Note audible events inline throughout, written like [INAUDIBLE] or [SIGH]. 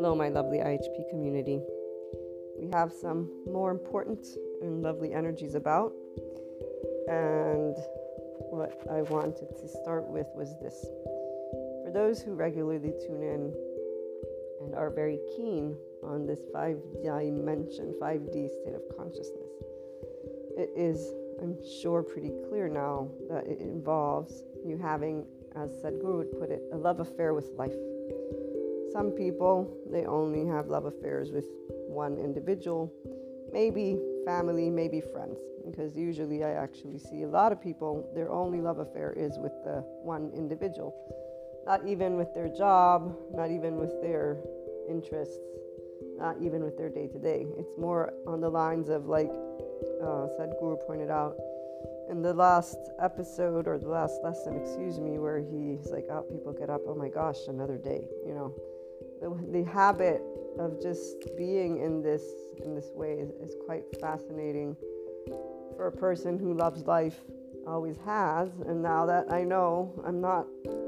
Hello, my lovely IHP community. We have some more important and lovely energies about, and what I wanted to start with was this. For those who regularly tune in and are very keen on this five dimension, 5D state of consciousness, it is, I'm sure, pretty clear now that it involves you having, as Sadhguru would put it, a love affair with life. Some people, they only have love affairs with one individual, maybe family, maybe friends, because usually I actually see a lot of people, their only love affair is with the one individual. Not even with their job, not even with their interests, not even with their day to day. It's more on the lines of like uh, Sadhguru pointed out in the last episode or the last lesson, excuse me, where he's like, "Oh, people get up. Oh my gosh, another day." You know, the, the habit of just being in this in this way is, is quite fascinating for a person who loves life, always has. And now that I know I'm not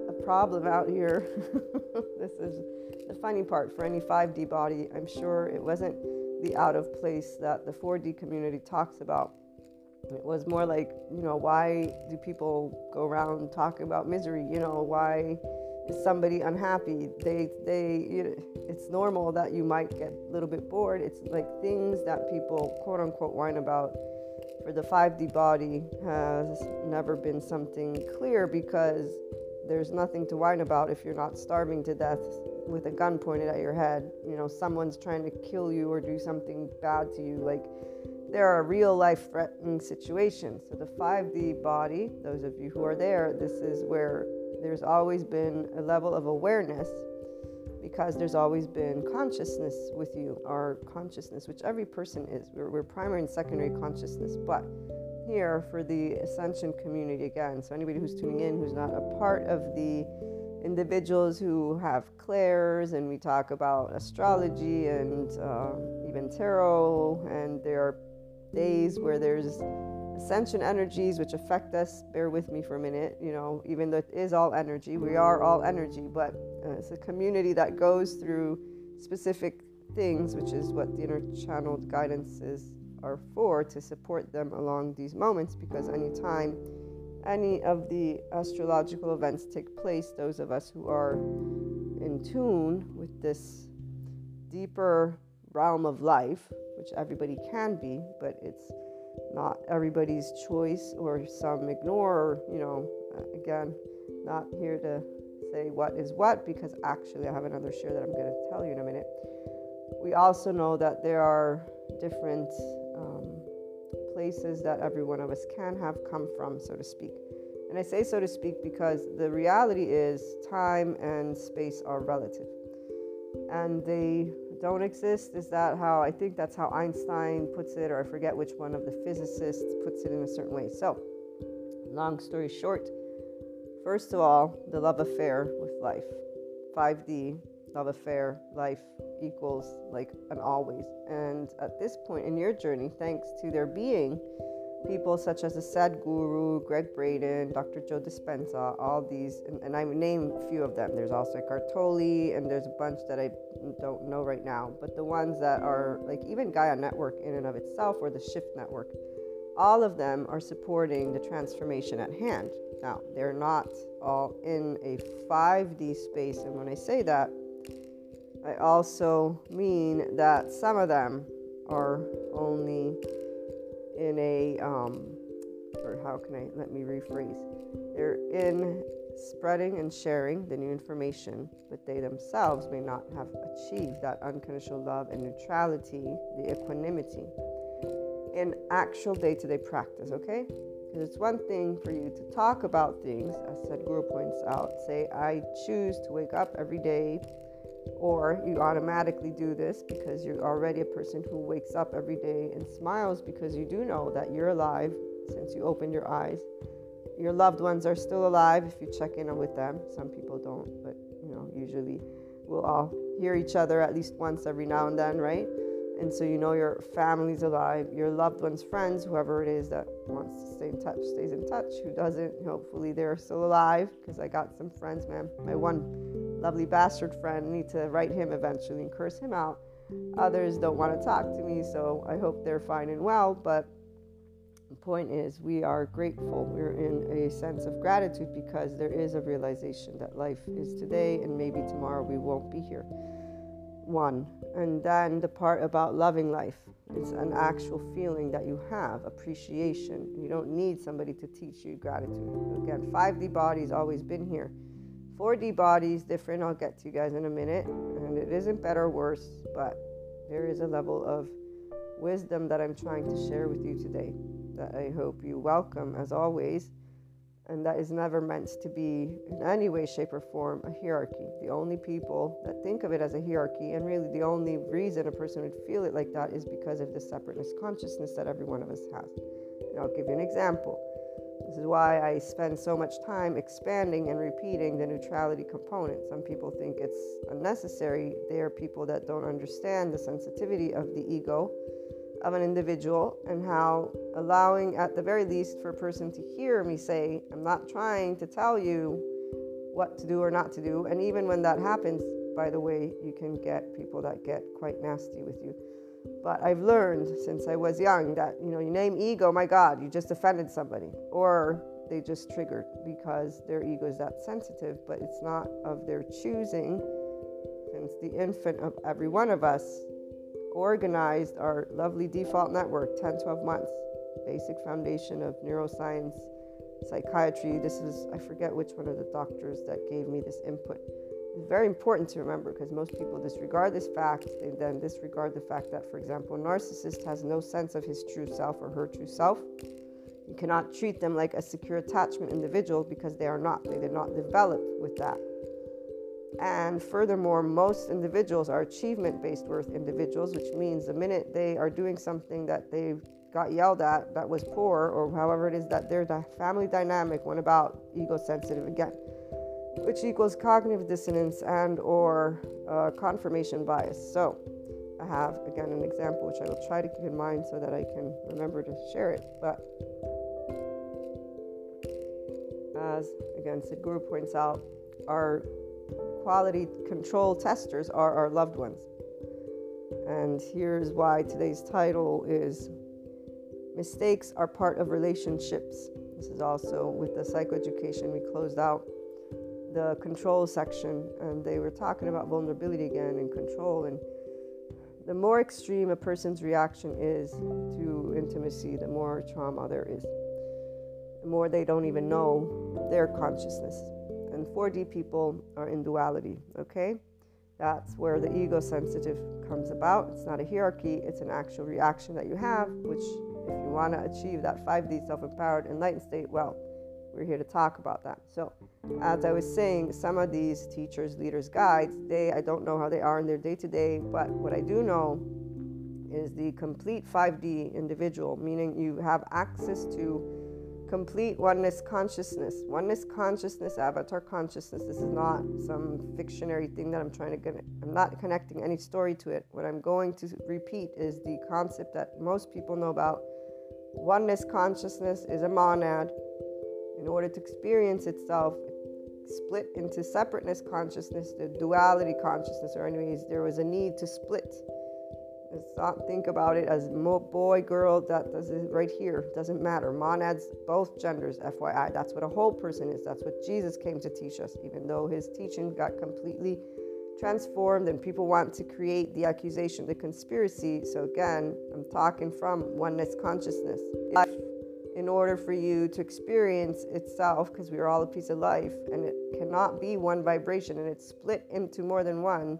a problem out here, [LAUGHS] this is the funny part for any 5D body. I'm sure it wasn't the out of place that the 4D community talks about. It was more like, you know, why do people go around talking about misery? You know, why somebody unhappy? They, they, you know, it's normal that you might get a little bit bored. It's like things that people, quote unquote, whine about for the 5D body has never been something clear because there's nothing to whine about if you're not starving to death with a gun pointed at your head. You know, someone's trying to kill you or do something bad to you. Like, there are real life threatening situations. So, the 5D body, those of you who are there, this is where there's always been a level of awareness because there's always been consciousness with you, our consciousness, which every person is. We're, we're primary and secondary consciousness. But here for the ascension community again, so anybody who's tuning in who's not a part of the individuals who have clairs, and we talk about astrology and uh, even tarot, and there are days where there's ascension energies which affect us. Bear with me for a minute, you know, even though it is all energy, we are all energy, but uh, it's a community that goes through specific things, which is what the inner channeled guidances are for to support them along these moments because anytime any of the astrological events take place, those of us who are in tune with this deeper realm of life, which everybody can be, but it's not everybody's choice or some ignore, or, you know, again, not here to say what is what because actually I have another share that I'm going to tell you in a minute. We also know that there are different um, places that every one of us can have come from, so to speak. And I say so to speak because the reality is time and space are relative. And they don't exist. Is that how I think that's how Einstein puts it, or I forget which one of the physicists puts it in a certain way. So, long story short, first of all, the love affair with life. 5D, love affair, life equals like an always. And at this point in your journey, thanks to there being people such as the Sadhguru, Gregg Braden, Dr. Joe Dispenza, all these, and, and I name a few of them. There's also Eckhart Tolle, and there's a bunch that I don't know right now. But the ones that are like even Gaia Network in and of itself, or the Shift Network, all of them are supporting the transformation at hand. Now, they're not all in a 5D space, and when I say that, I also mean that some of them are only in a, um, or how can I, let me rephrase, they're in spreading and sharing the new information, but they themselves may not have achieved that unconditional love and neutrality, the equanimity in actual day to day practice, okay? Because it's one thing for you to talk about things, as Sadhguru points out, say, I choose to wake up every day or you automatically do this because you're already a person who wakes up every day and smiles because you do know that you're alive since you opened your eyes. Your loved ones are still alive if you check in with them. Some people don't, but you know, usually we'll all hear each other at least once every now and then, right? And so you know your family's alive, your loved ones, friends, whoever it is that wants to stay in touch stays in touch. Who doesn't, hopefully they're still alive because I got some friends, man. My one lovely bastard friend. need to write him eventually and curse him out. Others don't want to talk to me, so I hope they're fine and well. But the point is, we are grateful. We're in a sense of gratitude because there is a realization that life is today and maybe tomorrow we won't be here. One. And then the part about loving life. It's an actual feeling that you have, appreciation. You don't need somebody to teach you gratitude. Again, 5D body's always been here. 4D body's different. I'll get to you guys in a minute. And it isn't better or worse, but there is a level of wisdom that I'm trying to share with you today that I hope you welcome as always. And that is never meant to be in any way, shape, or form a hierarchy. The only people that think of it as a hierarchy, and really the only reason a person would feel it like that, is because of the separateness consciousness that every one of us has. And I'll give you an example. This is why I spend so much time expanding and repeating the neutrality component. Some people think it's unnecessary. They are people that don't understand the sensitivity of the ego of an individual and how allowing, at the very least, for a person to hear me say, I'm not trying to tell you what to do or not to do. And even when that happens, by the way, you can get people that get quite nasty with you. But I've learned since I was young that, you know, you name ego, my God, you just offended somebody. Or they just triggered because their ego is that sensitive, but it's not of their choosing. Since the infant of every one of us organized our lovely default network 10 12 months basic foundation of neuroscience psychiatry this is i forget which one of the doctors that gave me this input very important to remember because most people disregard this fact they then disregard the fact that for example a narcissist has no sense of his true self or her true self. You cannot treat them like a secure attachment individual because they are not they did not develop with that. And furthermore, most individuals are achievement based worth individuals, which means the minute they are doing something that they got yelled at that was poor, or however it is that their family dynamic went about ego sensitive again, which equals cognitive dissonance and or uh, confirmation bias. So I have again an example which I will try to keep in mind so that I can remember to share it. But as again Sadhguru points out, our quality control testers are our loved ones. And here's why today's title is Mistakes are part of relationships. This is also with the psychoeducation, we closed out the control section and they were talking about vulnerability again and control. And the more extreme a person's reaction is to intimacy, the more trauma there is. The more they don't even know their consciousness and 4D people are in duality, okay? That's where the ego sensitive comes about. It's not a hierarchy, it's an actual reaction that you have, which, if you want to achieve that 5D self empowered enlightened state, well, we're here to talk about that. So, as I was saying, some of these teachers, leaders, guides, they, I don't know how they are in their day to day, but what I do know is the complete 5D individual, meaning you have access to complete oneness consciousness. Oneness consciousness, avatar consciousness. This is not some fictionary thing that I'm trying to get. I'm not connecting any story to it. What I'm going to repeat is the concept that most people know about. Oneness consciousness is a monad. In order to experience itself, split into separateness consciousness, the duality consciousness, or anyways, there was a need to split Let's not think about it as boy, girl, that does it right here. Doesn't matter. Monads, both genders, FYI. That's what a whole person is. That's what Jesus came to teach us, even though his teaching got completely transformed and people want to create the accusation, the conspiracy. So, again, I'm talking from oneness consciousness. In order for you to experience itself, because we are all a piece of life and it cannot be one vibration and it's split into more than one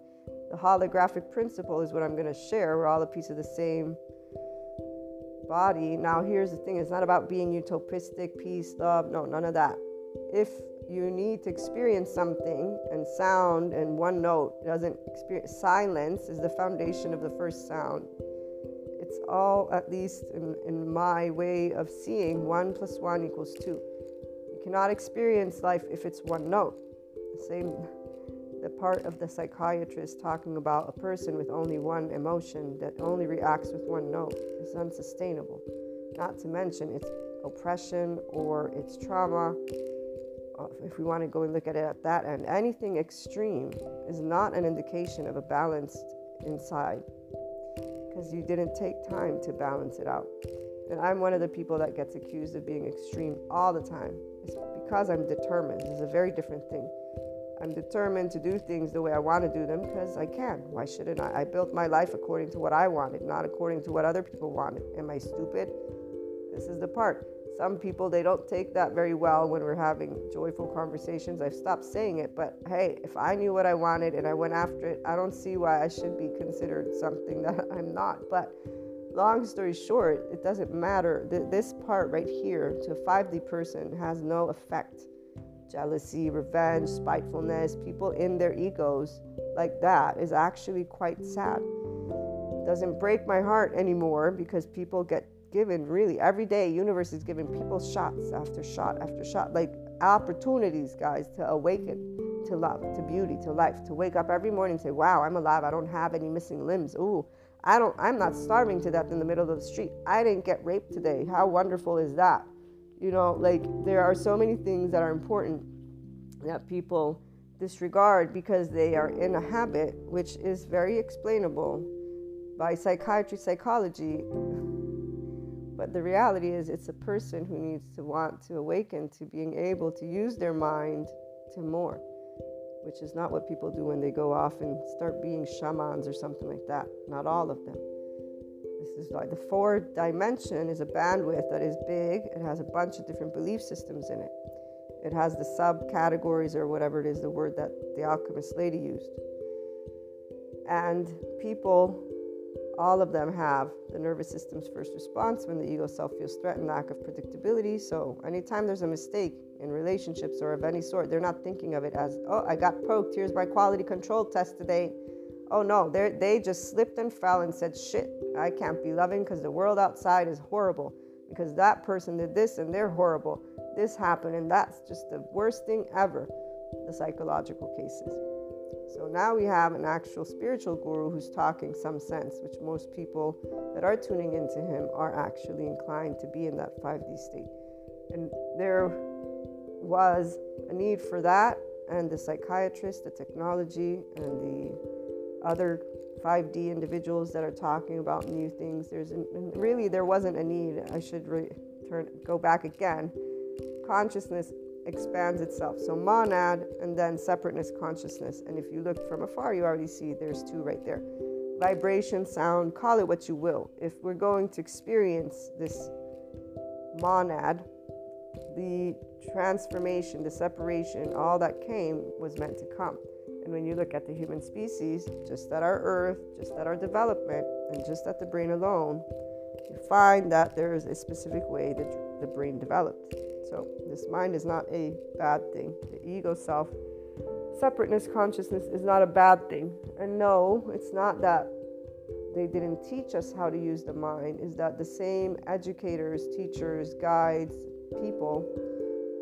the holographic principle is what I'm going to share. We're all a piece of the same body. Now, here's the thing it's not about being utopistic, peace, love. No, none of that. If you need to experience something and sound and one note doesn't experience silence is the foundation of the first sound it's all at least in, in my way of seeing one plus one equals two. You cannot experience life if it's one note. The same the part of the psychiatrist talking about a person with only one emotion that only reacts with one note is unsustainable. Not to mention its oppression or its trauma. Uh, if we want to go and look at it at that end, anything extreme is not an indication of a balanced inside because you didn't take time to balance it out. And I'm one of the people that gets accused of being extreme all the time. It's because I'm determined. It's a very different thing. I'm determined to do things the way I want to do them because I can. Why shouldn't I? I built my life according to what I wanted, not according to what other people wanted. Am I stupid? This is the part. Some people, they don't take that very well when we're having joyful conversations. I've stopped saying it, but hey, if I knew what I wanted and I went after it, I don't see why I should be considered something [LAUGHS] that I'm not. But long story short, it doesn't matter. This part right here to a 5D person has no effect. Jealousy, revenge, spitefulness, people in their egos like that is actually quite sad. It doesn't break my heart anymore because people get given really every day universe is giving people shots after shot after shot like opportunities guys to awaken to love to beauty to life to wake up every morning and say wow i'm alive. I don't have any missing limbs. Ooh i don't i'm not starving to death in the middle of the street. I didn't get raped today. How wonderful is that? You know like there are so many things that are important that people disregard because they are in a habit which is very explainable by psychiatry psychology but the reality is, it's a person who needs to want to awaken to being able to use their mind to more, which is not what people do when they go off and start being shamans or something like that. Not all of them. This is why the four dimension is a bandwidth that is big. It has a bunch of different belief systems in it. It has the subcategories or whatever it is, the word that the alchemist lady used. And people all of them have the nervous system's first response when the ego self feels threatened, lack of predictability. So, anytime there's a mistake in relationships or of any sort, they're not thinking of it as, oh, I got poked. Here's my quality control test today. Oh no, they just slipped and fell and said, shit, I can't be loving because the world outside is horrible because that person did this and they're horrible. This happened and that's just the worst thing ever. The psychological cases. So now we have an actual spiritual guru who's talking some sense, which most people that are tuning into him are actually inclined to be in that 5D state. And there was a need for that, and the psychiatrist, the technology, and the other 5D individuals that are talking about new things. There's really there wasn't a need. I should re- turn go back again. Consciousness expands itself. So monad and then separateness consciousness. And if you look from afar, you already see there's two right there. Vibration, sound, call it what you will. If we're going to experience this monad, the transformation, the separation, all that came was meant to come. And when you look at the human species, just at our earth, just at our development, and just at the brain alone, you find that there is a specific way that the brain developed. So, this mind is not a bad thing. The ego self, separateness consciousness is not a bad thing. And no, it's not that they didn't teach us how to use the mind, is that the same educators, teachers, guides, people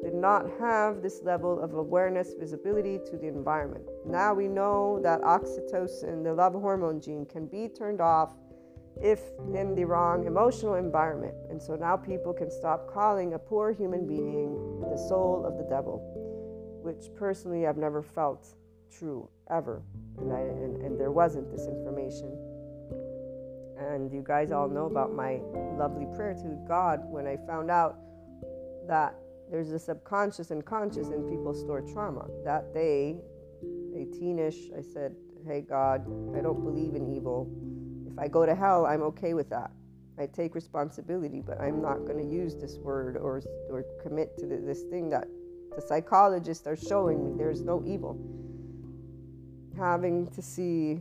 did not have this level of awareness, visibility to the environment. Now we know that oxytocin, the love hormone gene, can be turned off if in the wrong emotional environment. And so now people can stop calling a poor human being the soul of the devil, which personally I've never felt true ever. And, I, and, and there wasn't this information. And you guys all know about my lovely prayer to God when I found out that there's a subconscious and conscious in people store trauma. That day, 18ish, I said, Hey God, I don't believe in evil. I go to hell, I'm okay with that. I take responsibility, but I'm not going to use this word or, or commit to this thing that the psychologists are showing me. There's no evil. Having to see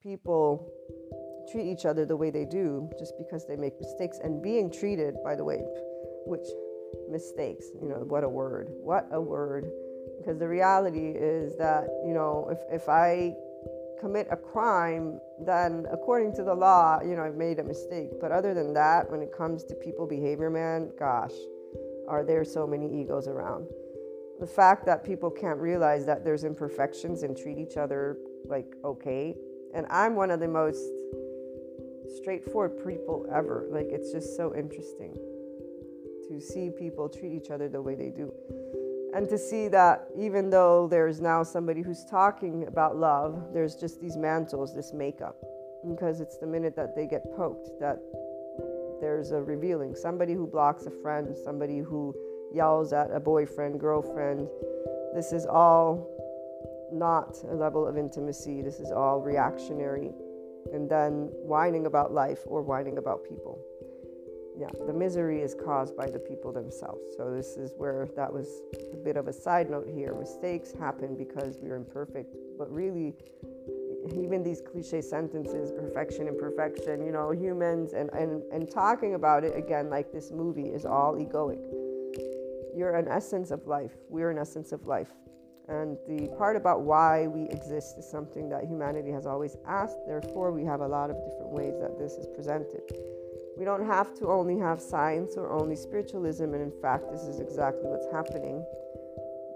people treat each other the way they do just because they make mistakes and being treated, by the way, which mistakes, you know, what a word, what a word. Because the reality is that, you know, if, if I commit a crime, then according to the law, you know, I've made a mistake. But other than that, when it comes to people behavior, man, gosh, are there so many egos around? The fact that people can't realize that there's imperfections and treat each other like okay. And I'm one of the most straightforward people ever. Like, it's just so interesting to see people treat each other the way they do. And to see that even though there's now somebody who's talking about love, there's just these mantles, this makeup. Because it's the minute that they get poked that there's a revealing. Somebody who blocks a friend, somebody who yells at a boyfriend, girlfriend. This is all not a level of intimacy. This is all reactionary. And then whining about life or whining about people yeah, the misery is caused by the people themselves. So this is where that was a bit of a side note here. Mistakes happen because we're imperfect, but really, even these cliche sentences, perfection, imperfection, you know, humans, and and and talking about it again, like this movie is all egoic. You're an essence of life. We're an essence of life. And the part about why we exist is something that humanity has always asked. Therefore, we have a lot of different ways that this is presented. We don't have to only have science or only spiritualism, and in fact, this is exactly what's happening.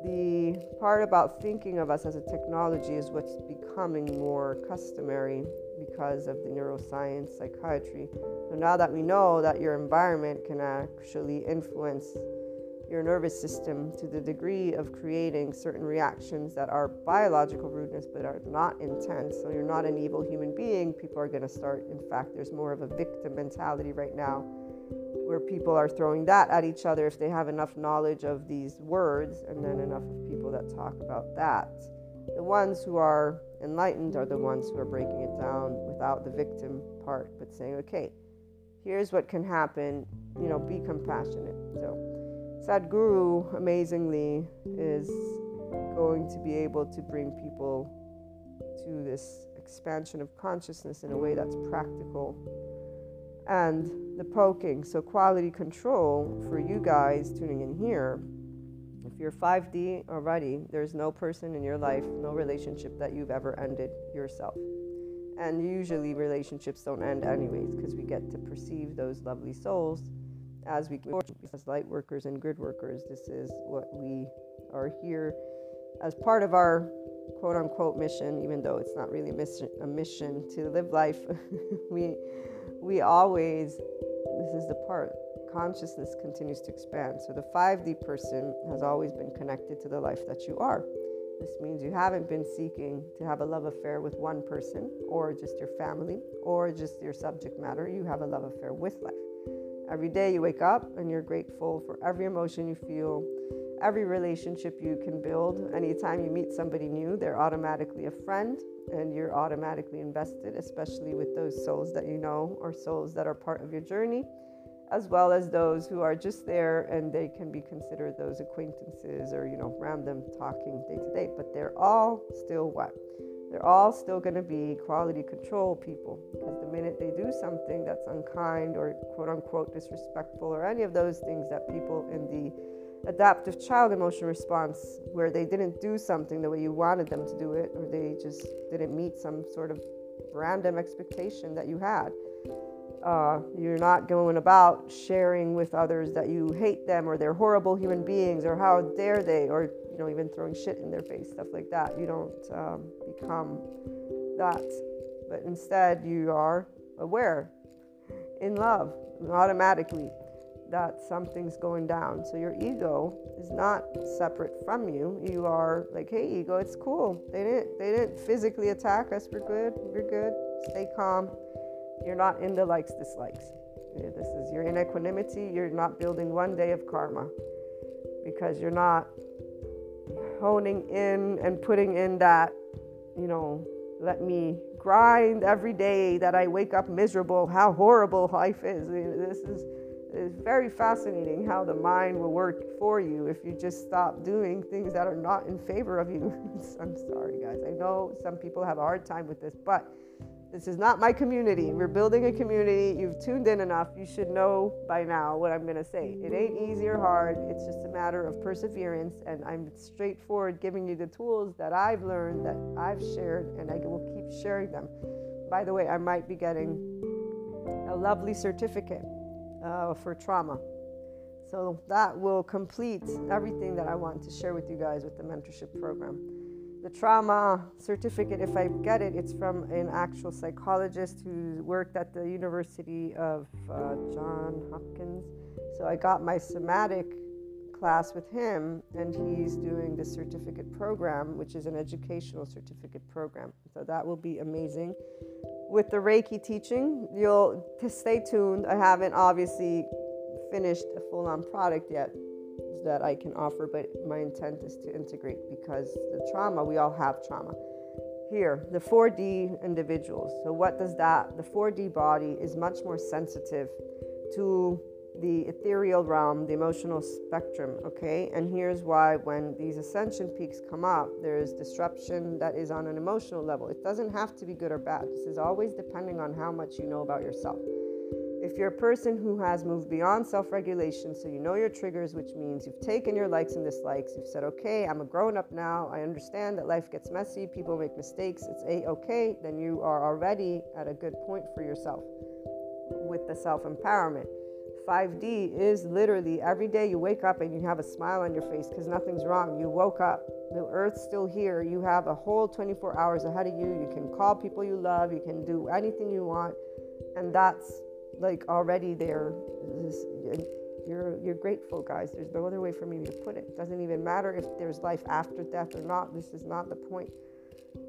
The part about thinking of us as a technology is what's becoming more customary because of the neuroscience, psychiatry. So now that we know that your environment can actually influence your nervous system to the degree of creating certain reactions that are biological rudeness but are not intense. So you're not an evil human being. People are going to start, in fact, there's more of a victim mentality right now where people are throwing that at each other if they have enough knowledge of these words and then enough of people that talk about that. The ones who are enlightened are the ones who are breaking it down without the victim part, but saying, okay, here's what can happen, you know, be compassionate. So, Sadhguru, amazingly, is going to be able to bring people to this expansion of consciousness in a way that's practical. And the poking, so quality control for you guys tuning in here. If you're 5D already, there's no person in your life, no relationship that you've ever ended yourself. And usually relationships don't end anyways because we get to perceive those lovely souls as we as light workers and grid workers. This is what we are here as part of our quote unquote mission, even though it's not really a mission, a mission to live life. [LAUGHS] we we always this is the part consciousness continues to expand. So the 5D person has always been connected to the life that you are. This means you haven't been seeking to have a love affair with one person or just your family or just your subject matter. You have a love affair with life. Every day you wake up and you're grateful for every emotion you feel, every relationship you can build. Anytime you meet somebody new, they're automatically a friend and you're automatically invested, especially with those souls that you know or souls that are part of your journey, as well as those who are just there and they can be considered those acquaintances or, you know, random talking day to day, but they're all still what? They're all still going to be quality control people because the minute they do something that's unkind or quote unquote disrespectful or any of those things that people in the adaptive child emotion response where they didn't do something the way you wanted them to do it or they just didn't meet some sort of random expectation that you had uh, you're not going about sharing with others that you hate them or they're horrible human beings or how dare they or you know even throwing shit in their face stuff like that. You don't um, become that. But instead you are aware in love automatically that something's going down. So your ego is not separate from you. You are like hey ego it's cool. They didn't they didn't physically attack us. We're good. We're good. Stay calm. You're not in the likes dislikes. This is you're in equanimity you're not building one day of karma because you're not honing in and putting in that, you know, let me grind every day that I wake up miserable, how horrible life is. This is, is very fascinating how the mind will work for you if you just stop doing things that are not in favor of you. [LAUGHS] I'm sorry, guys. I know some people have a hard time with this, but this is not my community. We're building a community. You've tuned in enough. You should know by now what I'm going to say. It ain't easy or hard. It's just a matter of perseverance. And I'm straightforward giving you the tools that I've learned, that I've shared, and I will keep sharing them. By the way, I might be getting a lovely certificate uh, for trauma. So that will complete everything that I want to share with you guys with the mentorship program the trauma certificate, if I get it, it's from an actual psychologist who worked at the University of uh, John Hopkins. So I got my somatic class with him, and he's doing the certificate program, which is an educational certificate program. So that will be amazing. With the Reiki teaching, you'll stay tuned. I haven't obviously finished a full-on product yet that I can offer, but my intent is to integrate because the trauma, we all have trauma. Here, the 4D individuals. So, what does that? The 4D body is much more sensitive to the ethereal realm, the emotional spectrum, okay? And here's why when these ascension peaks come up, there's disruption that is on an emotional level. It doesn't have to be good or bad. This is always depending on how much you know about yourself. If you're a person who has moved beyond self regulation, so you know your triggers, which means you've taken your likes and dislikes, you've said, okay, I'm a grown up now, I understand that life gets messy, people make mistakes, it's a okay, then you are already at a good point for yourself with the self empowerment. 5D is literally every day you wake up and you have a smile on your face because nothing's wrong. You woke up, the earth's still here. You have a whole 24 hours ahead of you. You can call people you love, you can do anything you want, and that's like already there. You're you're grateful, guys. There's no other way for me to put it. It doesn't even matter if there's life after death or not. This is not the point.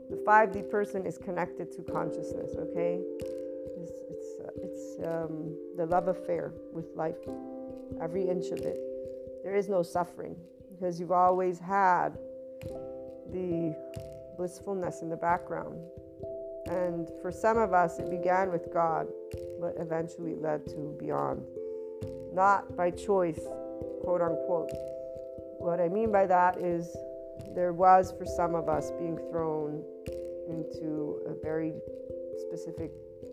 The 5D person is connected to consciousness. Okay, it's it's, uh, it's um, the love affair with life, every inch of it. There is no suffering because you've always had the blissfulness in the background. And for some of us, it began with God but eventually led to beyond. Not by choice, quote unquote. What I mean by that is there was for some of us being thrown into a very specific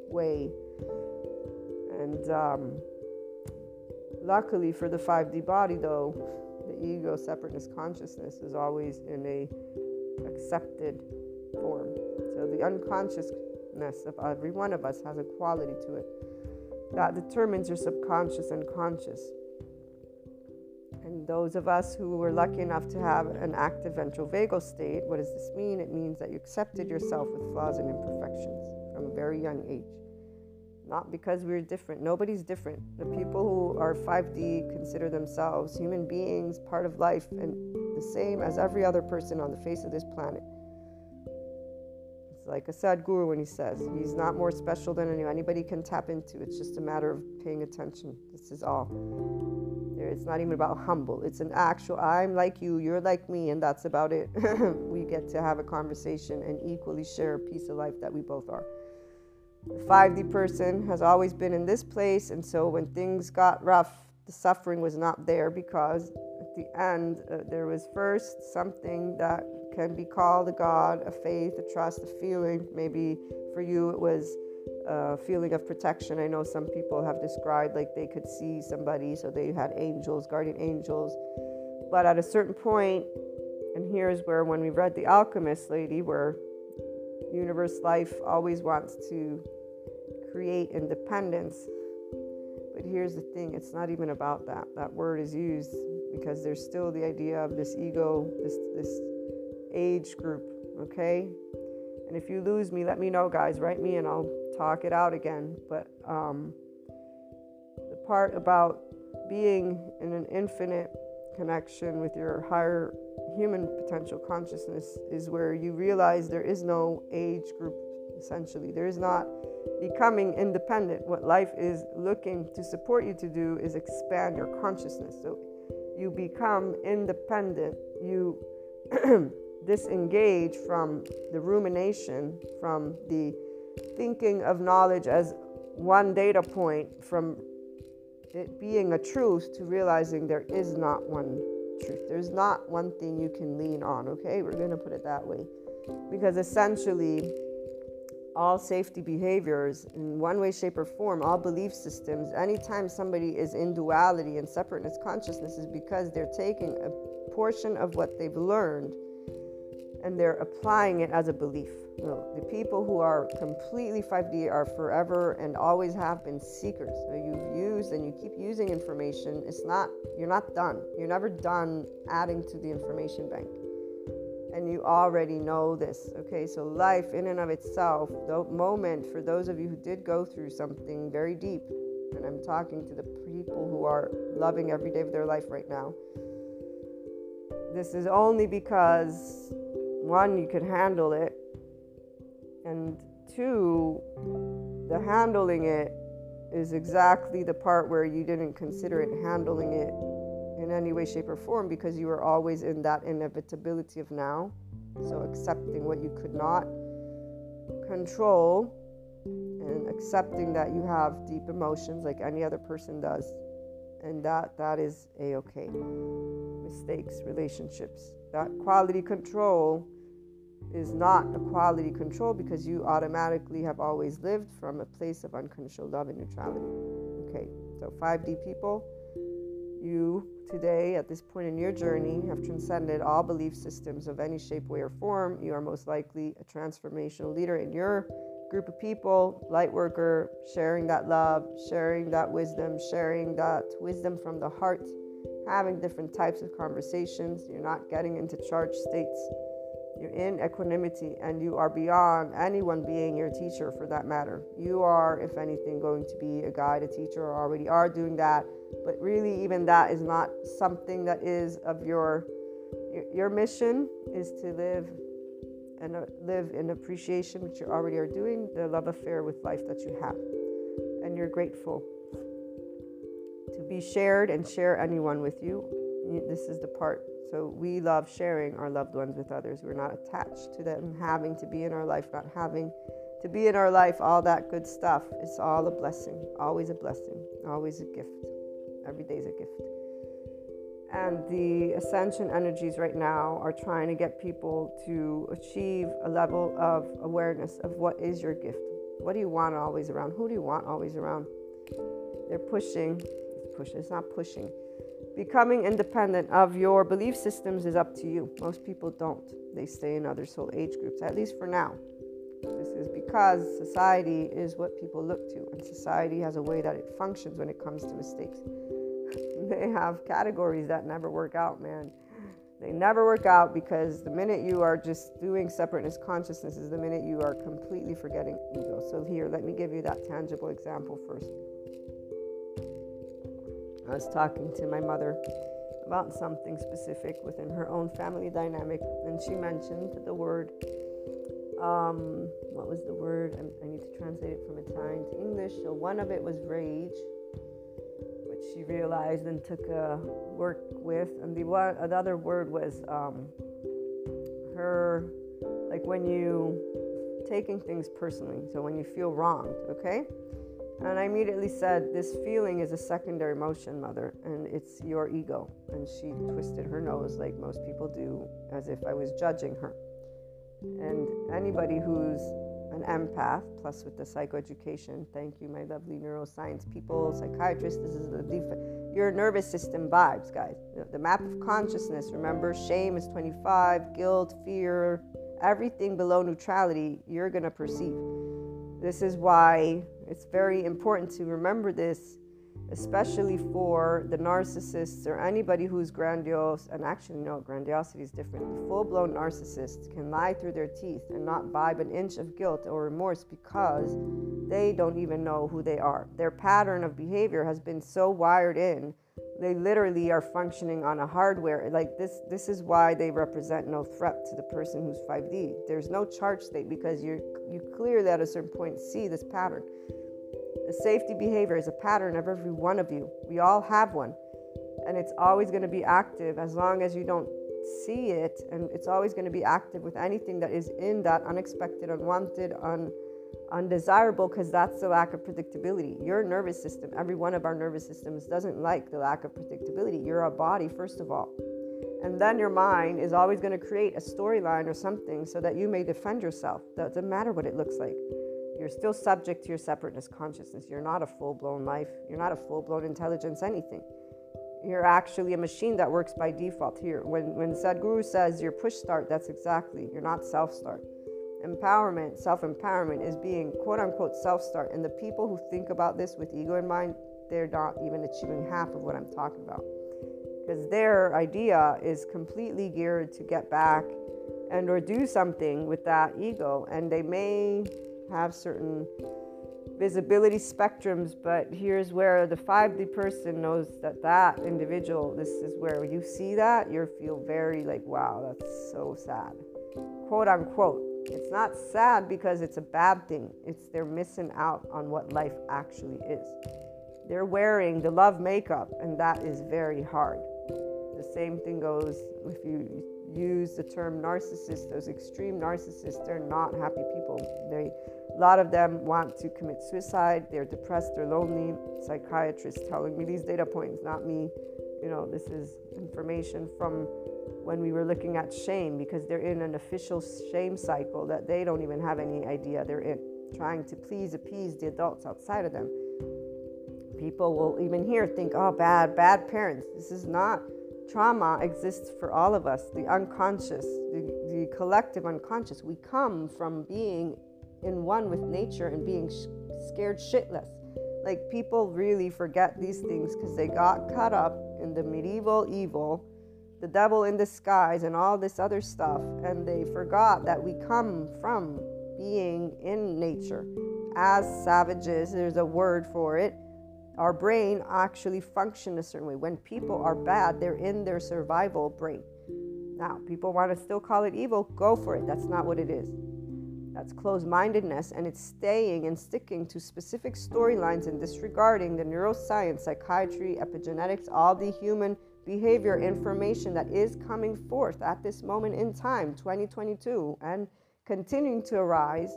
way. And um, luckily for the 5D body, though, the ego, separateness, consciousness is always in a accepted form. The unconscious of every one of us has a quality to it that determines your subconscious and conscious. And those of us who were lucky enough to have an active ventral vagal state, what does this mean? It means that you accepted yourself with flaws and imperfections from a very young age. Not because we're different. Nobody's different. The people who are 5D consider themselves human beings, part of life, and the same as every other person on the face of this planet like a Sadhguru when he says he's not more special than anyone. Anybody can tap into. It's just a matter of paying attention. This is all. It's not even about humble. It's an actual. I'm like you. You're like me, and that's about it. [LAUGHS] we get to have a conversation and equally share a piece of life that we both are. The 5D person has always been in this place, and so when things got rough, the suffering was not there because at the end uh, there was first something that can be called a God, a faith, a trust, a feeling. Maybe for you it was a feeling of protection. I know some people have described like they could see somebody, so they had angels, guardian angels. But at a certain point, and here's where when we read The Alchemist Lady, where universe life always wants to create independence. But here's the thing it's not even about that. That word is used because there's still the idea of this ego, this, this age group, okay? And if you lose me, let me know, guys. Write me and I'll talk it out again. But um, the part about being in an infinite connection with your higher human potential consciousness is where you realize there is no age group, essentially. There is not becoming independent. What life is looking to support you to do is expand your consciousness. So you become independent. You [CLEARS THROAT] disengage from the rumination, from the thinking of knowledge as one data point, from it being a truth to realizing there is not one truth. There's not one thing you can lean on, okay? We're going to put it that way. Because essentially, all safety behaviors, in one way, shape, or form, all belief systems, anytime somebody is in duality and separateness consciousness, is because they're taking a portion of what they've learned and they're applying it as a belief. No, the people who are completely 5D are forever and always have been seekers. So you've used and you keep using information. It's not, you're not done. You're never done adding to the information bank. And you already know this. Okay, so life in and of itself, the moment for those of you who did go through something very deep, and I'm talking to the people who are loving every day of their life right now this is only because one, you can handle it, and two, the handling it is exactly the part where you didn't consider it handling it in any way, shape, or form because you were always in that inevitability of now. So, accepting what you could not control and accepting that you have deep emotions like any other person does. And that that is a okay mistakes relationships that quality control is not a quality control because you automatically have always lived from a place of unconditional love and neutrality okay so 5d people you today at this point in your journey have transcended all belief systems of any shape way or form you are most likely a transformational leader in your group of people, light worker, sharing that love, sharing that wisdom, sharing that wisdom from the heart, having different types of conversations. You're not getting into charged states. You're in equanimity and you are beyond anyone being your teacher for that matter. You are, if anything, going to be a guide, a teacher, or already are doing that. But really, even that is not something that is of your your mission is to live and uh, live in appreciation, which you already are doing, the love affair with life that you have. And you're grateful to be shared and share anyone with you. This is the part. So we love sharing our loved ones with others. We're not attached to them having to be in our life, not having to be in our life, all that good stuff. It's all a blessing, always a blessing, always a gift. Every day is a gift. And the ascension energies right now are trying to get people to achieve a level of awareness of what is your gift. What do you want always around? Who do you want always around? They're pushing, pushing, it's not pushing. Becoming independent of your belief systems is up to you. Most people don't. They stay in other soul age groups, at least for now. This is because society is what people look to, and society has a way that it functions when it comes to mistakes [LAUGHS] they have categories that never work out, man. They never work out because the minute you are just doing separateness consciousness is the minute you are completely forgetting ego. So, here, let me give you that tangible example first. I was talking to my mother about something specific within her own family dynamic, and she mentioned the word. Um, what was the word? I, I need to translate it from Italian to English. So, one of it was rage, which she realized and took a work with. And the one, another word was um, her, like when you taking things personally. So when you feel wronged, okay? And I immediately said, This feeling is a secondary emotion, mother, and it's your ego. And she twisted her nose like most people do, as if I was judging her. And anybody who's an empath, plus with the psychoeducation. Thank you, my lovely neuroscience people, psychiatrists. This is the def- your nervous system vibes, guys. The, map of consciousness. Remember, shame is 25, guilt, fear, everything below neutrality. You're gonna perceive. This is why it's very important to remember this especially for the narcissists or anybody who's grandiose. And actually, no, grandiosity is different. The full blown narcissists can lie through their teeth and not vibe an inch of guilt or remorse because they don't even know who they are. Their pattern of behavior has been so wired in. They literally are functioning on a hardware like this. This is why they represent no threat to the person who's 5D. There's no charge state because you you clearly at a certain point see this pattern. The safety behavior is a pattern of every one of you. We all have one. And it's always going to be active as long as you don't see it. And it's always going to be active with anything that is in that unexpected, unwanted, un, undesirable, because that's the lack of predictability. Your nervous system, every one of our nervous systems, doesn't like the lack of predictability. You're a body, first of all. And then your mind is always going to create a storyline or something so that you may defend yourself. Doesn't matter what it looks like. You're still subject to your separateness consciousness. You're not a full blown life. You're not a full blown intelligence, anything. You're actually a machine that works by default here. When, when Sadhguru says you're push start, that's exactly, you're not self start. Empowerment, self empowerment is being quote unquote self start. And the people who think about this with ego in mind, they're not even achieving half of what I'm talking about. Because their idea is completely geared to get back and or do something with that ego. And they may have certain visibility spectrums, but here's where the 5D person knows that that individual, this is where you see that, you feel very like, wow, that's so sad. Quote unquote. It's not sad because it's a bad thing. It's they're missing out on what life actually is. They're wearing the love makeup, and that is very hard. The same thing goes if you use the term narcissist, those extreme narcissists, they're not happy people. They a lot of them want to commit suicide, they're depressed, they're lonely. Psychiatrists telling me these data points, not me. You know, this is information from when we were looking at shame because they're in an official shame cycle that they don't even have any idea they're in, trying to please, appease the adults outside of them. People will even here think, oh, bad, bad parents. This is not trauma exists for all of us the unconscious the, the collective unconscious we come from being in one with nature and being sh- scared shitless like people really forget these things because they got caught up in the medieval evil the devil in disguise and all this other stuff and they forgot that we come from being in nature as savages there's a word for it our brain actually functions a certain way. When people are bad, they're in their survival brain. Now, people want to still call it evil, go for it. That's not what it is. That's closed mindedness, and it's staying and sticking to specific storylines and disregarding the neuroscience, psychiatry, epigenetics, all the human behavior information that is coming forth at this moment in time, 2022, and continuing to arise,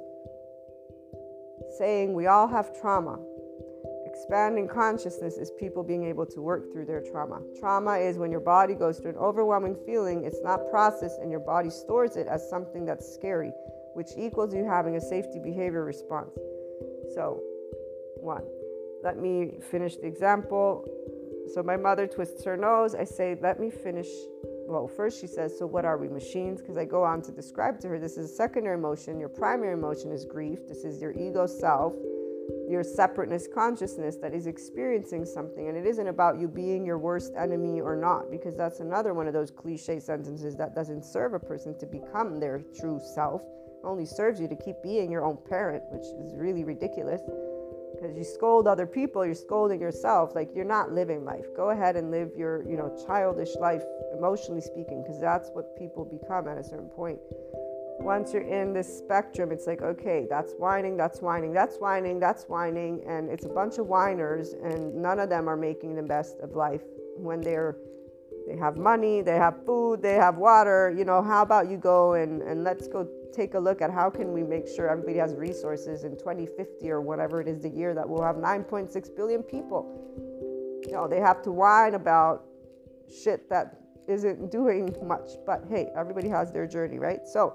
saying we all have trauma. Expanding consciousness is people being able to work through their trauma. Trauma is when your body goes through an overwhelming feeling, it's not processed, and your body stores it as something that's scary, which equals you having a safety behavior response. So, one, let me finish the example. So, my mother twists her nose. I say, let me finish. Well, first she says, So, what are we, machines? Because I go on to describe to her this is a secondary emotion. Your primary emotion is grief. This is your ego self your separateness consciousness that is experiencing something. And it isn't about you being your worst enemy or not, because that's another one of those cliche sentences that doesn't serve a person to become their true self. It only serves you to keep being your own parent, which is really ridiculous. Because you scold other people, you're scolding yourself. Like you're not living life. Go ahead and live your, you know, childish life, emotionally speaking, because that's what people become at a certain point once you're in this spectrum, it's like, okay, that's whining, that's whining, that's whining, that's whining, and it's a bunch of whiners, and none of them are making the best of life when they're they have money, they have food, they have water. You know, how about you go and, and let's go take a look at how can we make sure everybody has resources in 2050 or whatever it is the year that we'll have 9.6 billion people. Know, they have to whine about shit that isn't doing much. But hey, everybody has their journey, right? So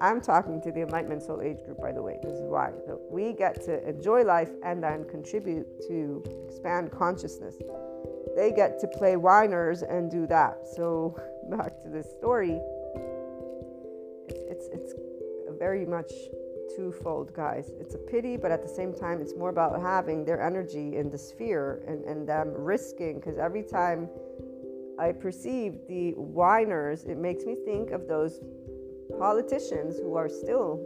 I'm talking to the Enlightenment Soul Age group, by the way. This is why. We get to enjoy life and then contribute to expand consciousness. They get to play whiners and do that. So [LAUGHS] back to this story. It's it's very much twofold, guys. It's a pity, but at the same time, it's more about having their energy in the sphere and, and them risking. Because every time I perceive the whiners, it makes me think of those politicians who are still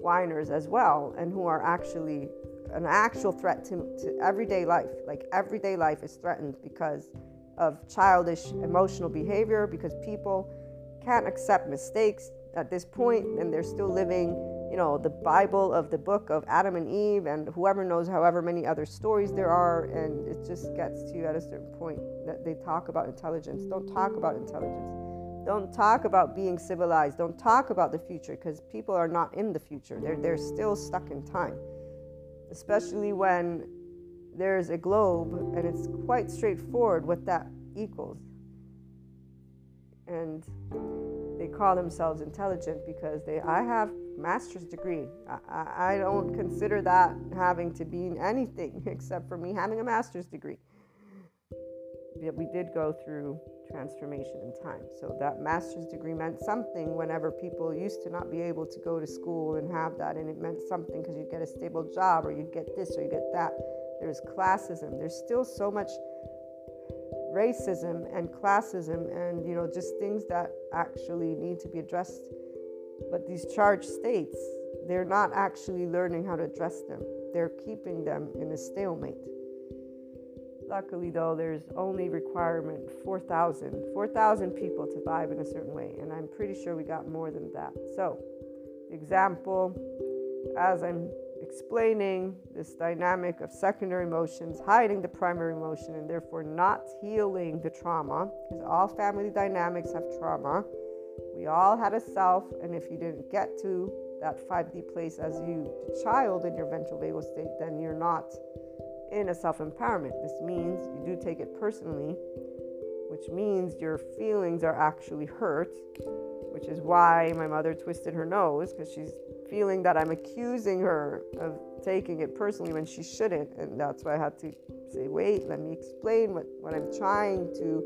whiners as well and who are actually an actual threat to, to everyday life. Like everyday life is threatened because of childish emotional behavior, because people can't accept mistakes at this point and they're still living, you know, the Bible of the book of Adam and Eve and whoever knows however many other stories there are. And it just gets to you at a certain point that they talk about intelligence. Don't talk about intelligence don't talk about being civilized. Don't talk about the future because people are not in the future. They're, they're still stuck in time. Especially when there's a globe and it's quite straightforward what that equals. And they call themselves intelligent because they I have master's degree. I, I don't consider that having to be anything [LAUGHS] except for me having a master's degree. We did go through transformation in time. So that master's degree meant something whenever people used to not be able to go to school and have that, and it meant something because you get a stable job or you get this or you get that. There's classism. There's still so much racism and classism and you know just things that actually need to be addressed. But these charged states, they're not actually learning how to address them. they're keeping them in a stalemate. Luckily, though, there's only requirement 4,000, 4,000 people to vibe in a certain way, and I'm pretty sure we got more than that. So, example, as I'm explaining this dynamic of secondary emotions, hiding the primary emotion, and therefore not healing the trauma, because all family dynamics have trauma. We all had a self, and if you didn't get to that 5D place as you child in your ventral vagal state, then you're not in a self empowerment. This means you do take it personally, which means your feelings are actually hurt, which is why my mother twisted her nose because she's feeling that I'm accusing her of taking it personally when she shouldn't. And that's why I had to say, wait, let me explain what, what I'm trying to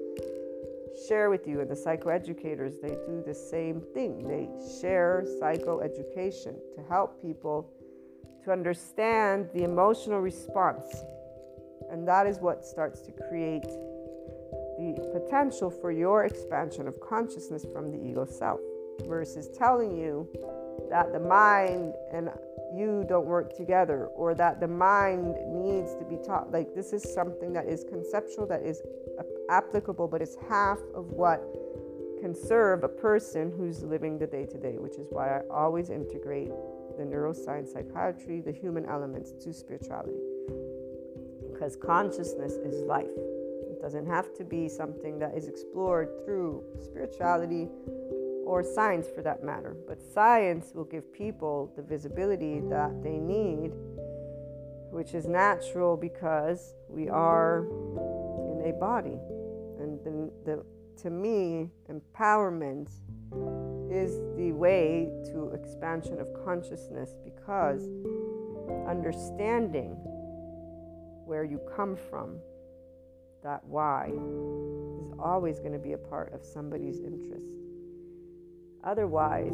share with you. And the psychoeducators, they do the same thing. They share psychoeducation to help people to understand the emotional response. And that is what starts to create the potential for your expansion of consciousness from the ego self versus telling you that the mind and you don't work together or that the mind needs to be taught. Like, this is something that is conceptual, that is applicable, but it's half of what can serve a person who's living the day to day, which is why I always integrate the neuroscience, psychiatry, the human elements to spirituality. Because consciousness is life. It doesn't have to be something that is explored through spirituality or science for that matter. But science will give people the visibility that they need, which is natural because we are in a body. And the, the, to me, empowerment is the way to expansion of consciousness because understanding where you come from, that why, is always going to be a part of somebody's interest. Otherwise,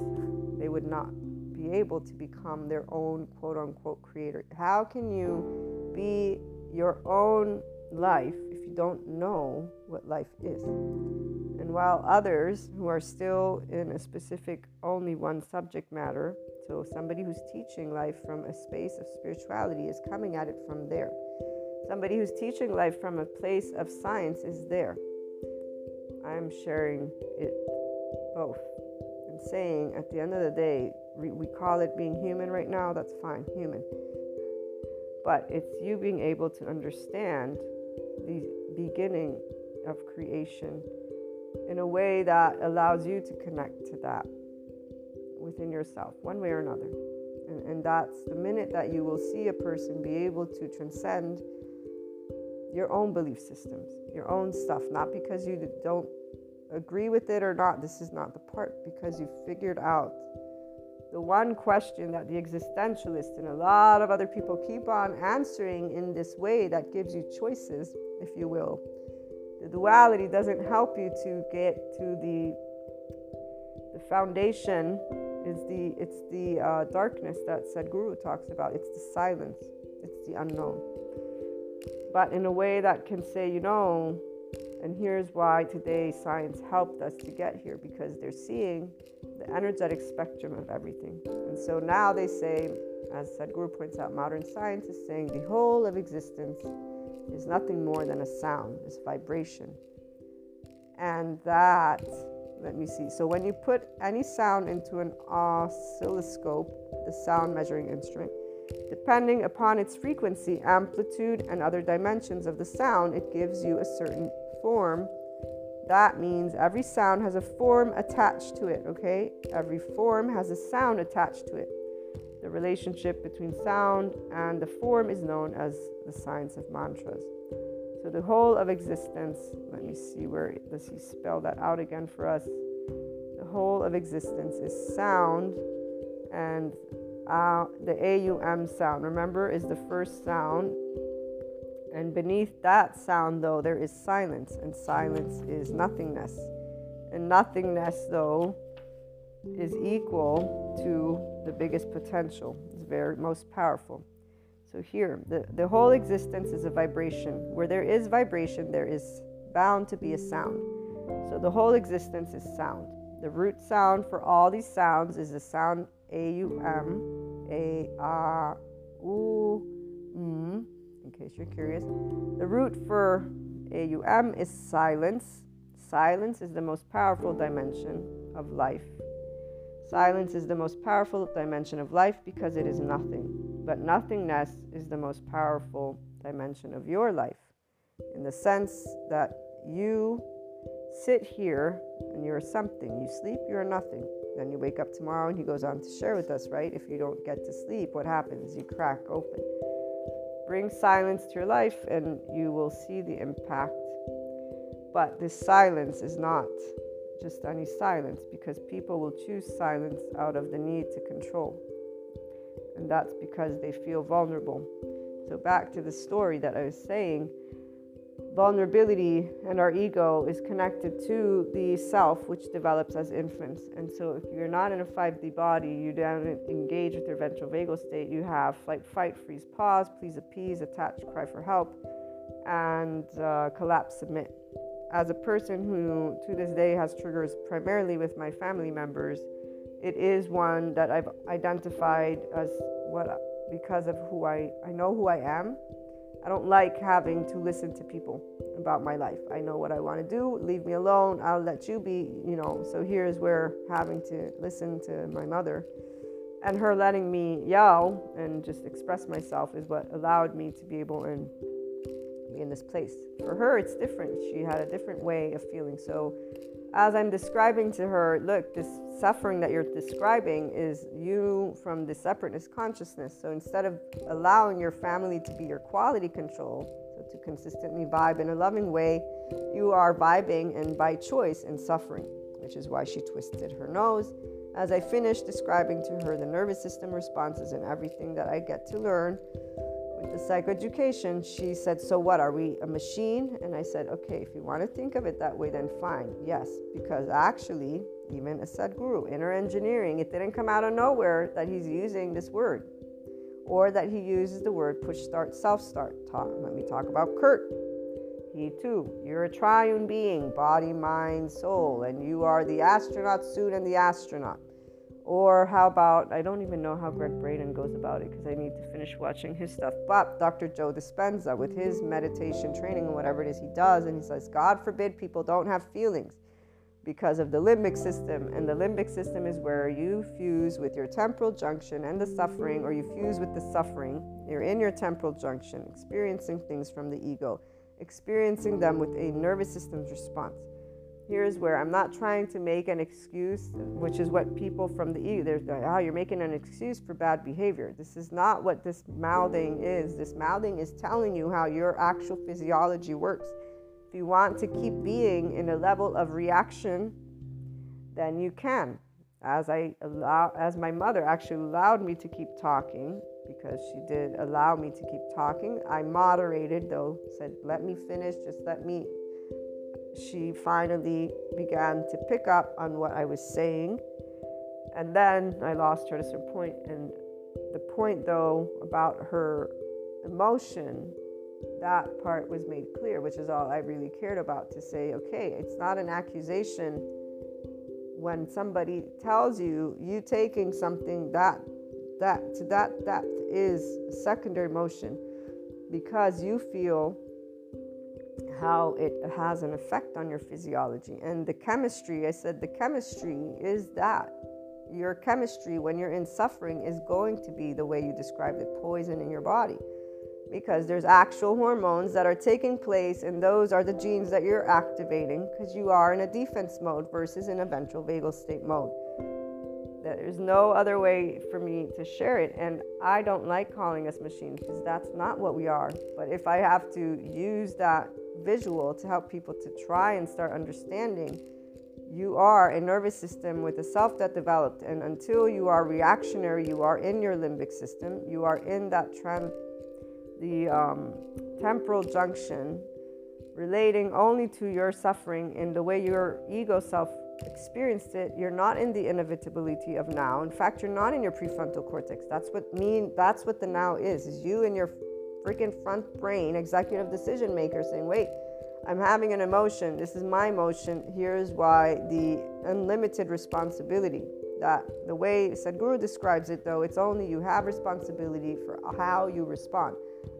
they would not be able to become their own quote unquote creator. How can you be your own life if you don't know what life is? And while others who are still in a specific, only one subject matter, so somebody who's teaching life from a space of spirituality is coming at it from there. Somebody who's teaching life from a place of science is there. I'm sharing it both saying at the end of the day, we call it being human right now, that's fine, human. But it's you being able to understand the beginning of creation in a way that allows you to connect to that within yourself, one way or another. And, and that's the minute that you will see a person be able to transcend your own belief systems, your own stuff, not because you don't agree with it or not, this is not the part, because you figured out the one question that the existentialist and a lot of other people keep on answering in this way that gives you choices, if you will. The duality doesn't help you to get to the the foundation is the it's the uh, darkness that Sadhguru talks about. It's the silence. It's the unknown. But in a way that can say, you know, and here's why today science helped us to get here because they're seeing the energetic spectrum of everything. And so now they say, as Sadhguru points out, modern science is saying the whole of existence is nothing more than a sound, this vibration. And that, let me see. So when you put any sound into an oscilloscope, the sound measuring instrument, depending upon its frequency, amplitude, and other dimensions of the sound, it gives you a certain form. That means every sound has a form attached to it, okay? Every form has a sound attached to it. The relationship between sound and the form is known as the science of mantras. So the whole of existence, let me see where does he spell that out again for us? The whole of existence is sound and uh, the AUM sound, remember, is the first sound. And beneath that sound, though, there is silence, and silence is nothingness. And nothingness, though, is equal to the biggest potential, it's very most powerful. So here, the, the whole existence is a vibration. Where there is vibration, there is bound to be a sound. So the whole existence is sound. The root sound for all these sounds is the sound A U M, A A U, Mm-hmm. In case you're curious, the root for AUM is silence. Silence is the most powerful dimension of life. Silence is the most powerful dimension of life because it is nothing. But nothingness is the most powerful dimension of your life in the sense that you sit here and you're something. You sleep, you're nothing. Then you wake up tomorrow and he goes on to share with us, right? If you don't get to sleep, what happens? You crack open. Bring silence to your life and you will see the impact. But this silence is not just any silence because people will choose silence out of the need to control. And that's because they feel vulnerable. So, back to the story that I was saying vulnerability and our ego is connected to the self, which develops as infants. And so, if you're not in a 5D body, you don't engage with your ventral vagal state. You have flight, fight, freeze, pause, please appease, attach, cry for help, and uh, collapse, submit. As a person who to this day has triggers primarily with my family members, it is one that I've identified as what because of who I, I know who I am I don't like having to listen to people about my life. I know what I want to do. Leave me alone. I'll let you be, you know. So here's where having to listen to my mother and her letting me yell and just express myself is what allowed me to be able and be in this place. For her, it's different. She had a different way of feeling. So as I'm describing to her, look, this suffering that you're describing is you from the separateness consciousness. So instead of allowing your family to be your quality control, so to consistently vibe in a loving way, you are vibing and by choice in suffering, which is why she twisted her nose. As I finished describing to her the nervous system responses and everything that I get to learn, with the psychoeducation, she said, So what? Are we a machine? And I said, Okay, if you want to think of it that way, then fine. Yes, because actually, even a Sadhguru, inner engineering, it didn't come out of nowhere that he's using this word or that he uses the word push start, self start. Talk, let me talk about Kurt. He too, you're a triune being, body, mind, soul, and you are the astronaut suit and the astronaut. Or how about, I don't even know how Gregg Braden goes about it because I need to finish watching his stuff. But Dr. Joe Dispenza, with his meditation training and whatever it is he does, and he says, God forbid people don't have feelings because of the limbic system. And the limbic system is where you fuse with your temporal junction and the suffering, or you fuse with the suffering. You're in your temporal junction, experiencing things from the ego, experiencing them with a nervous system's response here's where I'm not trying to make an excuse, which is what people from the E, they're like, oh, you're making an excuse for bad behavior. This is not what this mouthing is. This mouthing is telling you how your actual physiology works. If you want to keep being in a level of reaction, then you can. As I allow, as my mother actually allowed me to keep talking, because she did allow me to keep talking. I moderated though, said, let me finish, just let me she finally began to pick up on what I was saying. And then I lost her at a certain point. And the point, though, about her emotion, that part was made clear, which is all I really cared about to say, okay, it's not an accusation when somebody tells you you taking something that that to that depth is secondary emotion because you feel how it has an effect on your physiology. And the chemistry, I said, the chemistry is that. Your chemistry, when you're in suffering, is going to be the way you described it poison in your body. Because there's actual hormones that are taking place, and those are the genes that you're activating because you are in a defense mode versus in a ventral vagal state mode. There's no other way for me to share it. And I don't like calling us machines because that's not what we are. But if I have to use that visual to help people to try and start understanding you are a nervous system with a self that developed. And until you are reactionary you are in your limbic system. You are in that trend the um, temporal junction relating only to your suffering in the way your ego self experienced it. You're not in the inevitability of now. In fact you're not in your prefrontal cortex. That's what mean that's what the now is is you and your freaking front brain, executive decision maker, saying, wait, I'm having an emotion. This is my emotion. Here's why the unlimited responsibility. That the way Sadhguru describes it, though, it's only you have responsibility for how you respond.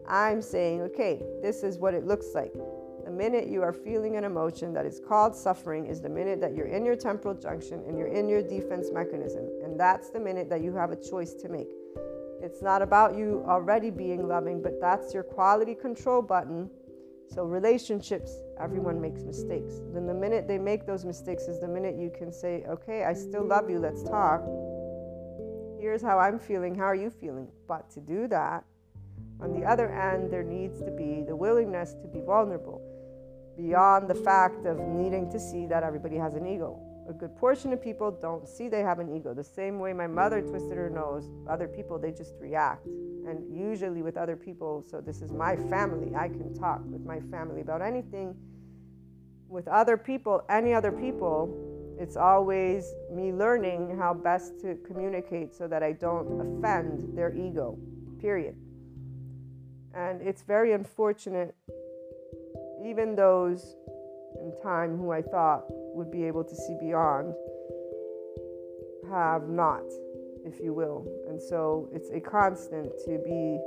I'm saying, okay, this is what it looks like. The minute you are feeling an emotion that is called suffering is the minute that you're in your temporal junction and you're in your defense mechanism. And that's the minute that you have a choice to make. It's not about you already being loving, but that's your quality control button. So, relationships, everyone makes mistakes. Then, the minute they make those mistakes is the minute you can say, Okay, I still love you, let's talk. Here's how I'm feeling, how are you feeling? But to do that, on the other end, there needs to be the willingness to be vulnerable beyond the fact of needing to see that everybody has an ego. A good portion of people don't see they have an ego. The same way my mother twisted her nose, other people, they just react. And usually with other people, so this is my family, I can talk with my family about anything. With other people, any other people, it's always me learning how best to communicate so that I don't offend their ego, period. And it's very unfortunate even those in time who I thought would be able to see beyond have not, if you will. And so it's a constant to be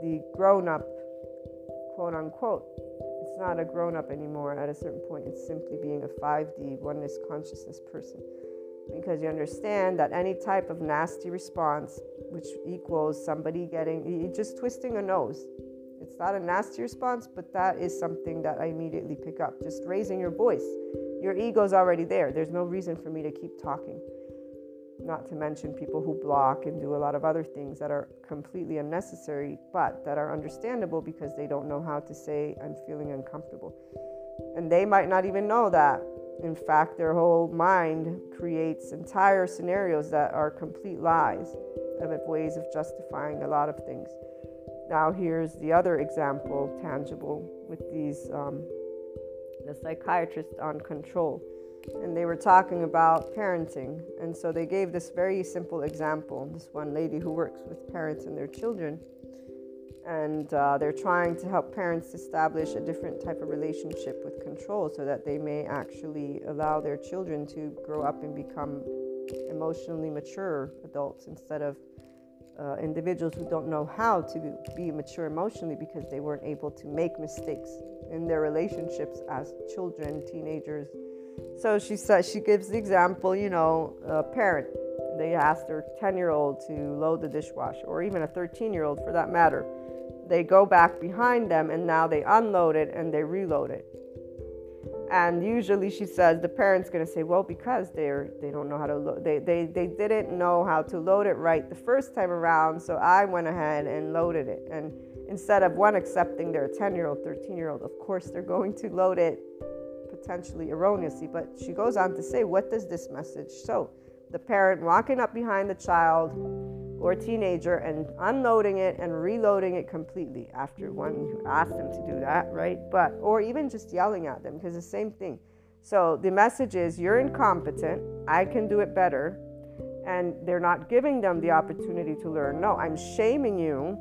the grown up, quote unquote. It's not a grown up anymore at a certain point. It's simply being a 5D oneness consciousness person. Because you understand that any type of nasty response, which equals somebody getting, just twisting a nose, it's not a nasty response, but that is something that I immediately pick up. Just raising your voice. Your ego's already there. There's no reason for me to keep talking. Not to mention people who block and do a lot of other things that are completely unnecessary, but that are understandable because they don't know how to say, I'm feeling uncomfortable. And they might not even know that. In fact, their whole mind creates entire scenarios that are complete lies of ways of justifying a lot of things. Now, here's the other example, tangible, with these um, the psychiatrist on control. And they were talking about parenting. And so they gave this very simple example. This one lady who works with parents and their children. And uh, they're trying to help parents establish a different type of relationship with control so that they may actually allow their children to grow up and become emotionally mature adults instead of uh, individuals who don't know how to be mature emotionally because they weren't able to make mistakes in their relationships as children, teenagers. So she says she gives the example, you know, a parent. They ask their 10 year old to load the dishwasher, or even a 13 year old for that matter. They go back behind them and now they unload it and they reload it. And usually she says the parent's going to say, well, because they're they don't know how to load, they, they they didn't know how to load it right the first time around, so I went ahead and loaded it. And instead of one accepting their 10 year old, 13 year old, of course they're going to load it potentially erroneously. But she goes on to say, what does this message show? The parent walking up behind the child or teenager and unloading it and reloading it completely after one who asked them to do that, right? But, or even just yelling at them because the same thing. So the message is you're incompetent, I can do it better. And they're not giving them the opportunity to learn. No, I'm shaming you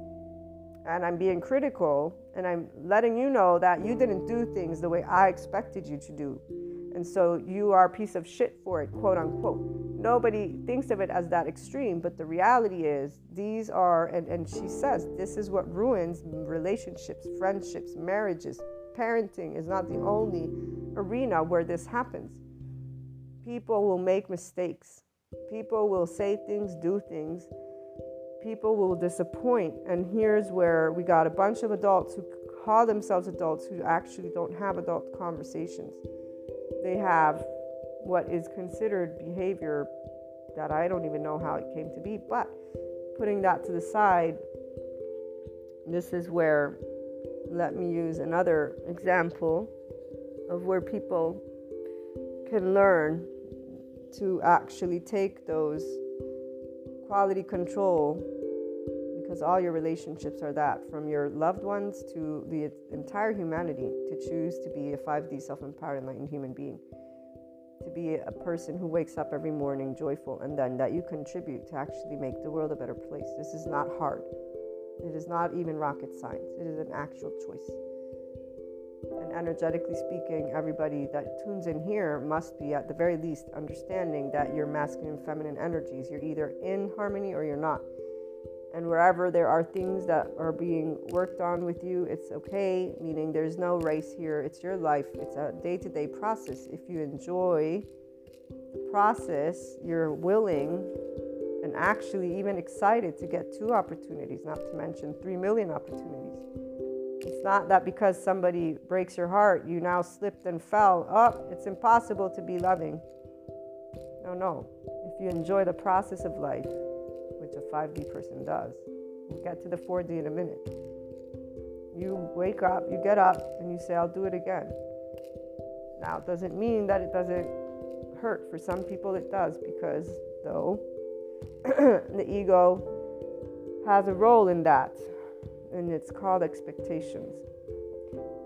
and I'm being critical and I'm letting you know that you didn't do things the way I expected you to do. And so you are a piece of shit for it, quote unquote. Nobody thinks of it as that extreme, but the reality is these are, and, and she says, this is what ruins relationships, friendships, marriages. Parenting is not the only arena where this happens. People will make mistakes, people will say things, do things. People will disappoint. And here's where we got a bunch of adults who call themselves adults who actually don't have adult conversations they have what is considered behavior that I don't even know how it came to be. But putting that to the side, this is where, let me use another example of where people can learn to actually take those quality control because all your relationships are that from your loved ones to the entire humanity to choose to be a 5D self empowered enlightened human being. To be a person who wakes up every morning joyful and then that you contribute to actually make the world a better place. This is not hard. It is not even rocket science. It is an actual choice. And energetically speaking, everybody that tunes in here must be, at the very least, understanding that your masculine and feminine energies, you're either in harmony or you're not And wherever there are things that are being worked on with you, it's okay, meaning there's no race here. It's your life, it's a day to day process. If you enjoy the process, you're willing and actually even excited to get two opportunities, not to mention three million opportunities. It's not that because somebody breaks your heart, you now slipped and fell. Oh, it's impossible to be loving. No, no. If you enjoy the process of life, 5D person does, we'll get to the 4D in a minute. You wake up, you get up, and you say, I'll do it again. Now, it doesn't mean that it doesn't hurt. For some people, it does, because though [CLEARS THROAT] the ego has a role in that, and it's called expectations.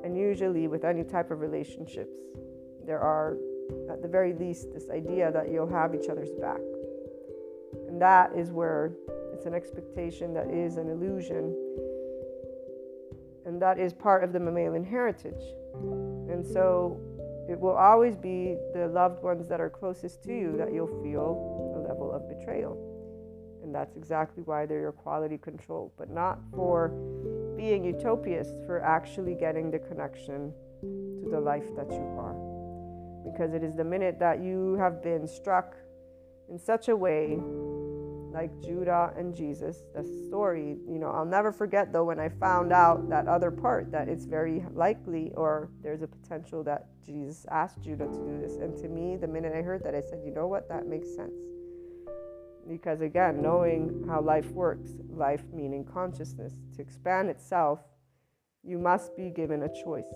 And usually, with any type of relationships, there are, at the very least, this idea that you'll have each other's back. And that is where it's an expectation that is an illusion. And that is part of the mammalian heritage. And so it will always be the loved ones that are closest to you that you'll feel a level of betrayal. And that's exactly why they're your quality control, but not for being utopists, for actually getting the connection to the life that you are. Because it is the minute that you have been struck in such a way, like Judah and Jesus, the story, you know, I'll never forget though when I found out that other part that it's very likely or there's a potential that Jesus asked Judah to do this. And to me, the minute I heard that, I said, you know what, that makes sense because, again, knowing how life works, life meaning consciousness, to expand itself, you must be given a choice.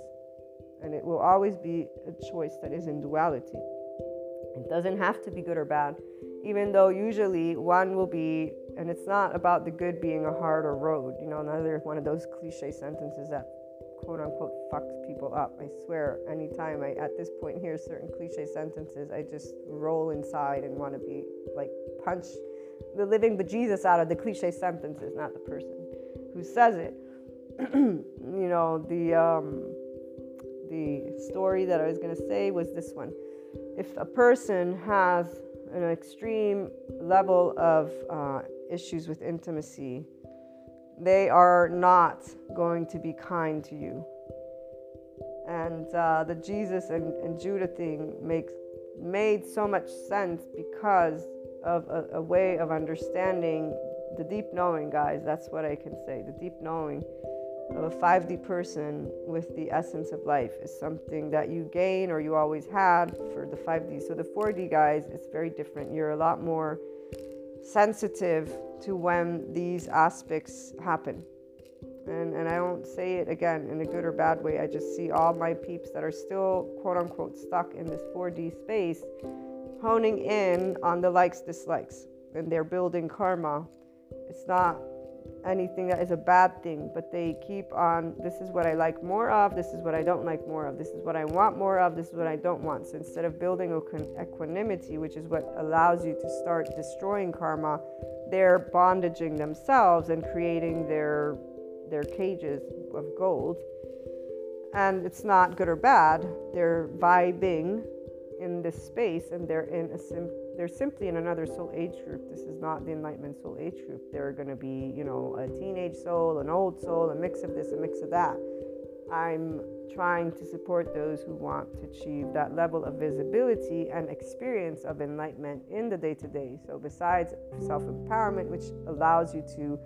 And it will always be a choice that is in duality. It doesn't have to be good or bad, even though usually one will be, and it's not about the good being a harder road. You know, another one of those cliche sentences that quote unquote fucks people up. I swear, anytime I at this point hear certain cliche sentences, I just roll inside and want to be like punch the living bejesus out of the cliche sentences, not the person who says it. [CLEARS THROAT] you know, the um, the story that I was going to say was this one. If a person has an extreme level of uh, issues with intimacy, they are not going to be kind to you. And uh, the Jesus and, and Judah thing makes made so much sense because of a, a way of understanding the deep knowing, guys. That's what I can say. The deep knowing of a 5D person with the essence of life is something that you gain or you always had for the 5D. So the 4D guys, it's very different. You're a lot more sensitive to when these aspects happen. And, and I don't say it again in a good or bad way. I just see all my peeps that are still quote unquote stuck in this 4D space honing in on the likes, dislikes, and they're building karma. It's not anything that is a bad thing, but they keep on this is what I like more of, this is what I don't like more of, this is what I want more of, this is what I don't want. So instead of building equanimity, which is what allows you to start destroying karma, they're bondaging themselves and creating their their cages of gold. And it's not good or bad. They're vibing in this space and they're in a sim- they're simply in another soul age group. This is not the enlightenment soul age group. They're going to be, you know, a teenage soul, an old soul, a mix of this, a mix of that. I'm trying to support those who want to achieve that level of visibility and experience of enlightenment in the day to day. So, besides self empowerment, which allows you to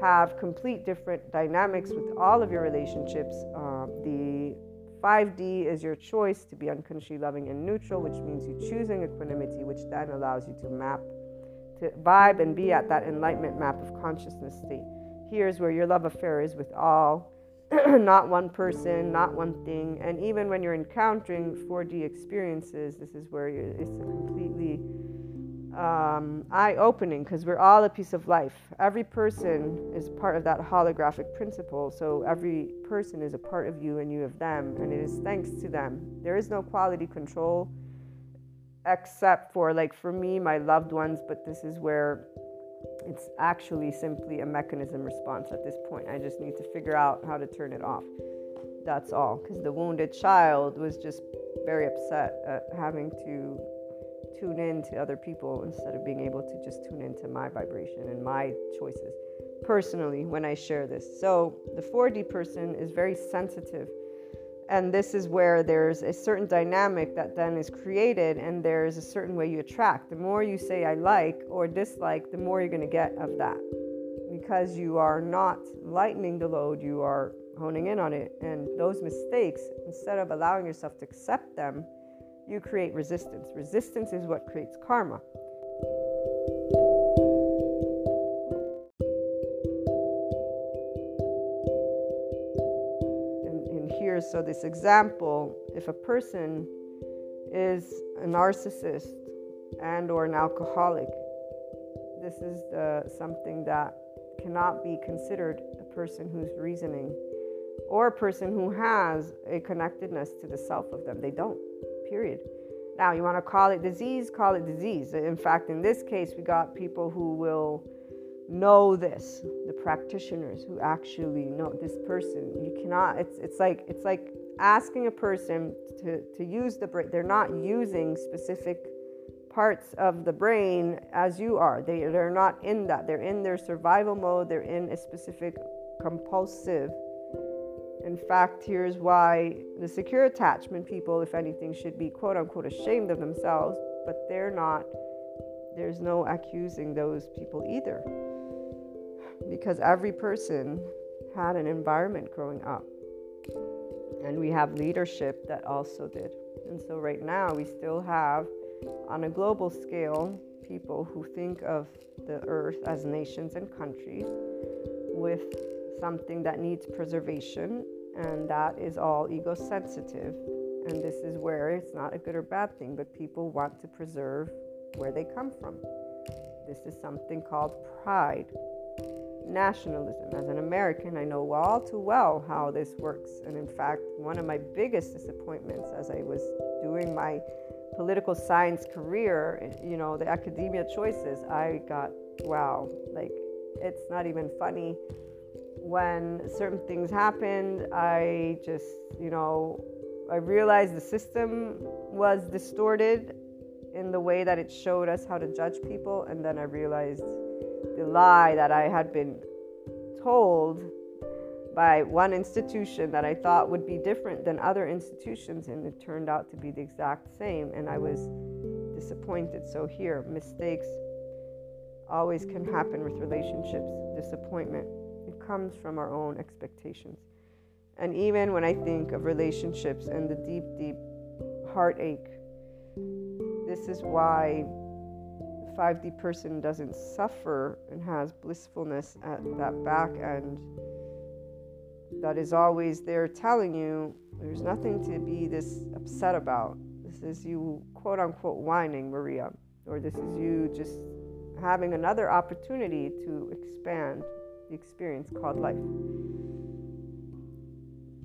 have complete different dynamics with all of your relationships, um, the 5D is your choice to be unconditionally loving and neutral, which means you choosing equanimity, which then allows you to map, to vibe and be at that enlightenment map of consciousness state. Here's where your love affair is with all, [CLEARS THROAT] not one person, not one thing. And even when you're encountering 4D experiences, this is where it's completely um, eye opening because we're all a piece of life. Every person is part of that holographic principle. So every person is a part of you and you of them. And it is thanks to them. There is no quality control except for, like, for me, my loved ones. But this is where it's actually simply a mechanism response at this point. I just need to figure out how to turn it off. That's all. Because the wounded child was just very upset at having to tune in to other people instead of being able to just tune into my vibration and my choices personally when I share this. So, the 4D person is very sensitive. And this is where there's a certain dynamic that then is created, and there's a certain way you attract. The more you say I like or dislike, the more you're going to get of that. Because you are not lightening the load, you are honing in on it. And those mistakes, instead of allowing yourself to accept them, you create resistance. Resistance is what creates karma. And, and here, so this example, if a person is a narcissist and or an alcoholic, this is the, something that cannot be considered a person who's reasoning or a person who has a connectedness to the self of them. They don't period. Now, you want to call it disease, call it disease. In fact, in this case, we got people who will know this, the practitioners who actually know this person. You cannot, it's, it's like, it's like asking a person to, to use the brain. They're not using specific parts of the brain as you are. They, they're not in that. They're in their survival mode. They're in a specific compulsive in fact, here's why the secure attachment people, if anything, should be quote unquote ashamed of themselves, but they're not. There's no accusing those people either. Because every person had an environment growing up. And we have leadership that also did. And so, right now, we still have, on a global scale, people who think of the earth as nations and countries with something that needs preservation, and that is all ego sensitive. And this is where it's not a good or bad thing, but people want to preserve where they come from. This is something called pride, nationalism. As an American, I know all too well how this works. And in fact, one of my biggest disappointments as I was doing my political science career, you know, the academia choices, I got, wow, like it's not even funny when certain things happened, I just, you know, I realized the system was distorted in the way that it showed us how to judge people. And then I realized the lie that I had been told by one institution that I thought would be different than other institutions, and it turned out to be the exact same. And I was disappointed. So, here, mistakes always can happen with relationships, disappointment comes from our own expectations. And even when I think of relationships and the deep, deep heartache, this is why the 5D person doesn't suffer and has blissfulness at that back end that is always there telling you there's nothing to be this upset about. This is you, quote unquote, whining, Maria, or this is you just having another opportunity to expand the experience called life.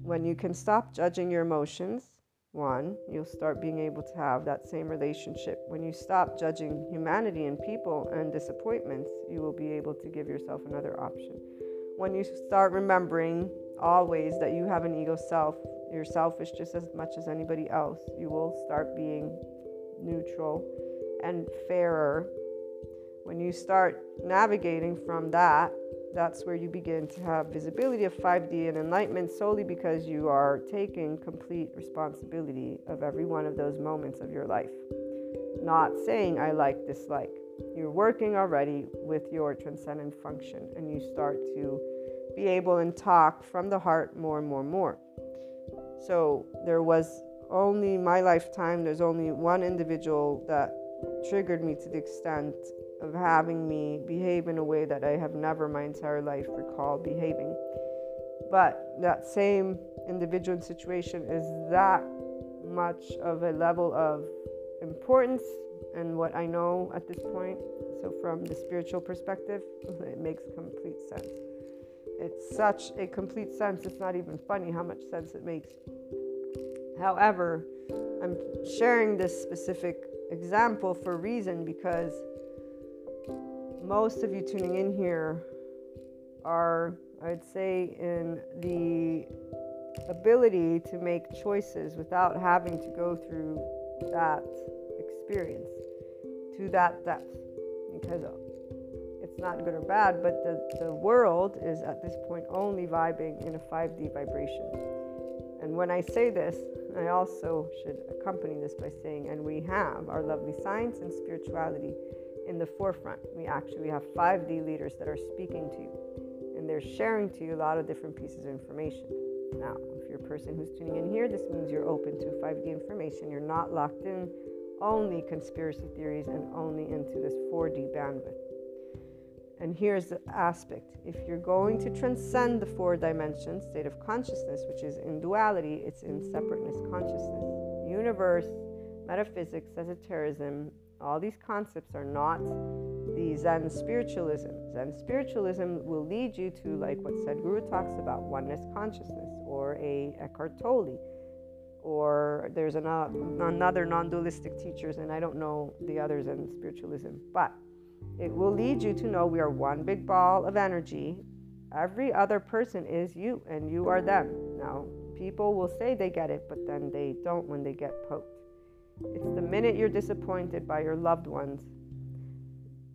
When you can stop judging your emotions, one, you'll start being able to have that same relationship. When you stop judging humanity and people and disappointments, you will be able to give yourself another option. When you start remembering always that you have an ego self, you're selfish just as much as anybody else, you will start being neutral and fairer. When you start navigating from that that's where you begin to have visibility of 5D and enlightenment solely because you are taking complete responsibility of every one of those moments of your life. Not saying, I like, dislike. You're working already with your transcendent function and you start to be able and talk from the heart more and more and more. So there was only my lifetime, there's only one individual that triggered me to the extent of having me behave in a way that I have never my entire life recalled behaving. But that same individual situation is that much of a level of importance and what I know at this point. So, from the spiritual perspective, [LAUGHS] it makes complete sense. It's such a complete sense, it's not even funny how much sense it makes. However, I'm sharing this specific example for a reason because most of you tuning in here are, I'd say, in the ability to make choices without having to go through that experience. to that depth because it's not good or bad, but the, the world is at this point only vibing in a 5D vibration. And when I say this, I also should accompany this by saying, and we have our lovely science and spirituality in the forefront. We actually have 5D leaders that are speaking to you, and they're sharing to you a lot of different pieces of information. Now, if you're a person who's tuning in here, this means you're open to 5D information. You're not locked in only conspiracy theories and only into this 4D bandwidth. And here's the aspect if you're going to transcend the four dimensions, state of consciousness, which is in duality, it's in separateness consciousness. Universe, metaphysics, esotericism, all these concepts are not the Zen spiritualism. Zen spiritualism will lead you to, like what Sadhguru talks about, oneness consciousness, or a Eckhart Tolle, or there's another, non dualistic teachers, and I don't know the others in spiritualism, but it will lead you to know we are one big ball of energy. Every other person is you, and you are them. Now, people will say they get it, but then they don't when they get poked. It's the minute you're disappointed by your loved ones.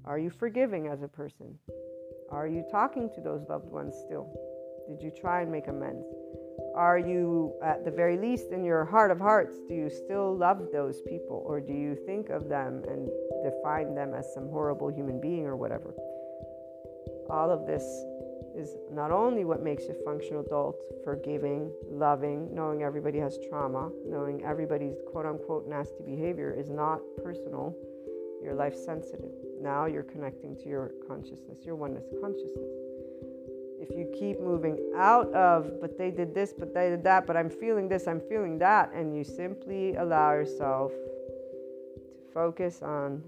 Are you forgiving as a person? Are you talking to those loved ones still? Did you try and make amends? Are you, at the very least, in your heart of hearts, do you still love those people? Or do you think of them and define them as some horrible human being or whatever? All of this is not only what makes you a functional adult, forgiving, loving, knowing everybody has trauma, knowing everybody's quote unquote nasty behavior is not personal, you're life sensitive. Now you're connecting to your consciousness, your oneness consciousness. If you keep moving out of, but they did this, but they did that, but I'm feeling this, I'm feeling that, and you simply allow yourself to focus on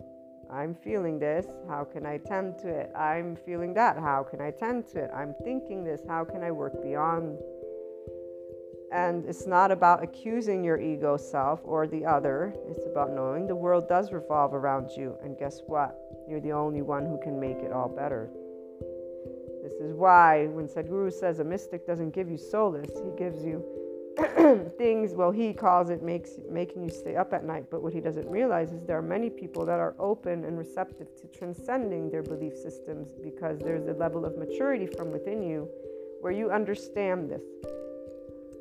I'm feeling this. How can I tend to it? I'm feeling that. How can I tend to it? I'm thinking this. How can I work beyond? And it's not about accusing your ego self or the other. It's about knowing the world does revolve around you. And guess what? You're the only one who can make it all better. This is why when Sadhguru says a mystic doesn't give you solace, he gives you [CLEARS THROAT] things, well, he calls it makes making you stay up at night. But what he doesn't realize is there are many people that are open and receptive to transcending their belief systems because there's a level of maturity from within you where you understand this.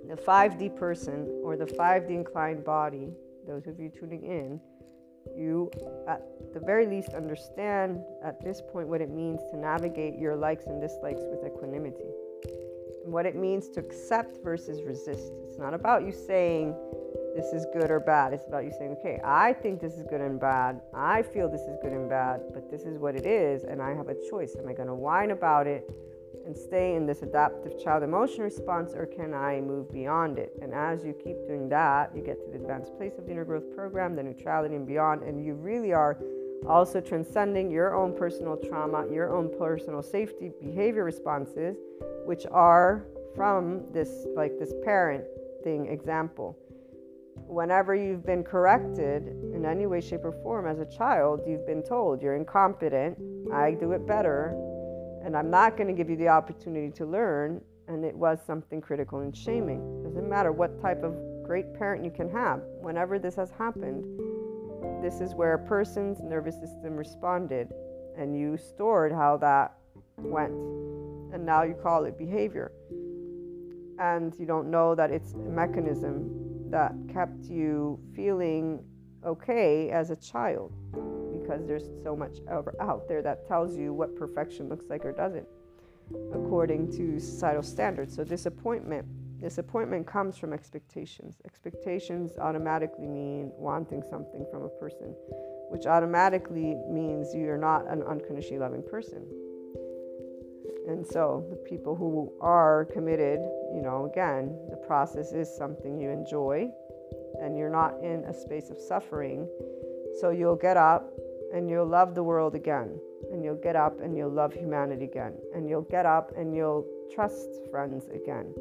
The 5D person or the 5D inclined body, those of you tuning in, you at the very least understand at this point what it means to navigate your likes and dislikes with equanimity what it means to accept versus resist. It's not about you saying this is good or bad. It's about you saying, okay, I think this is good and bad. I feel this is good and bad, but this is what it is, and I have a choice. Am I going to whine about it and stay in this adaptive child emotion response, or can I move beyond it? And as you keep doing that, you get to the advanced place of the inner growth program, the neutrality and beyond, and you really are also transcending your own personal trauma, your own personal safety behavior responses which are from this like this parent thing example. Whenever you've been corrected in any way shape or form as a child you've been told you're incompetent i do it better and i'm not going to give you the opportunity to learn and it was something critical and shaming. Doesn't matter what type of great parent you can have. Whenever this has happened this is where a person's nervous system responded and you stored how that went and now you call it behavior. And you don't know that it's a mechanism that kept you feeling okay as a child because there's so much out there that tells you what perfection looks like or doesn't according to societal standards. So disappointment disappointment comes from expectations. Expectations automatically mean wanting something from a person, which automatically means you're not an unconditionally loving person. And so, the people who are committed, you know, again, the process is something you enjoy and you're not in a space of suffering. So, you'll get up and you'll love the world again. And you'll get up and you'll love humanity again. And you'll get up and you'll trust friends again.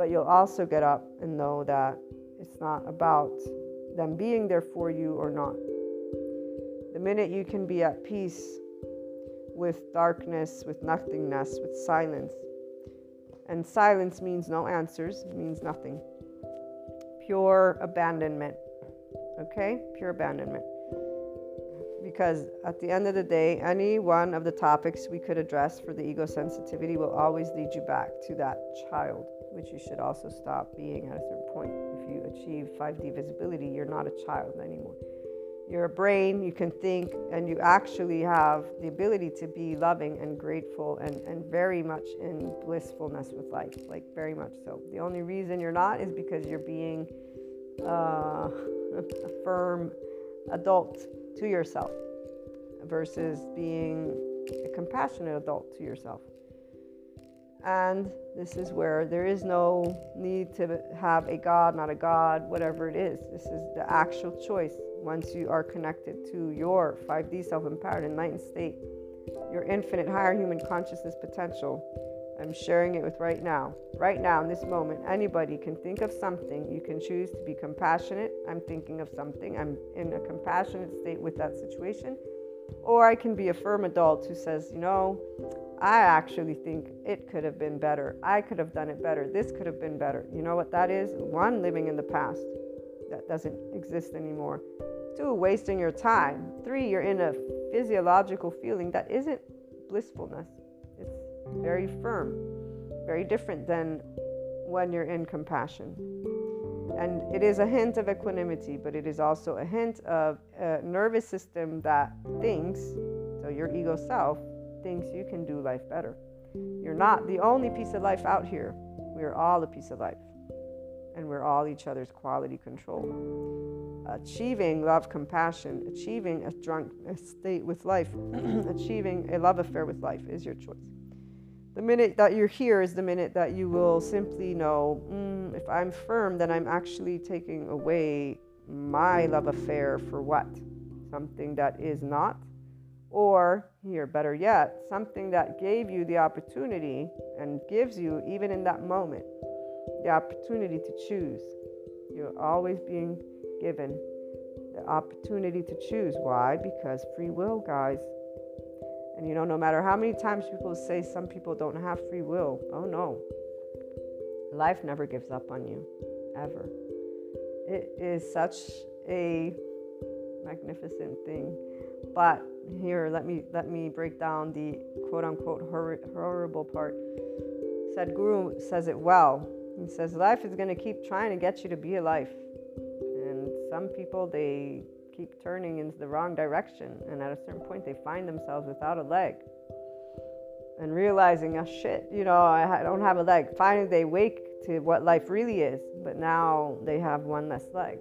But you'll also get up and know that it's not about them being there for you or not. The minute you can be at peace with darkness, with nothingness, with silence. And silence means no answers, means nothing. Pure abandonment. Okay? Pure abandonment. Because at the end of the day, any one of the topics we could address for the ego sensitivity will always lead you back to that child, which you should also stop being at a certain point. If you achieve 5D visibility, you're not a child anymore. You're a brain, you can think, and you actually have the ability to be loving and grateful and, and very much in blissfulness with life, like very much so. The only reason you're not is because you're being uh, [LAUGHS] a firm adult to yourself versus being a compassionate adult to yourself. And this is where there is no need to have a God, not a God, whatever it is. This is the actual choice once you are connected to your 5D self empowered enlightened state, your infinite higher human consciousness potential. I'm sharing it with right now. Right now, in this moment, anybody can think of something. You can choose to be compassionate. I'm thinking of something. I'm in a compassionate state with that situation. Or I can be a firm adult who says, you know, I actually think it could have been better. I could have done it better. This could have been better. You know what that is? One, living in the past that doesn't exist anymore. Two, wasting your time. Three, you're in a physiological feeling that isn't blissfulness. Very firm, very different than when you're in compassion. And it is a hint of equanimity, but it is also a hint of a nervous system that thinks, so your ego self thinks you can do life better. You're not the only piece of life out here. We're all a piece of life. And we're all each other's quality control. Achieving love, compassion, achieving a drunk state with life, [CLEARS THROAT] achieving a love affair with life is your choice. The minute that you're here is the minute that you will simply know mm, if I'm firm, then I'm actually taking away my love affair for what? Something that is not. Or, here, better yet, something that gave you the opportunity and gives you, even in that moment, the opportunity to choose. You're always being given the opportunity to choose. Why? Because free will, guys. And you know, no matter how many times people say some people don't have free will, oh no. Life never gives up on you, ever. It is such a magnificent thing. But here, let me let me break down the quote unquote hor- horrible part. Sadhguru says it well. He says life is going to keep trying to get you to be a life, and some people they keep turning into the wrong direction. And at a certain point, they find themselves without a leg and realizing, oh shit, you know, I don't have a leg. Finally, they wake to what life really is, but now they have one less leg.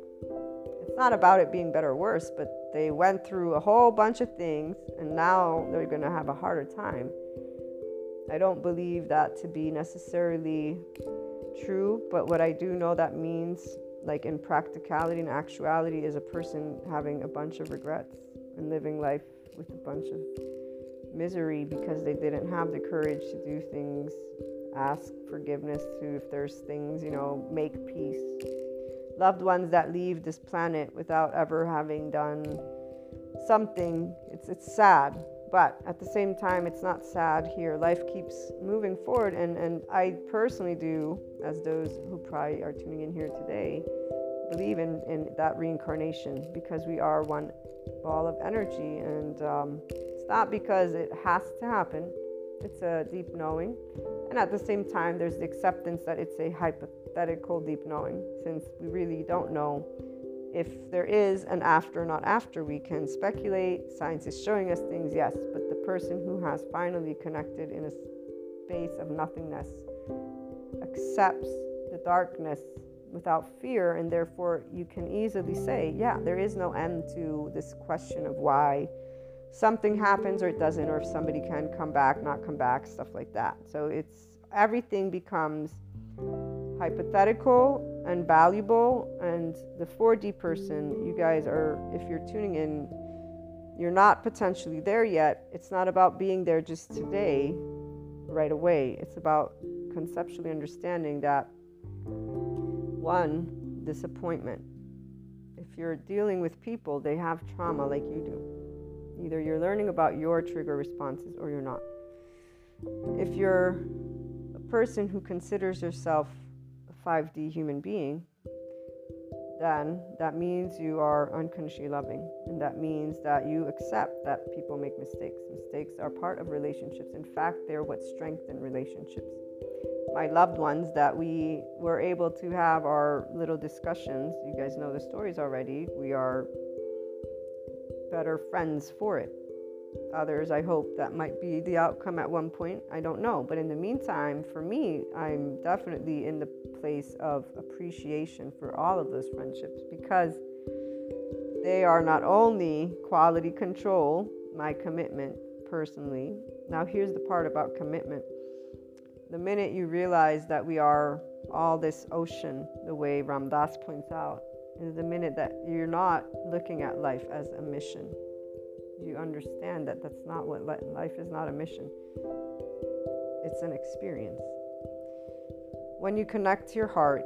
It's not about it being better or worse, but they went through a whole bunch of things and now they're going to have a harder time. I don't believe that to be necessarily true, but what I do know that means like in practicality and actuality is a person having a bunch of regrets and living life with a bunch of misery because they didn't have the courage to do things ask forgiveness to if there's things you know make peace. Loved ones that leave this planet without ever having done something. It's it's sad but at the same time it's not sad here. Life keeps moving forward and and i personally do as those who probably are tuning in here today believe in in that reincarnation because we are one ball of energy. And um, it's not because it has to happen. It's a deep knowing. And at the same time there's the acceptance that it's a hypothetical deep knowing since we really don't know if there is an after, not after, we can speculate. Science is showing us things, yes, but the person who has finally connected in a space of nothingness accepts the darkness without fear, and therefore you can easily say, yeah, there is no end to this question of why something happens or it doesn't, or if somebody can come back, not come back, stuff like that. So it's everything becomes hypothetical and valuable. And the 4D person, you guys are, if you're tuning in, you're not potentially there yet. It's not about being there just today, right away. It's about conceptually understanding that one, disappointment. If you're dealing with people, they have trauma like you do. Either you're learning about your trigger responses or you're not. If you're a person who considers yourself 5D human being, then that means you are unconditionally loving. And that means that you accept that people make mistakes. Mistakes are part of relationships. In fact, they're what strengthen relationships. My loved ones that we were able to have our little discussions, you guys know the stories already. We are better friends for it. Others, I hope that might be the outcome at one point. I don't know. But in the meantime, for me, I'm definitely in the place of appreciation for all of those friendships because they are not only quality control, my commitment personally. Now, here's the part about commitment. The minute you realize that we are all this ocean, the way Ram Dass points out, is the minute that you're not looking at life as a mission. You understand that that's not what life is not a mission. It's an experience. When you connect to your heart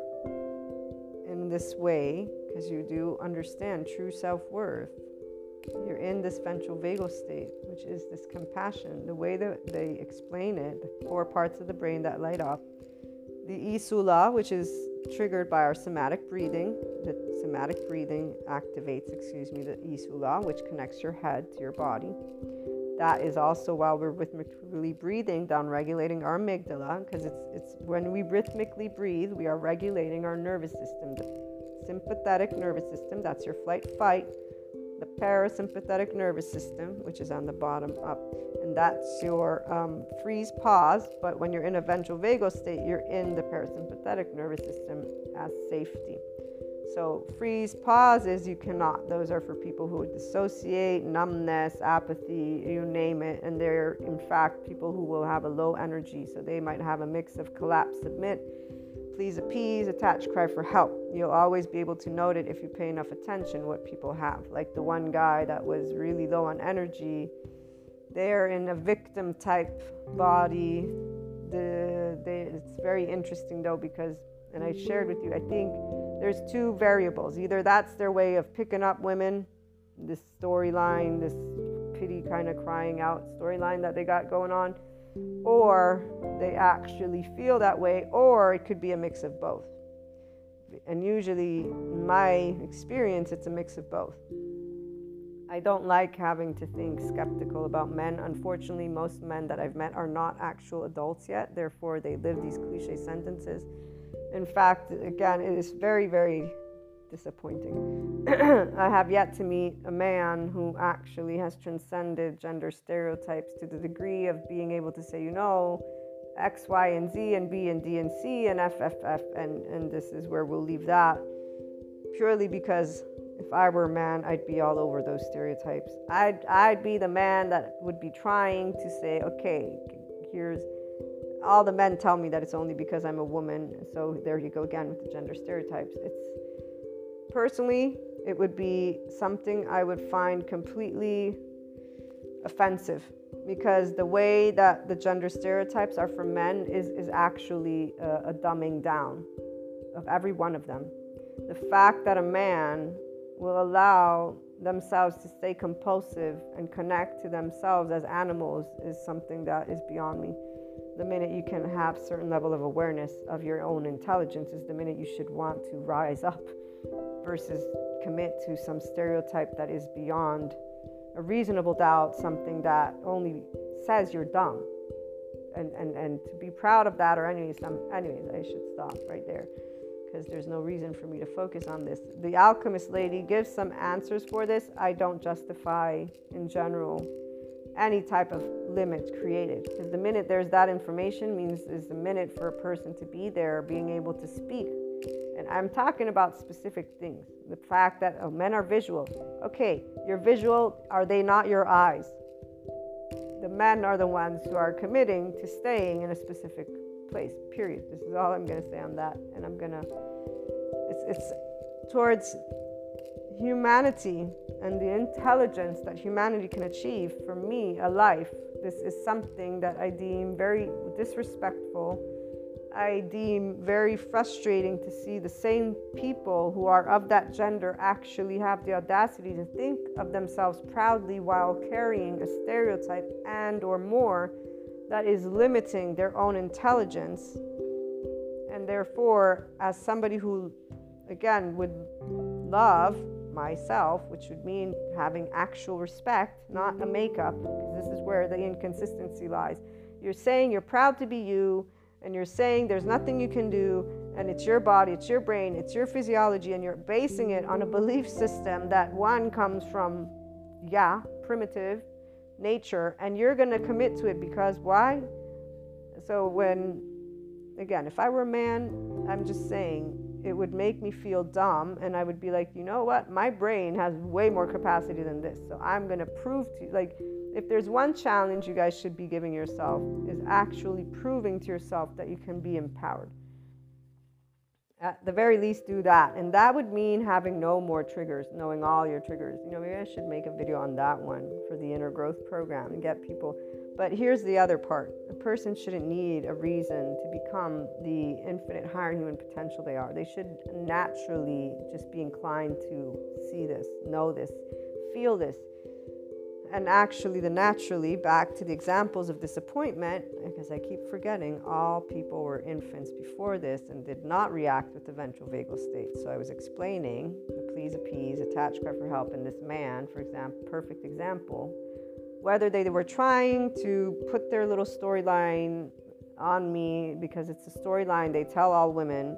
in this way, because you do understand true self worth, you're in this ventral vagal state, which is this compassion. The way that they explain it, the four parts of the brain that light up, the insula, which is triggered by our somatic breathing. The somatic breathing activates, excuse me, the insula, which connects your head to your body. That is also while we're rhythmically breathing, down regulating our amygdala, because it's it's when we rhythmically breathe, we are regulating our nervous system. The sympathetic nervous system, that's your flight fight, the parasympathetic nervous system, which is on the bottom up, and that's your um, freeze pause. But when you're in a ventral vagal state, you're in the parasympathetic nervous system as safety. So, freeze pauses, you cannot. Those are for people who dissociate, numbness, apathy, you name it. And they're, in fact, people who will have a low energy. So, they might have a mix of collapse, submit, please appease, attach, cry for help. You'll always be able to note it if you pay enough attention what people have. Like the one guy that was really low on energy, they're in a victim type body. The, they, it's very interesting though because, and I shared with you, I think there's two variables. Either that's their way of picking up women, this storyline, this pity kind of crying out storyline that they got going on or they actually feel that way, or it could be a mix of both. And usually, in my experience, it's a mix of both. I don't like having to think skeptical about men. Unfortunately, most men that I've met are not actual adults yet, therefore, they live these cliche sentences. In fact, again, it is very, very disappointing. [CLEARS THROAT] I have yet to meet a man who actually has transcended gender stereotypes to the degree of being able to say, you know, X, Y, and Z, and B, and D, and C, and F, F, F, and, and this is where we'll leave that. Purely because if I were a man, I'd be all over those stereotypes. I'd, I'd be the man that would be trying to say, okay, here's all the men tell me that it's only because I'm a woman. So there you go again with the gender stereotypes. It's personally, it would be something I would find completely offensive because the way that the gender stereotypes are for men is, is actually a, a dumbing down of every one of them. The fact that a man will allow themselves to stay compulsive and connect to themselves as animals is something that is beyond me. The minute you can have certain level of awareness of your own intelligence is the minute you should want to rise up versus commit to some stereotype that is beyond a reasonable doubt, something that only says you're dumb. And, and, and to be proud of that, or anyways, I'm, anyways, I should stop right there because there's no reason for me to focus on this. The alchemist lady gives some answers for this. I don't justify in general any type of limit created because the minute there's that information means is the minute for a person to be there being able to speak and I'm talking about specific things. The fact that oh, men are visual. Okay, you're visual. Are they not your eyes? The men are the ones who are committing to staying in a specific place, period. This is all I'm going to say on that. And I'm going to, it's, it's towards humanity and the intelligence that humanity can achieve. For me, a life, this is something that I deem very disrespectful I deem very frustrating to see the same people who are of that gender actually have the audacity to think of themselves proudly while carrying a stereotype and or more that is limiting their own intelligence and therefore as somebody who again would love myself, which would mean having actual respect, not a makeup, because this is where the inconsistency lies. You're saying you're proud to be you, and you're saying there's nothing you can do, and it's your body, it's your brain, it's your physiology, and you're basing it on a belief system that one comes from, yeah, primitive nature, and you're going to commit to it because why? So, when, again, if I were a man, I'm just saying it would make me feel dumb, and I would be like, you know what? My brain has way more capacity than this, so I'm going to prove to you, like, if there's one challenge you guys should be giving yourself is actually proving to yourself that you can be empowered. At the very least do that. And that would mean having no more triggers knowing all your triggers. You know maybe i should make a video on that one for the inner growth program and get people. But here's the other part. A person shouldn't need a reason to become the infinite higher human potential they are. They should naturally just be inclined to see this know this feel this and actually, the naturally, back to the examples of disappointment, because I keep forgetting, all people were infants before this and did not react with the ventral vagal state. So I was explaining the please appease, attach, cry for help, in this man, for example, perfect example, whether they were trying to put their little storyline on me because it's a storyline they tell all women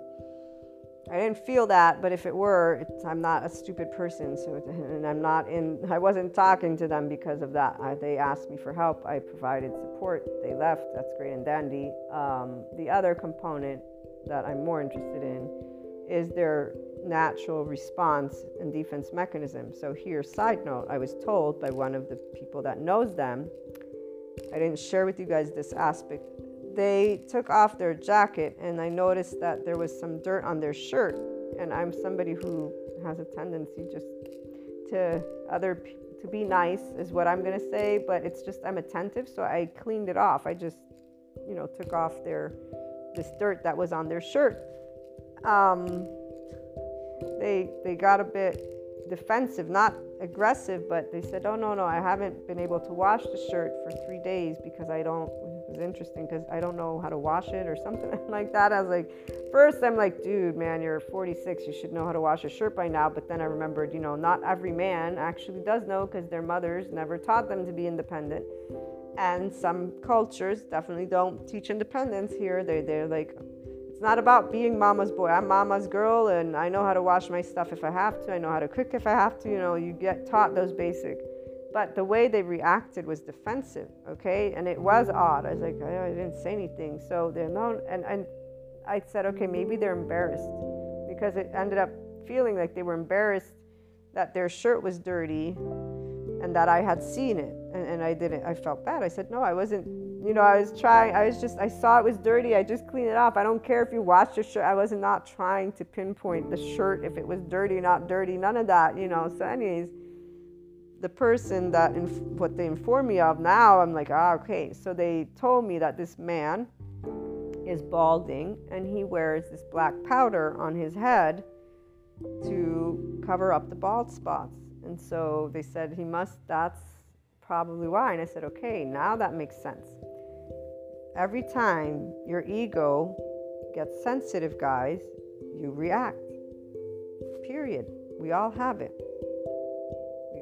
I didn't feel that, but if it were, I'm not a stupid person. So, and I'm not in. I wasn't talking to them because of that. I, they asked me for help. I provided support. They left. That's great and dandy. Um, the other component that I'm more interested in is their natural response and defense mechanism. So here, side note, I was told by one of the people that knows them. I didn't share with you guys this aspect they took off their jacket and I noticed that there was some dirt on their shirt. And I'm somebody who has a tendency just to other to be nice is what I'm gonna say, but it's just I'm attentive, so I cleaned it off. I just you know took off their this dirt that was on their shirt. Um, they they got a bit defensive, not aggressive, but they said, "Oh no, no, I haven't been able to wash the shirt for three days because I don't." Was interesting because I don't know how to wash it or something [LAUGHS] like that. I was like, first I'm like, "Dude, man, you're 46. You should know how to wash a shirt by now." But then I remembered, you know, not every man actually does know because their mothers never taught them to be independent, and some cultures definitely don't teach independence here. They they're like it's not about being mama's boy. I'm mama's girl and I know how to wash my stuff if I have to. I know how to cook if I have to. You know, you get taught those basic. But the way they reacted was defensive, okay? And it was odd. I was like, I, I didn't say anything. So they're not, and, and I said, okay, maybe they're embarrassed because it ended up feeling like they were embarrassed that their shirt was dirty and that I had seen it. And, and I didn't, I felt bad. I said, no, I wasn't you know, I was trying, I was just, I saw it was dirty. I just cleaned it off. I don't care if you washed your shirt. I was not trying to pinpoint the shirt if it was dirty, not dirty, none of that, you know. So, anyways, the person that, inf- what they informed me of now, I'm like, ah, okay. So they told me that this man is balding and he wears this black powder on his head to cover up the bald spots. And so they said he must, that's probably why. And I said, okay, now that makes sense. Every time your ego gets sensitive, guys, you react. Period. We all have it.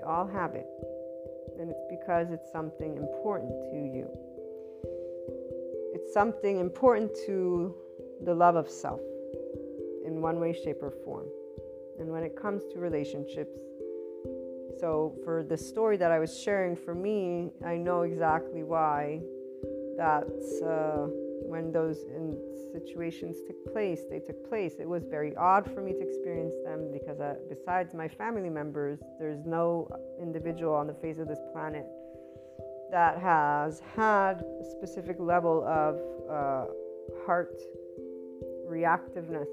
All have it. And it's because it's something important to you. It's something important to the love of self in one way, shape, or form. And when it comes to relationships, so for the story that I was sharing for me, I know exactly why that's. uh, when those situations took place, they took place. It was very odd for me to experience them because, uh, besides my family members, there's no individual on the face of this planet that has had a specific level of uh, heart reactiveness.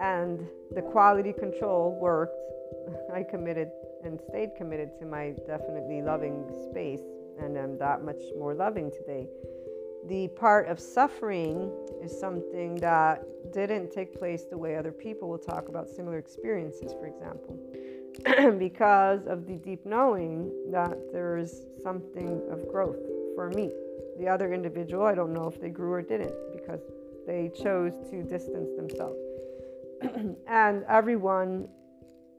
And the quality control worked. [LAUGHS] I committed and stayed committed to my definitely loving space and I'm that much more loving today. The part of suffering is something that didn't take place the way other people will talk about similar experiences, for example, [CLEARS THROAT] because of the deep knowing that there is something of growth for me. The other individual, I don't know if they grew or didn't because they chose to distance themselves. [CLEARS THROAT] and everyone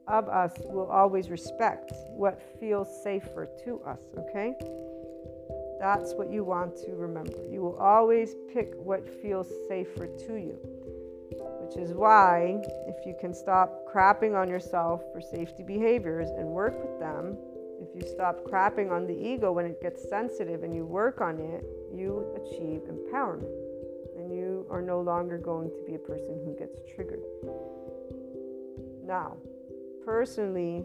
of us will always respect what feels safer to us, okay? That's what you want to remember. You will always pick what feels safer to you, which is why, if you can stop crapping on yourself for safety behaviors and work with them, if you stop crapping on the ego when it gets sensitive and you work on it, you achieve empowerment. And you are no longer going to be a person who gets triggered. Now, personally,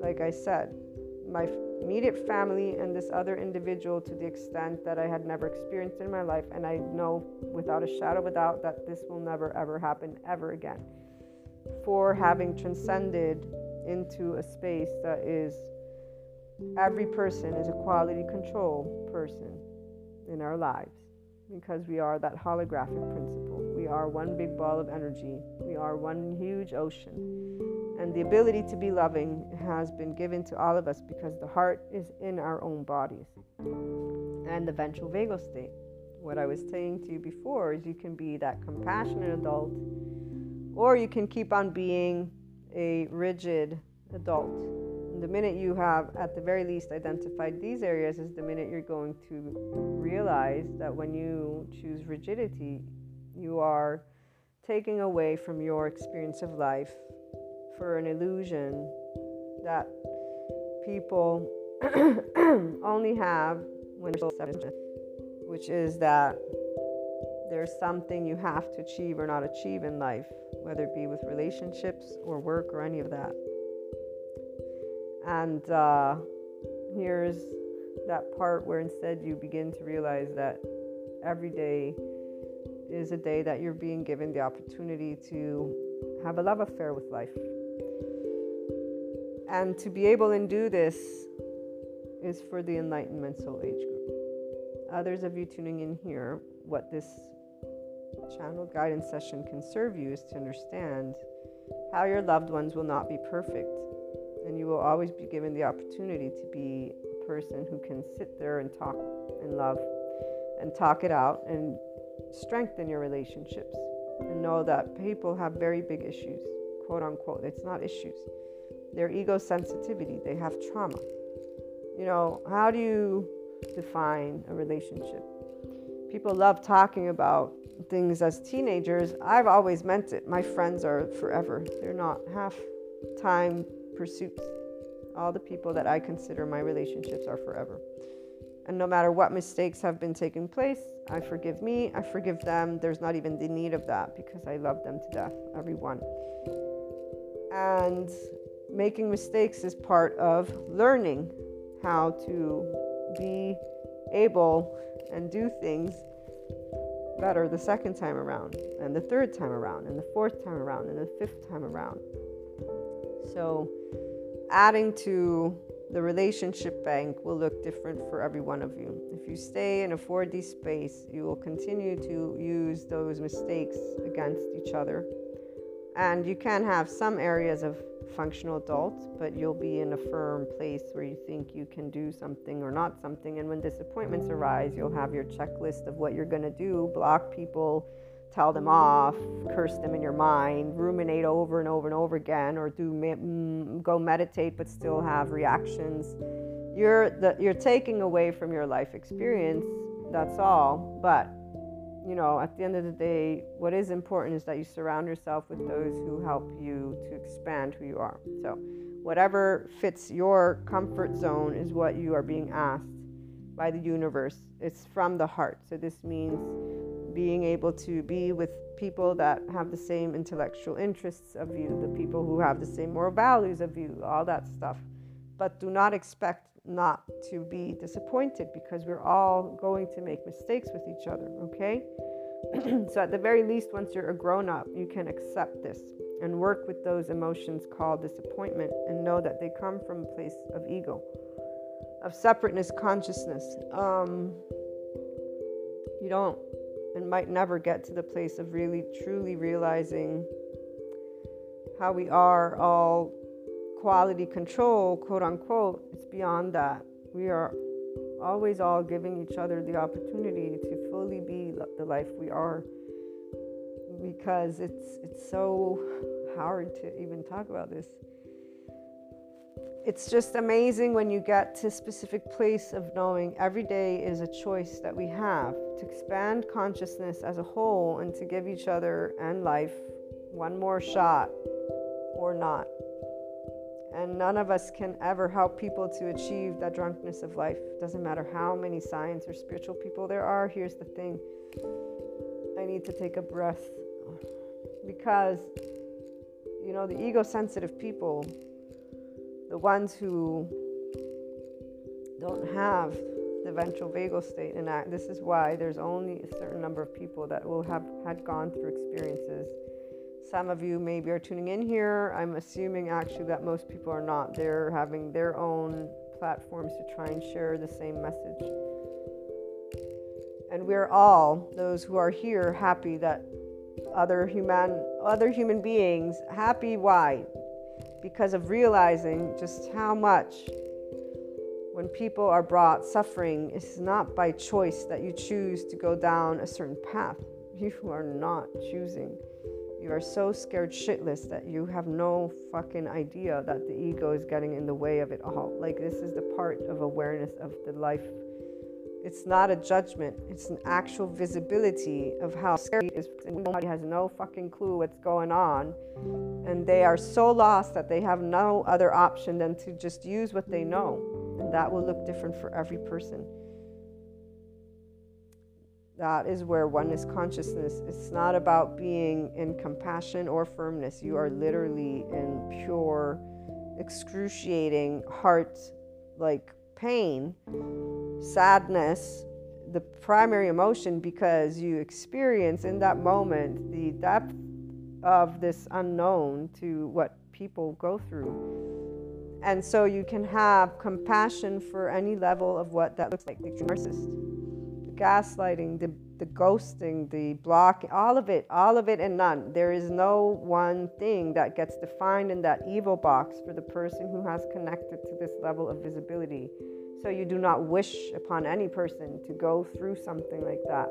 like I said, my immediate family and this other individual to the extent that I had never experienced in my life. And I know without a shadow of a doubt that this will never ever happen ever again. For having transcended into a space that is every person is a quality control person in our lives because we are that holographic principle. We are one big ball of energy, we are one huge ocean. And the ability to be loving has been given to all of us because the heart is in our own bodies. And the ventral vagal state. What I was saying to you before is you can be that compassionate adult, or you can keep on being a rigid adult. And the minute you have, at the very least, identified these areas, is the minute you're going to realize that when you choose rigidity, you are taking away from your experience of life for an illusion that people [CLEARS THROAT] only have when they're which is that there's something you have to achieve or not achieve in life, whether it be with relationships or work or any of that. And uh, here's that part where instead you begin to realize that every day is a day that you're being given the opportunity to have a love affair with life. And to be able and do this is for the Enlightenment Soul Age group. Others of you tuning in here, what this channel guidance session can serve you is to understand how your loved ones will not be perfect. And you will always be given the opportunity to be a person who can sit there and talk and love and talk it out and strengthen your relationships and know that people have very big issues, quote unquote. It's not issues, their ego sensitivity, they have trauma. You know, how do you define a relationship? People love talking about things as teenagers. I've always meant it. My friends are forever, they're not half time pursuits. All the people that I consider my relationships are forever. And no matter what mistakes have been taking place, I forgive me, I forgive them. There's not even the need of that because I love them to death, everyone. And making mistakes is part of learning how to be able and do things better the second time around, and the third time around, and the fourth time around, and the fifth time around. So, adding to the relationship bank will look different for every one of you. If you stay in a 4D space, you will continue to use those mistakes against each other. And you can have some areas of functional adult, but you'll be in a firm place where you think you can do something or not something. And when disappointments arise, you'll have your checklist of what you're going to do block people, tell them off, curse them in your mind, ruminate over and over and over again, or do mm, go meditate but still have reactions. You're, the, you're taking away from your life experience, that's all. But you know, at the end of the day, what is important is that you surround yourself with those who help you to expand who you are. So, whatever fits your comfort zone is what you are being asked by the universe. It's from the heart. So, this means being able to be with people that have the same intellectual interests of you, the people who have the same moral values of you, all that stuff. But do not expect not to be disappointed because we're all going to make mistakes with each other, okay? [CLEARS THROAT] so, at the very least, once you're a grown up, you can accept this and work with those emotions called disappointment and know that they come from a place of ego, of separateness consciousness. Um, you don't and might never get to the place of really truly realizing how we are all quality control, quote unquote, it's beyond that. We are always all giving each other the opportunity to fully be the life we are because it's it's so hard to even talk about this. it's just amazing when you get to a specific place of knowing every day is a choice that we have to expand consciousness as a whole and to give each other and life one more shot or not. And none of us can ever help people to achieve that drunkenness of life. Doesn't matter how many science or spiritual people there are. Here's the thing I need to take a breath because, you know, the ego sensitive people, the ones who don't have the ventral vagal state and this is why there's only a certain number of people that will have had gone through experiences some of you maybe are tuning in here. I'm assuming actually that most people are not. They're having their own platforms to try and share the same message. And we're all, those who are here, happy that other human other human beings happy why? Because of realizing just how much when people are brought suffering, it's not by choice that you choose to go down a certain path. You are not choosing. You are so scared shitless that you have no fucking idea that the ego is getting in the way of it all. Like, this is the part of awareness of the life. It's not a judgment, it's an actual visibility of how scary it is. Nobody has no fucking clue what's going on. And they are so lost that they have no other option than to just use what they know. And that will look different for every person. That is where oneness consciousness, it's not about being in compassion or firmness. You are literally in pure, excruciating heart like pain, sadness, the primary emotion because you experience in that moment the depth of this unknown to what people go through. And so you can have compassion for any level of what that looks like. The narcissist gaslighting, the, the ghosting, the blocking, all of it, all of it and none. There is no one thing that gets defined in that evil box for the person who has connected to this level of visibility. So you do not wish upon any person to go through something like that.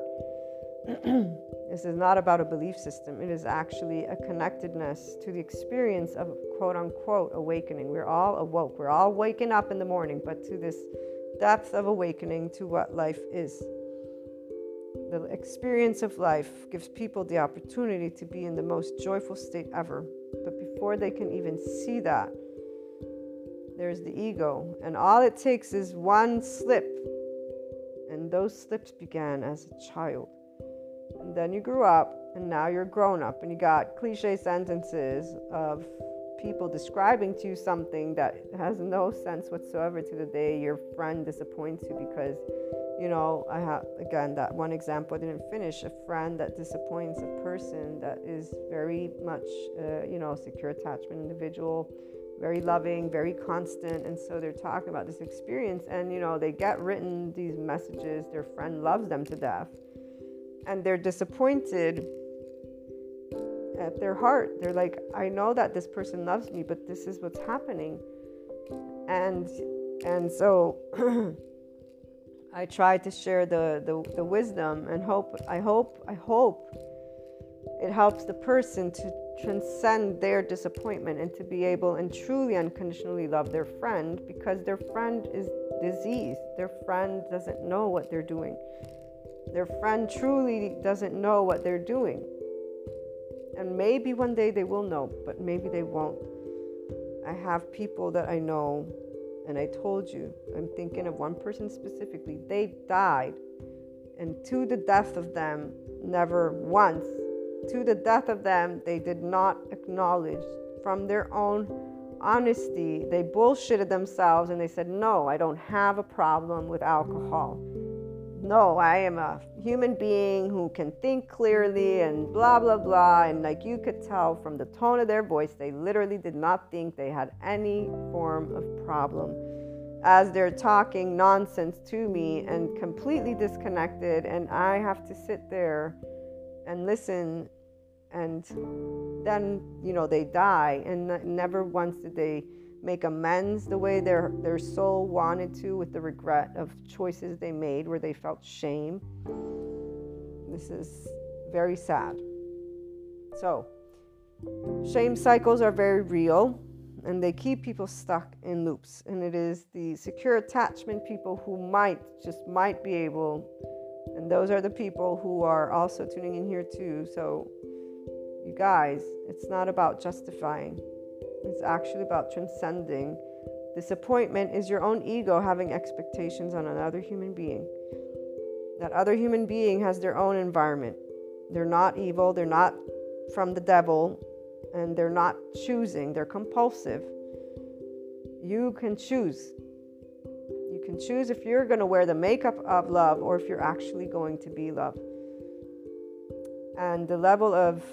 [CLEARS THROAT] this is not about a belief system. It is actually a connectedness to the experience of quote unquote awakening. We're all awoke. We're all waking up in the morning, but to this depth of awakening to what life is the experience of life gives people the opportunity to be in the most joyful state ever. But before they can even see that, there's the ego. And all it takes is one slip. And those slips began as a child. And then you grew up, and now you're grown up, and you got cliche sentences of people describing to you something that has no sense whatsoever to the day your friend disappoints you because you know, I have again that one example I didn't finish. A friend that disappoints a person that is very much, uh, you know, secure attachment individual, very loving, very constant, and so they're talking about this experience, and you know, they get written these messages. Their friend loves them to death, and they're disappointed at their heart. They're like, I know that this person loves me, but this is what's happening, and and so. [CLEARS THROAT] I try to share the, the, the wisdom and hope. I hope, I hope it helps the person to transcend their disappointment and to be able and truly unconditionally love their friend because their friend is diseased. Their friend doesn't know what they're doing. Their friend truly doesn't know what they're doing. And maybe one day they will know, but maybe they won't. I have people that I know and I told you, I'm thinking of one person specifically, they died. And to the death of them, never once, to the death of them, they did not acknowledge. From their own honesty, they bullshitted themselves and they said, No, I don't have a problem with alcohol no, I am a human being who can think clearly and blah, blah, blah. And like you could tell from the tone of their voice, they literally did not think they had any form of problem as they're talking nonsense to me and completely disconnected. And I have to sit there and listen. And then, you know, they die. And never once did they make amends the way their, their soul wanted to with the regret of choices they made where they felt shame. This is very sad. So, shame cycles are very real. and they keep people stuck in loops. And it is the secure attachment people who might, just might be able, and those are the people who are also tuning in here too. So, you guys, it's not about justifying, it's actually about transcending. Disappointment is your own ego having expectations on another human being. That other human being has their own environment. They're not evil, they're not from the devil, and they're not choosing, they're compulsive. You can choose. You can choose if you're going to wear the makeup of love or if you're actually going to be love. And the level of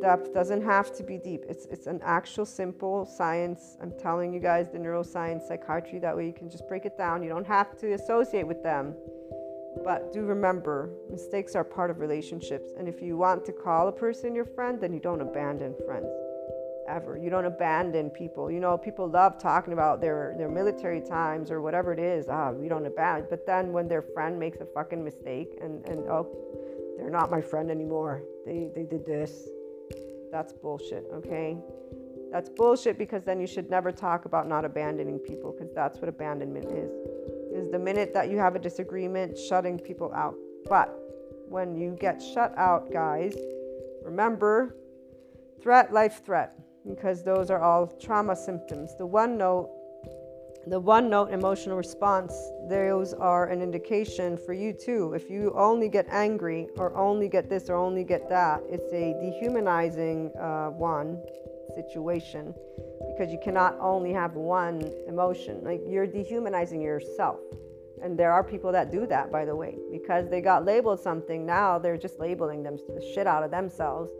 depth doesn't have to be deep. It's it's an actual simple science. I'm telling you guys the neuroscience, psychiatry that way you can just break it down. You don't have to associate with them. But do remember, mistakes are part of relationships. And if you want to call a person your friend, then you don't abandon friends. Ever. You don't abandon people. You know, people love talking about their, their military times or whatever it is. Ah, we don't abandon. But then when their friend makes a fucking mistake and, and oh, they're not my friend anymore. They, they did this. That's bullshit, okay? That's bullshit because then you should never talk about not abandoning people because that's what abandonment is is the minute that you have a disagreement, shutting people out. But when you get shut out, guys, remember threat, life threat, because those are all trauma symptoms. The one note, the one note emotional response, those are an indication for you too. If you only get angry or only get this or only get that, it's a dehumanizing uh, one situation because you cannot only have one emotion. Like you're dehumanizing yourself. And there are people that do that, by the way, because they got labeled something. Now they're just labeling them the shit out of themselves.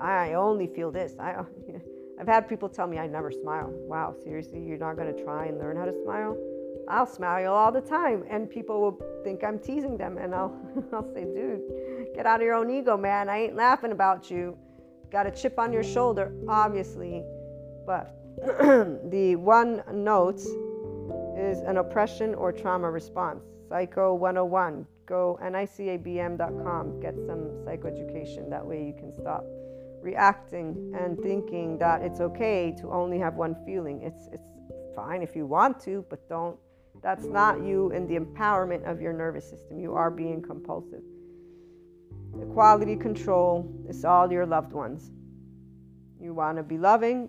I only feel this. I, [LAUGHS] I've had people tell me I never smile. Wow, seriously, you're not going to try and learn how to smile? I'll smile all the time, and people will think I'm teasing them, and I'll, [LAUGHS] I'll say, dude, get out of your own ego, man. I ain't laughing about you. Got a chip on your shoulder, obviously, but [CLEARS THROAT] the one note is an oppression or trauma response. Psycho 101. Go nicabm.com, get some psychoeducation. That way you can stop reacting and thinking that it's okay to only have one feeling. It's it's fine if you want to, but don't that's not you in the empowerment of your nervous system. You are being compulsive. The quality control is all your loved ones. You want to be loving,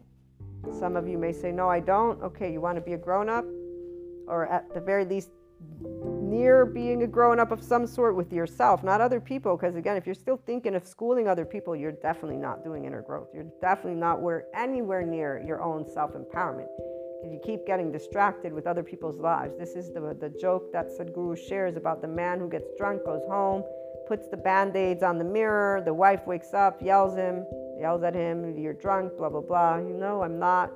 some of you may say, No, I don't. Okay, you want to be a grown up, or at the very least, near being a grown up of some sort with yourself, not other people. Because again, if you're still thinking of schooling other people, you're definitely not doing inner growth. You're definitely not where anywhere near your own self empowerment. You keep getting distracted with other people's lives, this is the, the joke that Sadhguru shares about the man who gets drunk, goes home, puts the band aids on the mirror, the wife wakes up, yells him, yells at him, You're drunk, blah, blah, blah. You know, I'm not.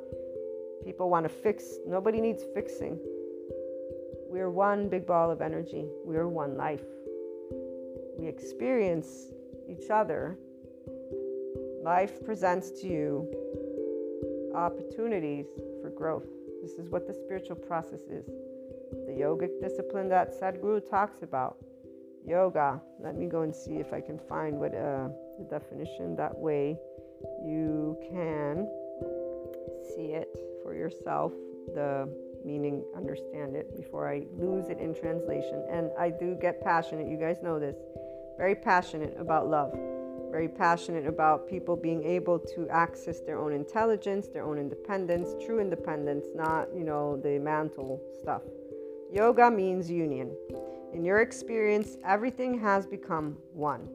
People want to fix. Nobody needs fixing. We're one big ball of energy, we're one life. We experience each other. Life presents to you opportunities for growth. This is what the spiritual process is. The yogic discipline that Sadhguru talks about. Yoga. Let me go and see if I can find what uh, the definition. That way you can see it for yourself, the meaning, understand it before I lose it in translation. And I do get passionate, you guys know this, very passionate about love, very passionate about people being able to access their own intelligence, their own independence, true independence, not, you know, the mantle stuff. Yoga means union. In your experience, everything has become one.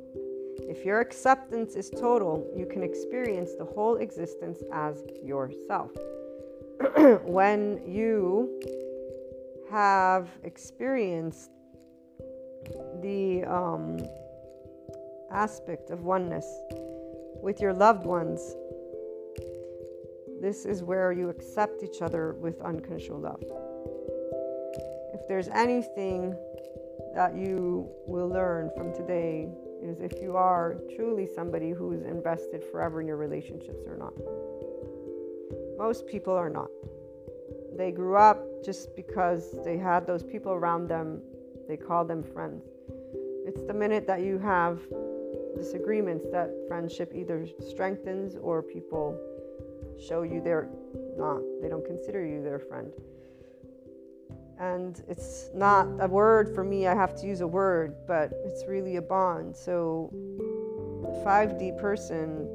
If your acceptance is total, you can experience the whole existence as yourself. [CLEARS THROAT] when you have experienced the um, aspect of oneness with your loved ones, this is where you accept each other with unconditional love. If there's anything that you will learn from today is if you are truly somebody who's invested forever in your relationships or not. Most people are not. They grew up just because they had those people around them, they call them friends. It's the minute that you have disagreements that friendship either strengthens or people show you they're not, they don't consider you their friend. And it's not a word for me, I have to use a word, but it's really a bond. So the 5D person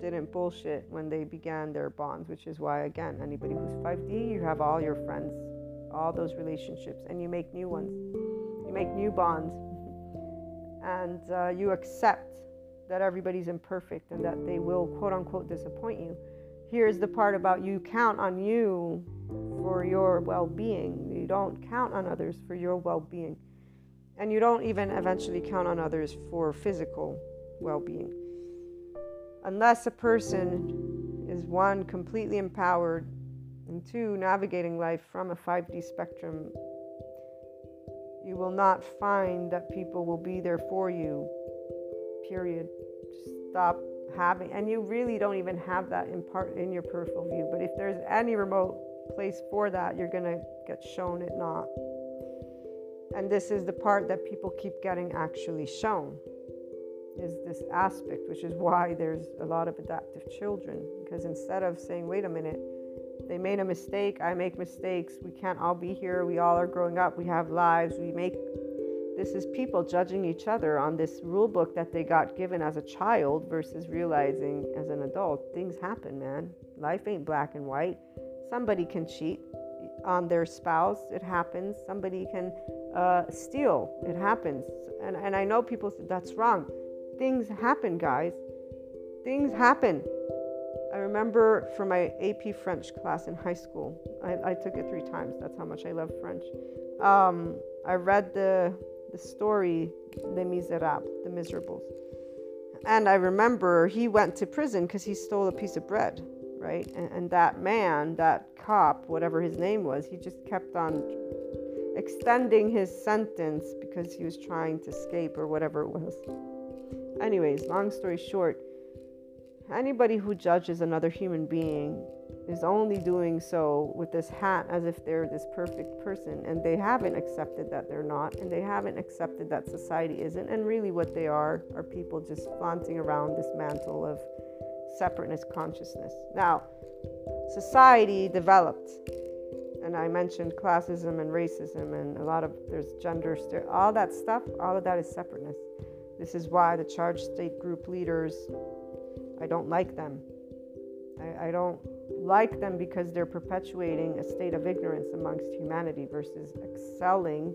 didn't bullshit when they began their bonds, which is why, again, anybody who's 5D, you have all your friends, all those relationships, and you make new ones. You make new bonds. And uh, you accept that everybody's imperfect and that they will, quote unquote, disappoint you. Here's the part about you count on you for your well being. You don't count on others for your well being. And you don't even eventually count on others for physical well being. Unless a person is one, completely empowered, and two, navigating life from a 5D spectrum, you will not find that people will be there for you. Period. Stop having, and you really don't even have that in part in your peripheral view. But if there's any remote place for that, you're gonna get shown it not. And this is the part that people keep getting actually shown is this aspect, which is why there's a lot of adaptive children. Because instead of saying, wait a minute, they made a mistake, I make mistakes, we can't all be here, we all are growing up, we have lives, we make this is people judging each other on this rule book that they got given as a child versus realizing as an adult things happen, man. Life ain't black and white. Somebody can cheat on their spouse, it happens. Somebody can uh, steal, it happens. And, and I know people say that's wrong. Things happen, guys. Things happen. I remember for my AP French class in high school, I, I took it three times. That's how much I love French. Um, I read the the story Les Miserables, the Miserables. And I remember he went to prison because he stole a piece of bread, right? And, and that man, that cop, whatever his name was, he just kept on extending his sentence because he was trying to escape or whatever it was. Anyways, long story short, anybody who judges another human being is only doing so with this hat as if they're this perfect person and they haven't accepted that they're not and they haven't accepted that society isn't and really what they are are people just flaunting around this mantle of separateness consciousness. Now society developed and i mentioned classism and racism and a lot of there's gender all that stuff all of that is separateness this is why the charged state group leaders i don't like them I, I don't like them because they're perpetuating a state of ignorance amongst humanity versus excelling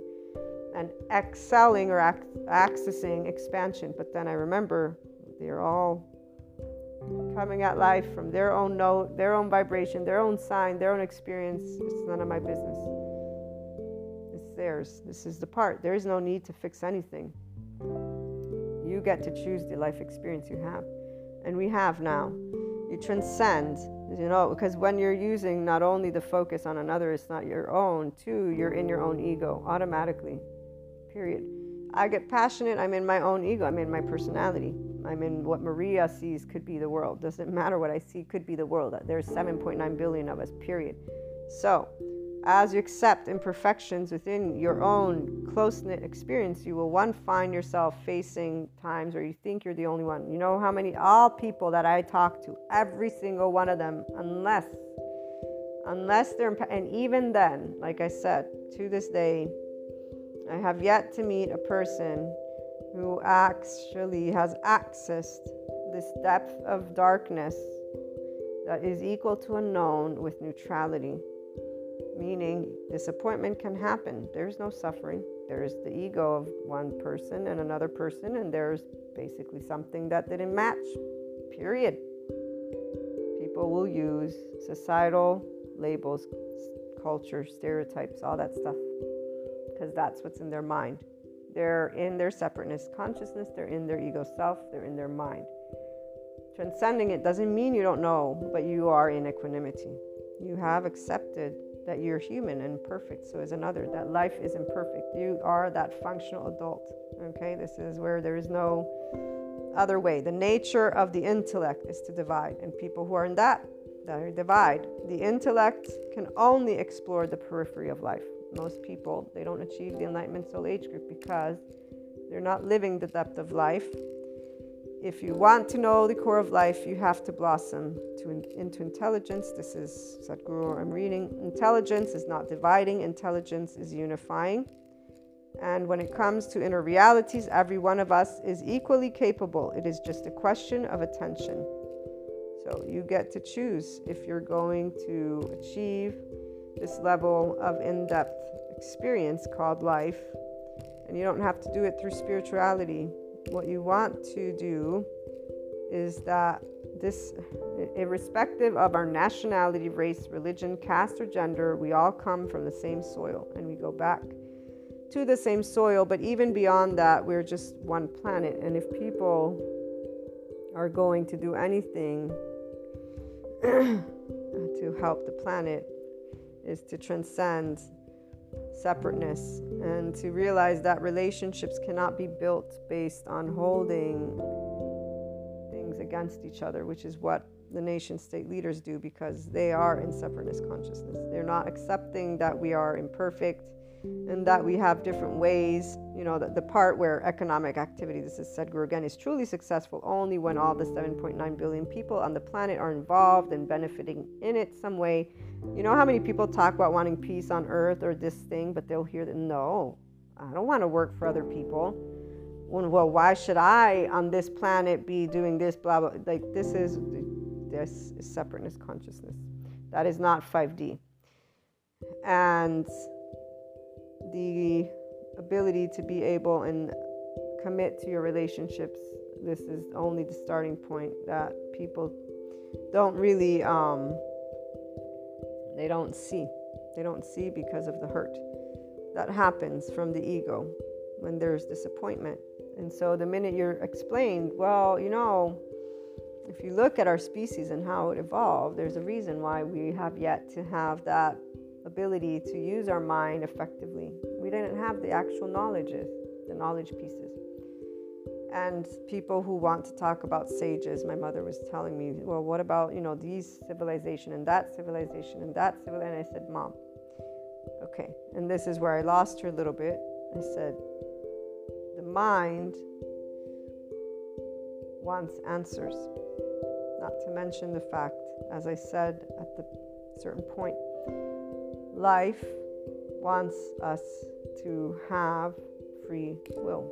and excelling or ac- accessing expansion. But then I remember they're all coming at life from their own note, their own vibration, their own sign, their own experience. It's none of my business. It's theirs. This is the part. There is no need to fix anything. You get to choose the life experience you have. And we have now. You transcend you know because when you're using not only the focus on another it's not your own too you're in your own ego automatically period. I get passionate i'm in my own ego i'm in my personality. I'm in what maria sees could be the world. Doesn't matter what i see could be the world. There's 7.9 billion of us period. So as you accept imperfections within your own close knit experience, you will one find yourself facing times where you think you're the only one. You know how many, all people that I talk to, every single one of them, unless, unless they're, and even then, like I said, to this day, I have yet to meet a person who actually has accessed this depth of darkness that is equal to a known with neutrality meaning disappointment can happen. There's no suffering. There's the ego of one person and another person, and there's basically something that didn't match, period. People will use societal labels, culture, stereotypes, all that stuff, because that's what's in their mind. They're in their separateness consciousness, they're in their ego self, they're in their mind. Transcending it doesn't mean you don't know, but you are in equanimity. You have accepted that you're human and perfect. So is another that life isn't perfect. You are that functional adult. Okay, this is where there is no other way. The nature of the intellect is to divide, and people who are in that that are divide, the intellect can only explore the periphery of life. Most people they don't achieve the enlightenment soul age group because they're not living the depth of life if you want to know the core of life, you have to blossom to in, into intelligence. This is Sadhguru I'm reading. Intelligence is not dividing, intelligence is unifying. And when it comes to inner realities, every one of us is equally capable. It is just a question of attention. So you get to choose if you're going to achieve this level of in depth experience called life. And you don't have to do it through spirituality. What you want to do is that this, irrespective of our nationality, race, religion, caste, or gender, we all come from the same soil and we go back to the same soil. But even beyond that, we're just one planet. And if people are going to do anything [CLEARS THROAT] to help the planet, is to transcend separateness and to realize that relationships cannot be built based on holding things against each other, which is what the nation state leaders do because they are in separateness consciousness. They're not accepting that we are imperfect and that we have different ways. You know, the, the part where economic activity, this is Sadhguru again, is truly successful only when all the 7.9 billion people on the planet are involved and benefiting in it some way. You know how many people talk about wanting peace on earth or this thing, but they'll hear that, no, I don't want to work for other people. Well, why should I on this planet be doing this, blah, blah. Like, this is, this is separateness consciousness. That is not 5D. And the ability to be able and commit to your relationships. This is only the starting point that people don't really um, they don't see. They don't see because of the hurt that happens from the ego when there's disappointment. And so the minute you're explained well you know if you look at our species and how it evolved there's a reason why we have yet to have that ability to use our mind effectively. We didn't have the actual knowledges, the knowledge pieces. And people who want to talk about sages, my mother was telling me, well, what about, you know, these civilization and that civilization and that civilization? And I said, Mom, okay. And this is where I lost her a little bit. I said, the mind wants answers, not to mention the fact, as I said at the certain point, Life wants us to have free will.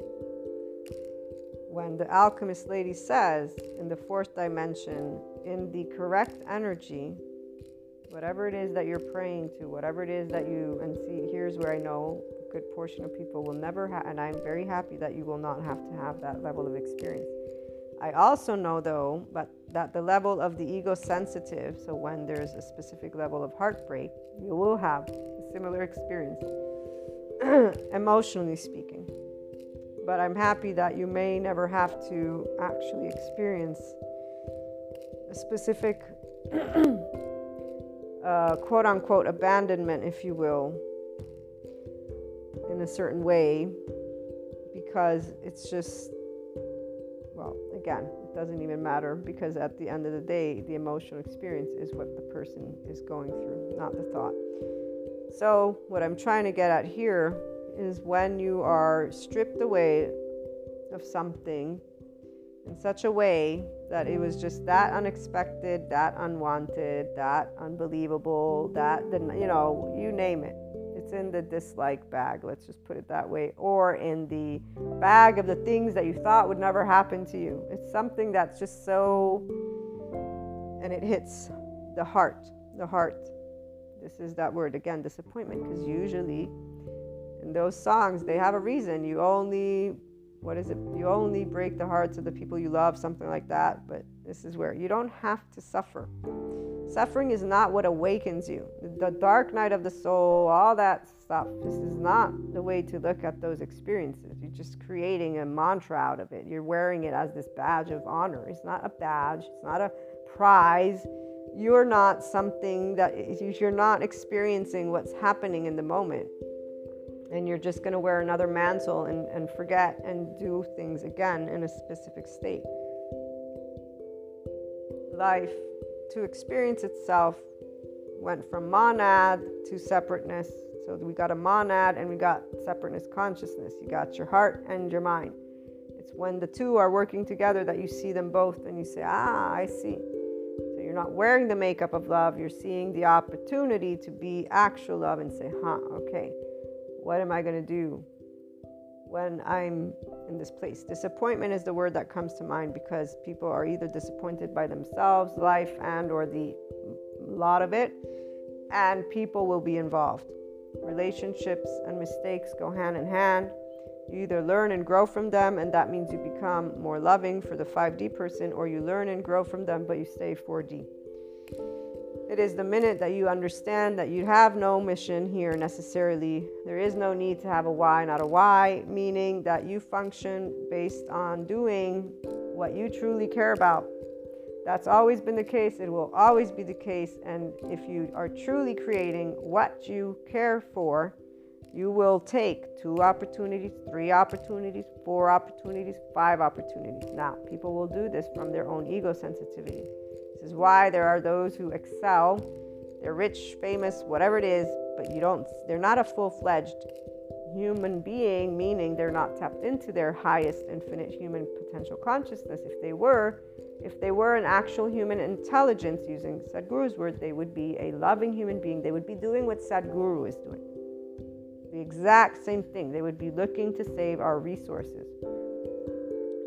When the alchemist lady says in the fourth dimension, in the correct energy, whatever it is that you're praying to, whatever it is that you, and see, here's where I know a good portion of people will never have, and I'm very happy that you will not have to have that level of experience. I also know, though, but that the level of the ego sensitive, so when there's a specific level of heartbreak, you will have a similar experience, [CLEARS THROAT] emotionally speaking. But I'm happy that you may never have to actually experience a specific [CLEARS THROAT] uh, quote unquote abandonment, if you will, in a certain way, because it's just well, again, doesn't even matter because at the end of the day, the emotional experience is what the person is going through, not the thought. So, what I'm trying to get at here is when you are stripped away of something in such a way that it was just that unexpected, that unwanted, that unbelievable, that, you know, you name it it's in the dislike bag, let's just put it that way, or in the bag of the things that you thought would never happen to you. It's something that's just so, and it hits the heart, the heart. This is that word again, disappointment, because usually in those songs, they have a reason. You only, what is it? You only break the hearts of the people you love, something like that. But this is where you don't have to suffer. Suffering is not what awakens you. The dark night of the soul, all that stuff, this is not the way to look at those experiences. You're just creating a mantra out of it. You're wearing it as this badge of honor. It's not a badge, it's not a prize. You're not something that you're not experiencing what's happening in the moment. And you're just going to wear another mantle and, and forget and do things again in a specific state. Life to experience itself went from monad to separateness. So we got a monad and we got separateness consciousness. You got your heart and your mind. It's when the two are working together that you see them both and you say, ah, I see. So you're not wearing the makeup of love, you're seeing the opportunity to be actual love and say, huh, okay, what am I going to do when I'm in this place? Disappointment is the word that comes to mind because people are either disappointed by themselves, life, and or the lot of it, and people will be involved. Relationships and mistakes go hand in hand. You either learn and grow from them, and that means you become more loving for the 5D person, or you learn and grow from them, but you stay 4D. It is the minute that you understand that you have no mission here necessarily. There is no need to have a why, not a why, meaning that you function based on doing what you truly care about. That's always been the case. It will always be the case. And if you are truly creating what you care for, you will take two opportunities, three opportunities, four opportunities, five opportunities. Now, people will do this from their own ego sensitivity. This is why there are those who excel. They're rich, famous, whatever it is, but you don't they're not a full-fledged human being, meaning they're not tapped into their highest infinite human potential consciousness. If they were, if they were an actual human intelligence using Sadhguru's word, they would be a loving human being. They would be doing what Sadhguru is doing. The exact same thing. They would be looking to save our resources.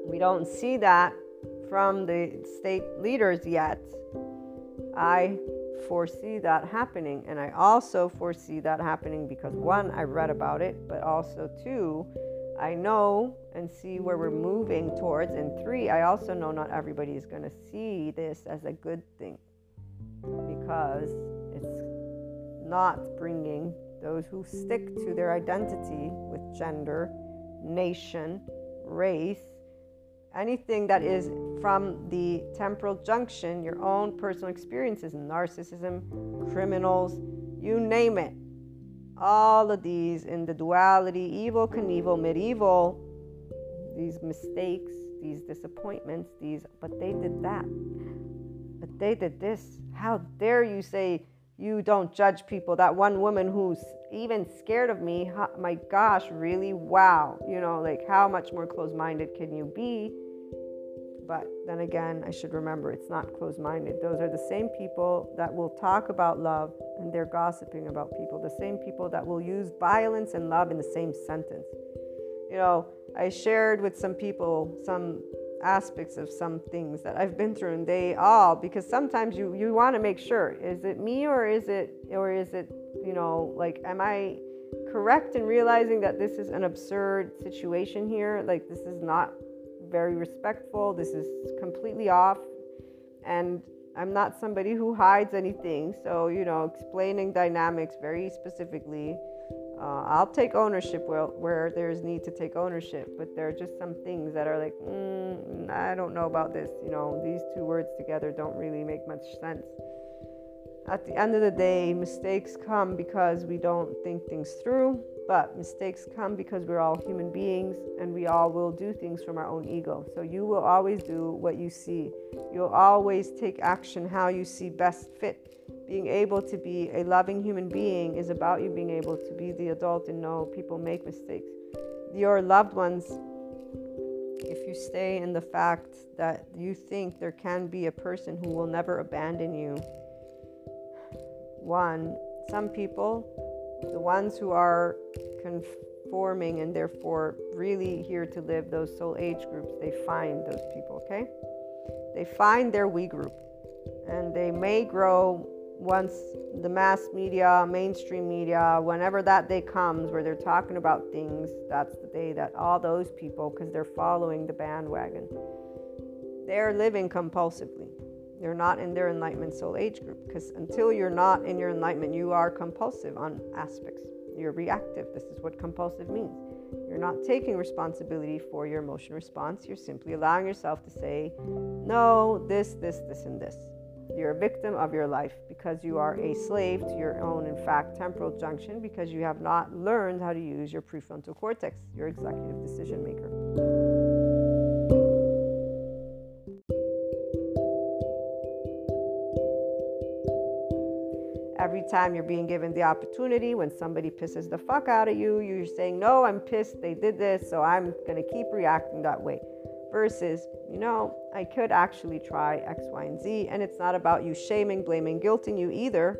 We don't see that from the state leaders yet. I foresee that happening. And I also foresee that happening because one, I read about it, but also two, I know and see where we're moving towards. And three, I also know not everybody is going to see this as a good thing because it's not bringing those who stick to their identity with gender, nation, race, anything that is from the temporal junction, your own personal experiences, narcissism, criminals, you name it. All of these in the duality, Evel Knievel, medieval, these mistakes, these disappointments, these, but they did that. But they did this. How dare you say you don't judge people? That one woman who's even scared of me, my gosh, really? Wow. You know, like how much more closed minded can you be? But then again, I should remember it's not closed minded. Those are the same people that will talk about love and they're gossiping about people, the same people that will use violence and love in the same sentence. You know, I shared with some people some aspects of some things that I've been through and they all because sometimes you you want to make sure is it me or is it or is it you know like am I correct in realizing that this is an absurd situation here like this is not very respectful. This is completely off. And I'm not somebody who hides anything. So, you know, explaining dynamics very specifically. Uh, I'll take ownership where, where there's need to take ownership, but there are just some things that are like, mm, I don't know about this. You know, these two words together don't really make much sense. At the end of the day, mistakes come because we don't think things through. But mistakes come because we're all human beings and we all will do things from our own ego. So you will always do what you see. You'll always take action how you see best fit. Being able to be a loving human being is about you being able to be the adult and know people make mistakes. Your loved ones, if you stay in the fact that you think there can be a person who will never abandon you, one, some people the ones who are conforming and therefore really here to live, those soul age groups, they find those people, okay? They find their we group and they may grow once the mass media, mainstream media, whenever that day comes where they're talking about things, that's the day that all those people, because they're following the bandwagon, they're living compulsively. They're not in their enlightenment soul age group because until you're not in your enlightenment, you are compulsive on aspects. You're reactive. This is what compulsive means. You're not taking responsibility for your emotion response. You're simply allowing yourself to say, no, this, this, this, and this. You're a victim of your life because you are a slave to your own, in fact, temporal junction because you have not learned how to use your prefrontal cortex, your executive decision maker. every time you're being given the opportunity, when somebody pisses the fuck out of you, you're saying, No, I'm pissed, they did this, so I'm gonna keep reacting that way. Versus, you know, I could actually try X, Y, and Z, and it's not about you shaming, blaming, guilting you either,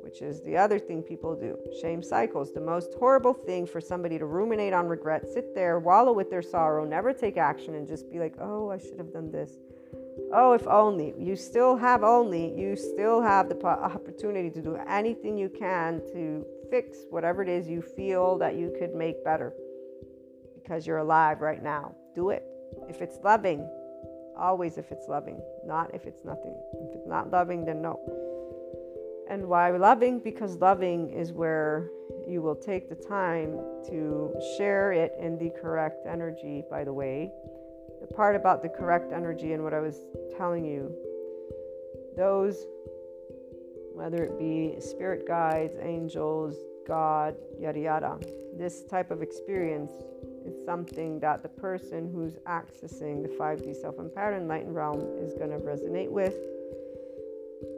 which is the other thing people do. Shame cycles. The most horrible thing for somebody to ruminate on regret, sit there, wallow with their sorrow, never take action, and just be like, Oh, I should have done this Oh, if only. You still have only, you still have the opportunity to do anything you can to fix whatever it is you feel that you could make better because you're alive right now. Do it. If it's loving, always if it's loving, not if it's nothing. If it's not loving, then no. And why loving? Because loving is where you will take the time to share it in the correct energy, by the way, the part about the correct energy and what I was telling you, those, whether it be spirit guides, angels, God, yada yada, this type of experience is something that the person who's accessing the 5D self empowered enlightened realm is going to resonate with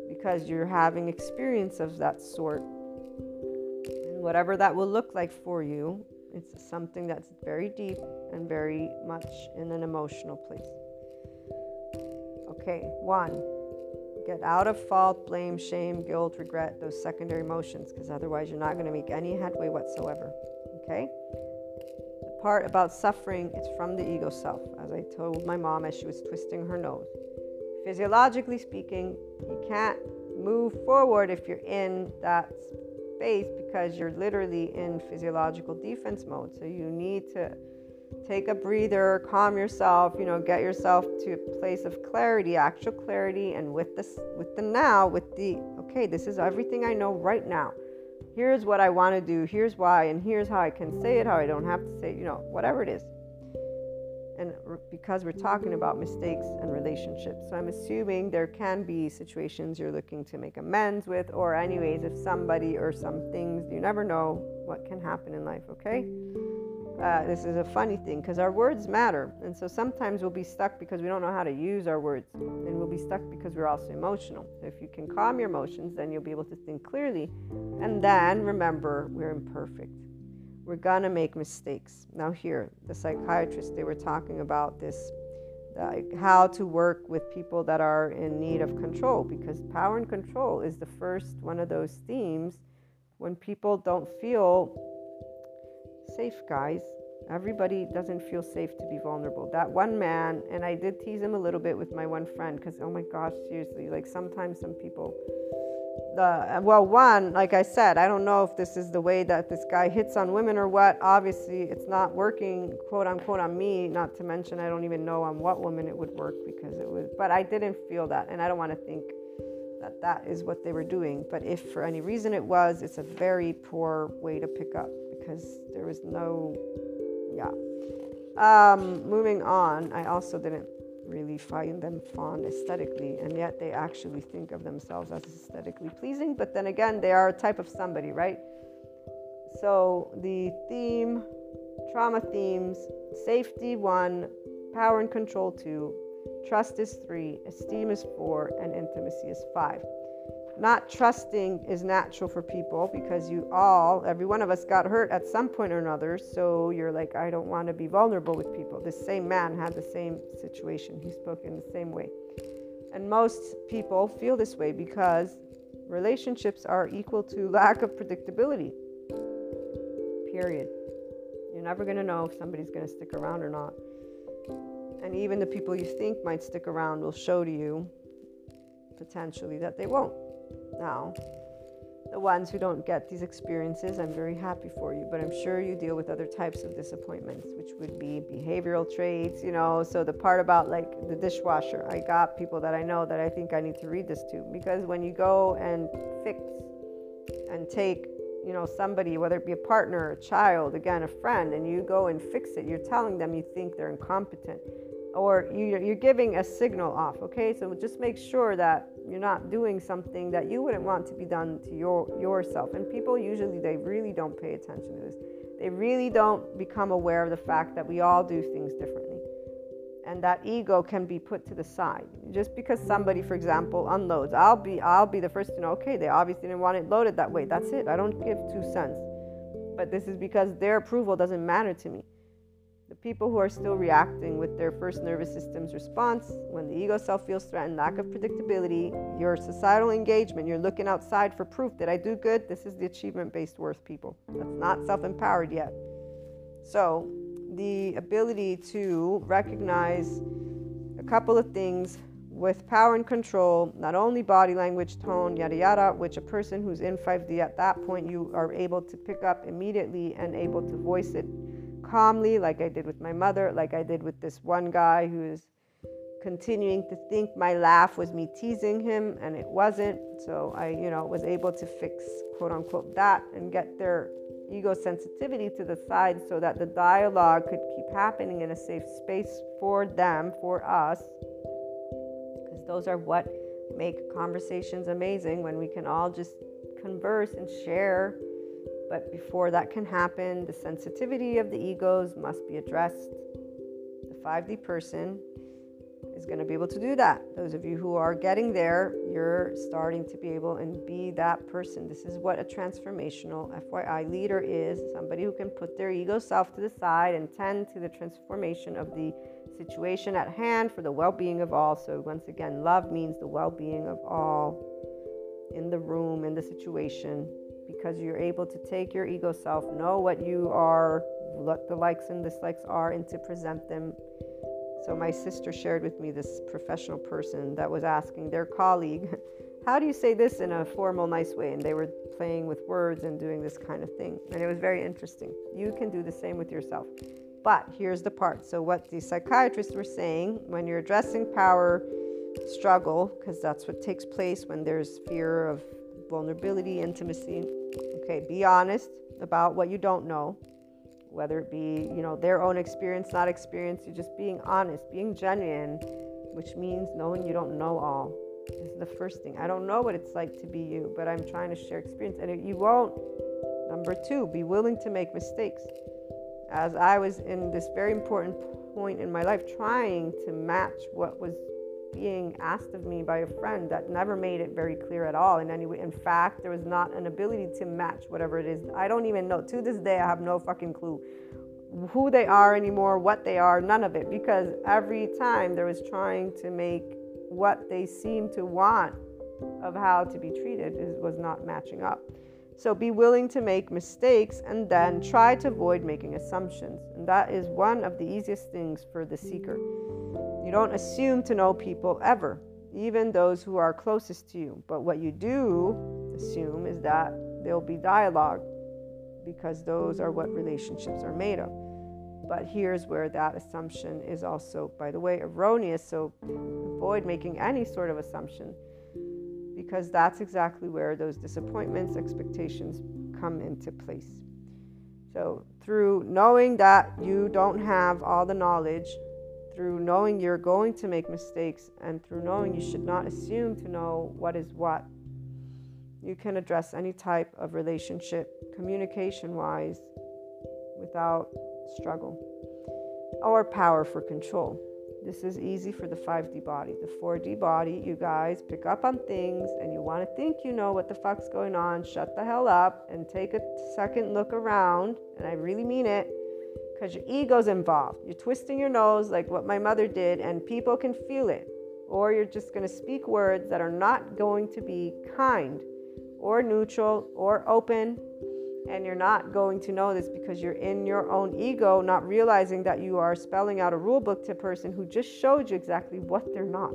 because you're having experience of that sort. And whatever that will look like for you, it's something that's very deep and very much in an emotional place. Okay, one, get out of fault, blame, shame, guilt, regret, those secondary emotions, because otherwise you're not going to make any headway whatsoever. Okay? Part about suffering, it's from the ego self, as I told my mom as she was twisting her nose. Physiologically speaking, you can't move forward if you're in that space because you're literally in physiological defense mode. So you need to take a breather, calm yourself, you know, get yourself to a place of clarity, actual clarity, and with this with the now, with the okay, this is everything I know right now. Here's what I want to do, here's why, and here's how I can say it, how I don't have to say, you know, whatever it is. And because we're talking about mistakes and relationships, so I'm assuming there can be situations you're looking to make amends with, or, anyways, if somebody or some things, you never know what can happen in life, okay? Uh, this is a funny thing because our words matter. And so sometimes we'll be stuck because we don't know how to use our words. And we'll be stuck because we're also emotional. So if you can calm your emotions, then you'll be able to think clearly. And then remember, we're imperfect we're going to make mistakes. Now, here, the psychiatrists, they were talking about this like how to work with people that are in need of control because power and control is the first one of those themes when people don't feel safe, guys. Everybody doesn't feel safe to be vulnerable. That one man, and I did tease him a little bit with my one friend because, oh my gosh, seriously, like sometimes some people the well one like i said i don't know if this is the way that this guy hits on women or what obviously it's not working quote unquote on me not to mention i don't even know on what woman it would work because it was but i didn't feel that and i don't want to think that that is what they were doing but if for any reason it was it's a very poor way to pick up because there was no yeah um moving on i also didn't really find them fun aesthetically, and yet they actually think of themselves as aesthetically pleasing. But then again, they are a type of somebody, right? So the theme, trauma themes, safety one, power and control two, trust is three, esteem is four, and intimacy is five not trusting is natural for people because you all, every one of us got hurt at some point or another. So you're like, I don't want to be vulnerable with people. This same man had the same situation. He spoke in the same way. And most people feel this way because relationships are equal to [LAUGHS] lack of predictability. Period. You're never going to know if somebody's going to stick around or not. And even the people you think might stick around will show to you potentially that they won't. Now, the ones who don't get these experiences, I'm very happy for you, but I'm sure you deal with other types of disappointments, which would be behavioral traits, you know. So, the part about like the dishwasher, I got people that I know that I think I need to read this to because when you go and fix and take, you know, somebody, whether it be a partner, a child, again, a friend, and you go and fix it, you're telling them you think they're incompetent or you're giving a signal off, okay? So, just make sure that you're not doing something that you wouldn't want to be done to your yourself. And people usually they really don't pay attention to this. They really don't become aware of the fact that we all do things differently. And that ego can be put to the side. Just because somebody for example unloads i'll be i'll be the first to know okay they obviously didn't want it loaded that way. That's it. I don't give two cents. But this is because their approval doesn't matter to me people who are still reacting with their first nervous system's response when the ego self feels threatened lack of predictability your societal engagement you're looking outside for proof that i do good this is the achievement based worth people. That's not self-empowered yet. So the ability to recognize a couple of things with power and control, not only body language, tone, yada yada, which a person who's in 5D at that point you are able to pick up immediately and able to voice it calmly, like I did with my mother, like I did with this one guy who's continuing to think my laugh was me teasing him and it wasn't. So I, you know, was able to fix quote unquote that and get their ego sensitivity to the side so that the dialogue could keep happening in a safe space for them, for us. Because those are what make conversations amazing when we can all just converse and share. But before that can happen, the sensitivity of the egos must be addressed. The 5D person is going to be able to do that. Those of you who are getting there, you're starting to be able and be that person. This is what a transformational FYI leader is somebody who can put their ego self to the side and tend to the transformation of the situation at hand for the well being of all. So, once again, love means the well being of all in the room, in the situation, because you're able to take your ego self, know what you are, what the likes and dislikes are, and to present them so, my sister shared with me this professional person that was asking their colleague, [LAUGHS] How do you say this in a formal, nice way? And they were playing with words and doing this kind of thing. And it was very interesting. You can do the same with yourself. But here's the part. So, what the psychiatrists were saying when you're addressing power struggle, because that's what takes place when there's fear of vulnerability, intimacy, okay, be honest about what you don't know whether it be you know their own experience not experience you're just being honest being genuine which means knowing you don't know all. This is the first thing. I don't know what it's like to be you but i'm trying to share experience. And you won't. Number two be willing to make mistakes. As i was in this very important point in my life trying to match what was being asked of me by a friend that never made it very clear at all in any way. In fact, there was not an ability to match whatever it is. I don't even know. To this day, I have no fucking clue who they are anymore, what they are, none of it. Because every time there was trying to make what they seem to want of how to be treated is, was not matching up. So be willing to make mistakes and then try to avoid making assumptions. And that is one of the easiest things for the seeker. You don't assume to know people ever, even those who are closest to you. But what you do assume is that there'll be dialogue because those are what relationships are made of. But here's where that assumption is also, by the way, erroneous. So avoid making any sort of assumption because that's exactly where those disappointments, expectations come into place. So, through knowing that you don't have all the knowledge through knowing you're going to make mistakes and through knowing you should not assume to know what is what, you can address any type of relationship communication wise without struggle or power for control. This is easy for the 5D body. The 4D body, you guys pick up on things and you want to think you know what the fuck's going on. Shut the hell up and take a second look around. And I really mean it because your ego's involved. You're twisting your nose like what my mother did, and people can feel it. Or you're just going to speak words that are not going to be kind or neutral or open. And you're not going to know this because you're in your own ego, not realizing that you are spelling out a rule book to a person who just showed you exactly what they're not.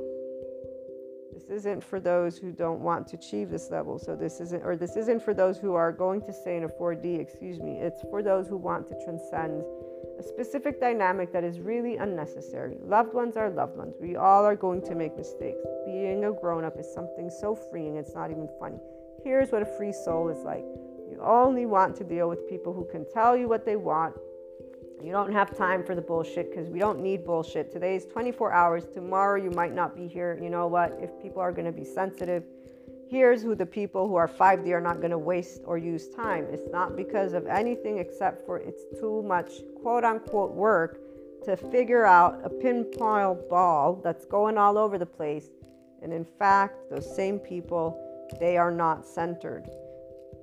This isn't for those who don't want to achieve this level. So this isn't, or this isn't for those who are going to stay in a 4D, excuse me. It's for those who want to transcend a specific dynamic that is really unnecessary. Loved ones are loved ones. We all are going to make mistakes. Being a grown up is something so freeing, it's not even funny. Here's what a free soul is like you only want to deal with people who can tell you what they want. You don't have time for the bullshit because we don't need bullshit. Today is 24 hours. Tomorrow you might not be here. You know what? If people are going to be sensitive, here's who the people who are 5D are not going to waste or use time. It's not because of anything except for it's too much quote unquote work to figure out a pinpoint ball that's going all over the place. And in fact, those same people, they are not centered.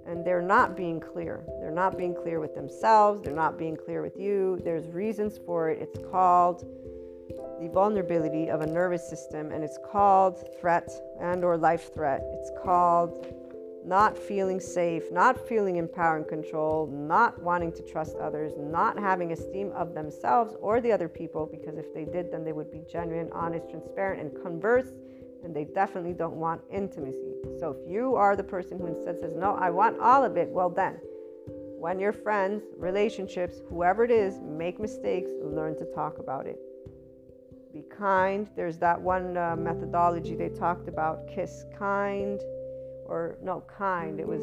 And they're not being clear. They're not being clear with themselves. They're not being clear with you. There's reasons for it. It's called the vulnerability of a nervous system and it's called threat and or life threat. It's called not feeling safe, not feeling in power and control, not wanting to trust others, not having esteem of themselves or the other people, because if they did, then they would be genuine, honest, transparent, and converse, and they definitely don't want intimacy. So if you are the person who instead says, No, I want all of it, well, then, when your friends, relationships, whoever it is, make mistakes, learn to talk about it. Be kind. There's that one uh, methodology they talked about kiss kind or no kind. It was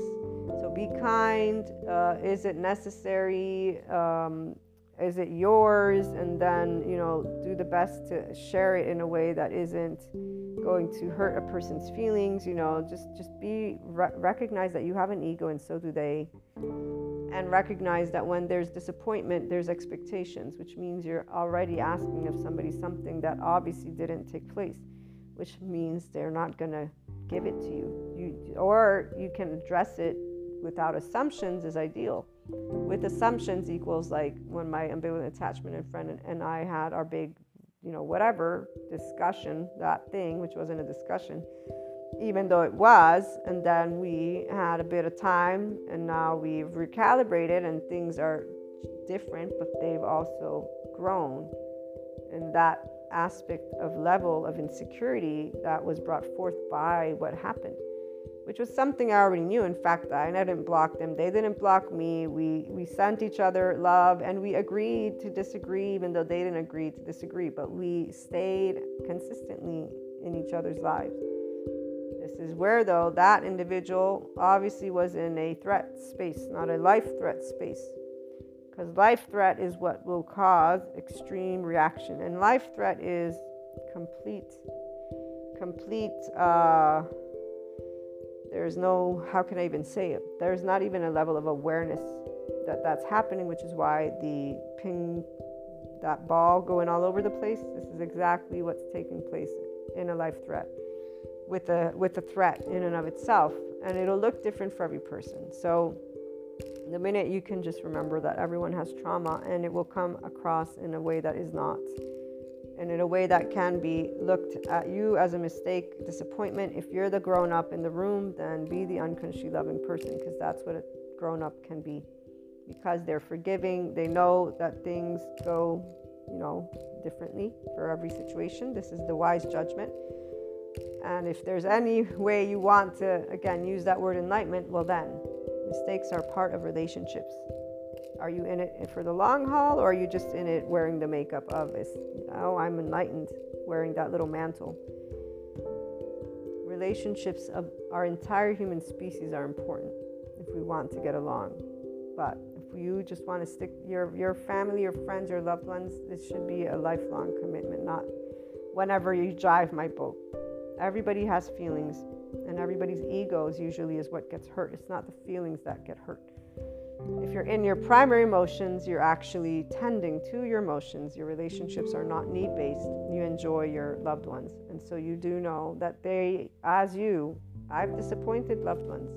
so be kind uh, is it necessary um, is it yours? And then you know do the best to share it in a way that isn't going to hurt a person's feelings you know just just be re- recognize that you have an ego and so do they and recognize that when there's disappointment there's expectations which means you're already asking of somebody something that obviously didn't take place which means they're not going to give it to you. you. Or you can address it without assumptions is ideal. With assumptions equals like when my ambivalent attachment and friend and I had our big, you know, whatever discussion, that thing, which wasn't a discussion, even though it was. And then we had a bit of time and now we've recalibrated and things are different, but they've also grown. And that aspect of level of insecurity that was brought forth by what happened, which was something I already knew. In fact, I didn't block them; they didn't block me. We we sent each other love, and we agreed to disagree, even though they didn't agree to disagree. But we stayed consistently in each other's lives. This is where, though, that individual obviously was in a threat space, not a life threat space. Because life threat is what will cause extreme reaction and life threat is complete complete uh, there's no how can i even say it? There's not even a level of awareness that that's happening which is why the ping that ball going all over the place this is exactly what's taking place in a life threat with a with a threat in and of itself and it'll look different for every person. So the minute you can just remember that everyone has trauma and it will come across in a way that is not and in a way that can be looked at you as a mistake disappointment. If you're the grown up in the room then be the unconsciously loving person because that's what a grown up can be. Because they're forgiving they know that things go you know differently for every situation. This is the wise judgment and if there's any way you want to again use that word enlightenment well then Mistakes are part of relationships. Are you in it for the long haul or are you just in it wearing the makeup of? Oh, I'm enlightened wearing that little mantle. Relationships of our entire human species are important if we want to get along. But if you just want to stick your your family, your friends, your loved ones, this should be a lifelong commitment, not whenever you drive my boat. Everybody has feelings and everybody's egos usually is what gets hurt. It's not the feelings that get hurt. If you're in your primary emotions, you're actually tending to your emotions. Your relationships are not need based. You enjoy your loved ones. And so you do know that they, as you, I've disappointed loved ones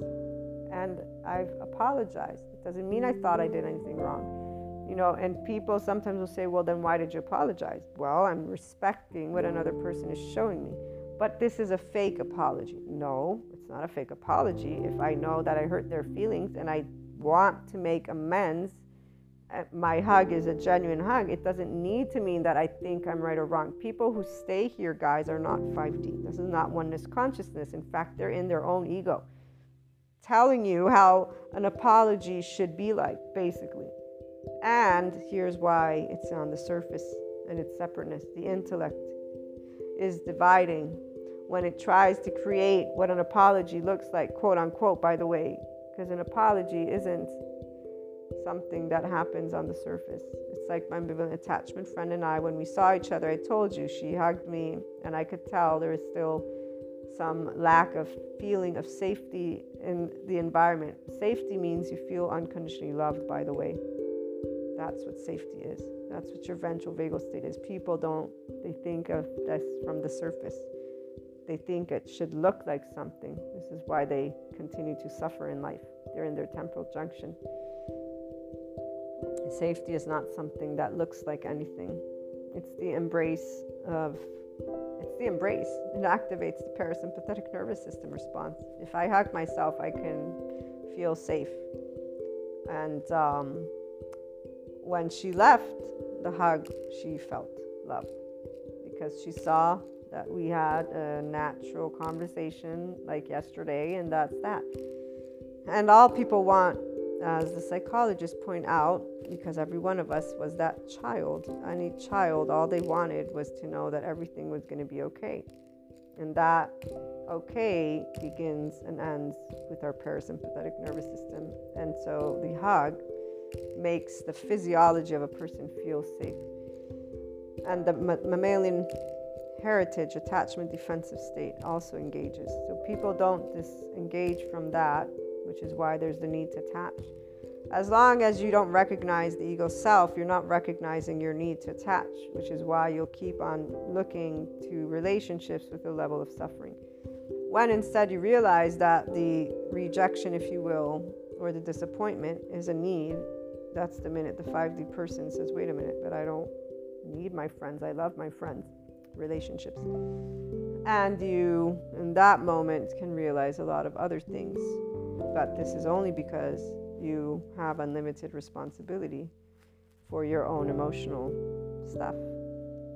and I've apologized. It doesn't mean I thought I did anything wrong. You know, and people sometimes will say, well, then why did you apologize? Well, I'm respecting what another person is showing me but this is a fake apology. No, it's not a fake apology. If I know that I hurt their feelings and I want to make amends, uh, my hug is a genuine hug. It doesn't need to mean that I think I'm right or wrong. People who stay here, guys, are not 5D. This is not oneness consciousness. In fact, they're in their own ego, telling you how an apology should be like, basically. And here's why it's on the surface and its separateness. The intellect is dividing when it tries to create what an apology looks like, quote unquote, by the way, because an apology isn't something that happens on the surface. It's like my ambivalent attachment friend and I, when we saw each other, I told you she hugged me, and I could tell there was still some lack of feeling of safety in the environment. Safety means you feel unconditionally loved, by the way. That's what safety is. That's what your ventral vagal state is. People don't, they think of this from the surface. They think it should look like something. This is why they continue to suffer in life. They're in their temporal junction. Safety is not something that looks like anything. It's the embrace of it's the embrace. It activates the parasympathetic nervous system response. If I hug myself, I can feel safe. And um, when she left the hug, she felt love because she saw that we had a natural conversation like yesterday, and that's that. And all people want, as the psychologists point out, because every one of us was that child, any child, all they wanted was to know that everything was going to be okay. And that okay begins and ends with our parasympathetic nervous system. And so the hug makes the physiology of a person feel safe. And the mammalian heritage attachment defensive state also engages. So people don't disengage from that, which is why there's the need to attach. As long as you don't recognize the ego self, you're not recognizing your need to attach, which is why you'll keep on looking to relationships with a level of suffering. When instead you realize that the rejection, if you will, or the disappointment is a need, that's the minute the 5D person says, wait a minute, but I don't need my friends. I love my friends relationships. And you, in that moment, can realize a lot of other things. But this is only because you have unlimited responsibility for your own emotional stuff,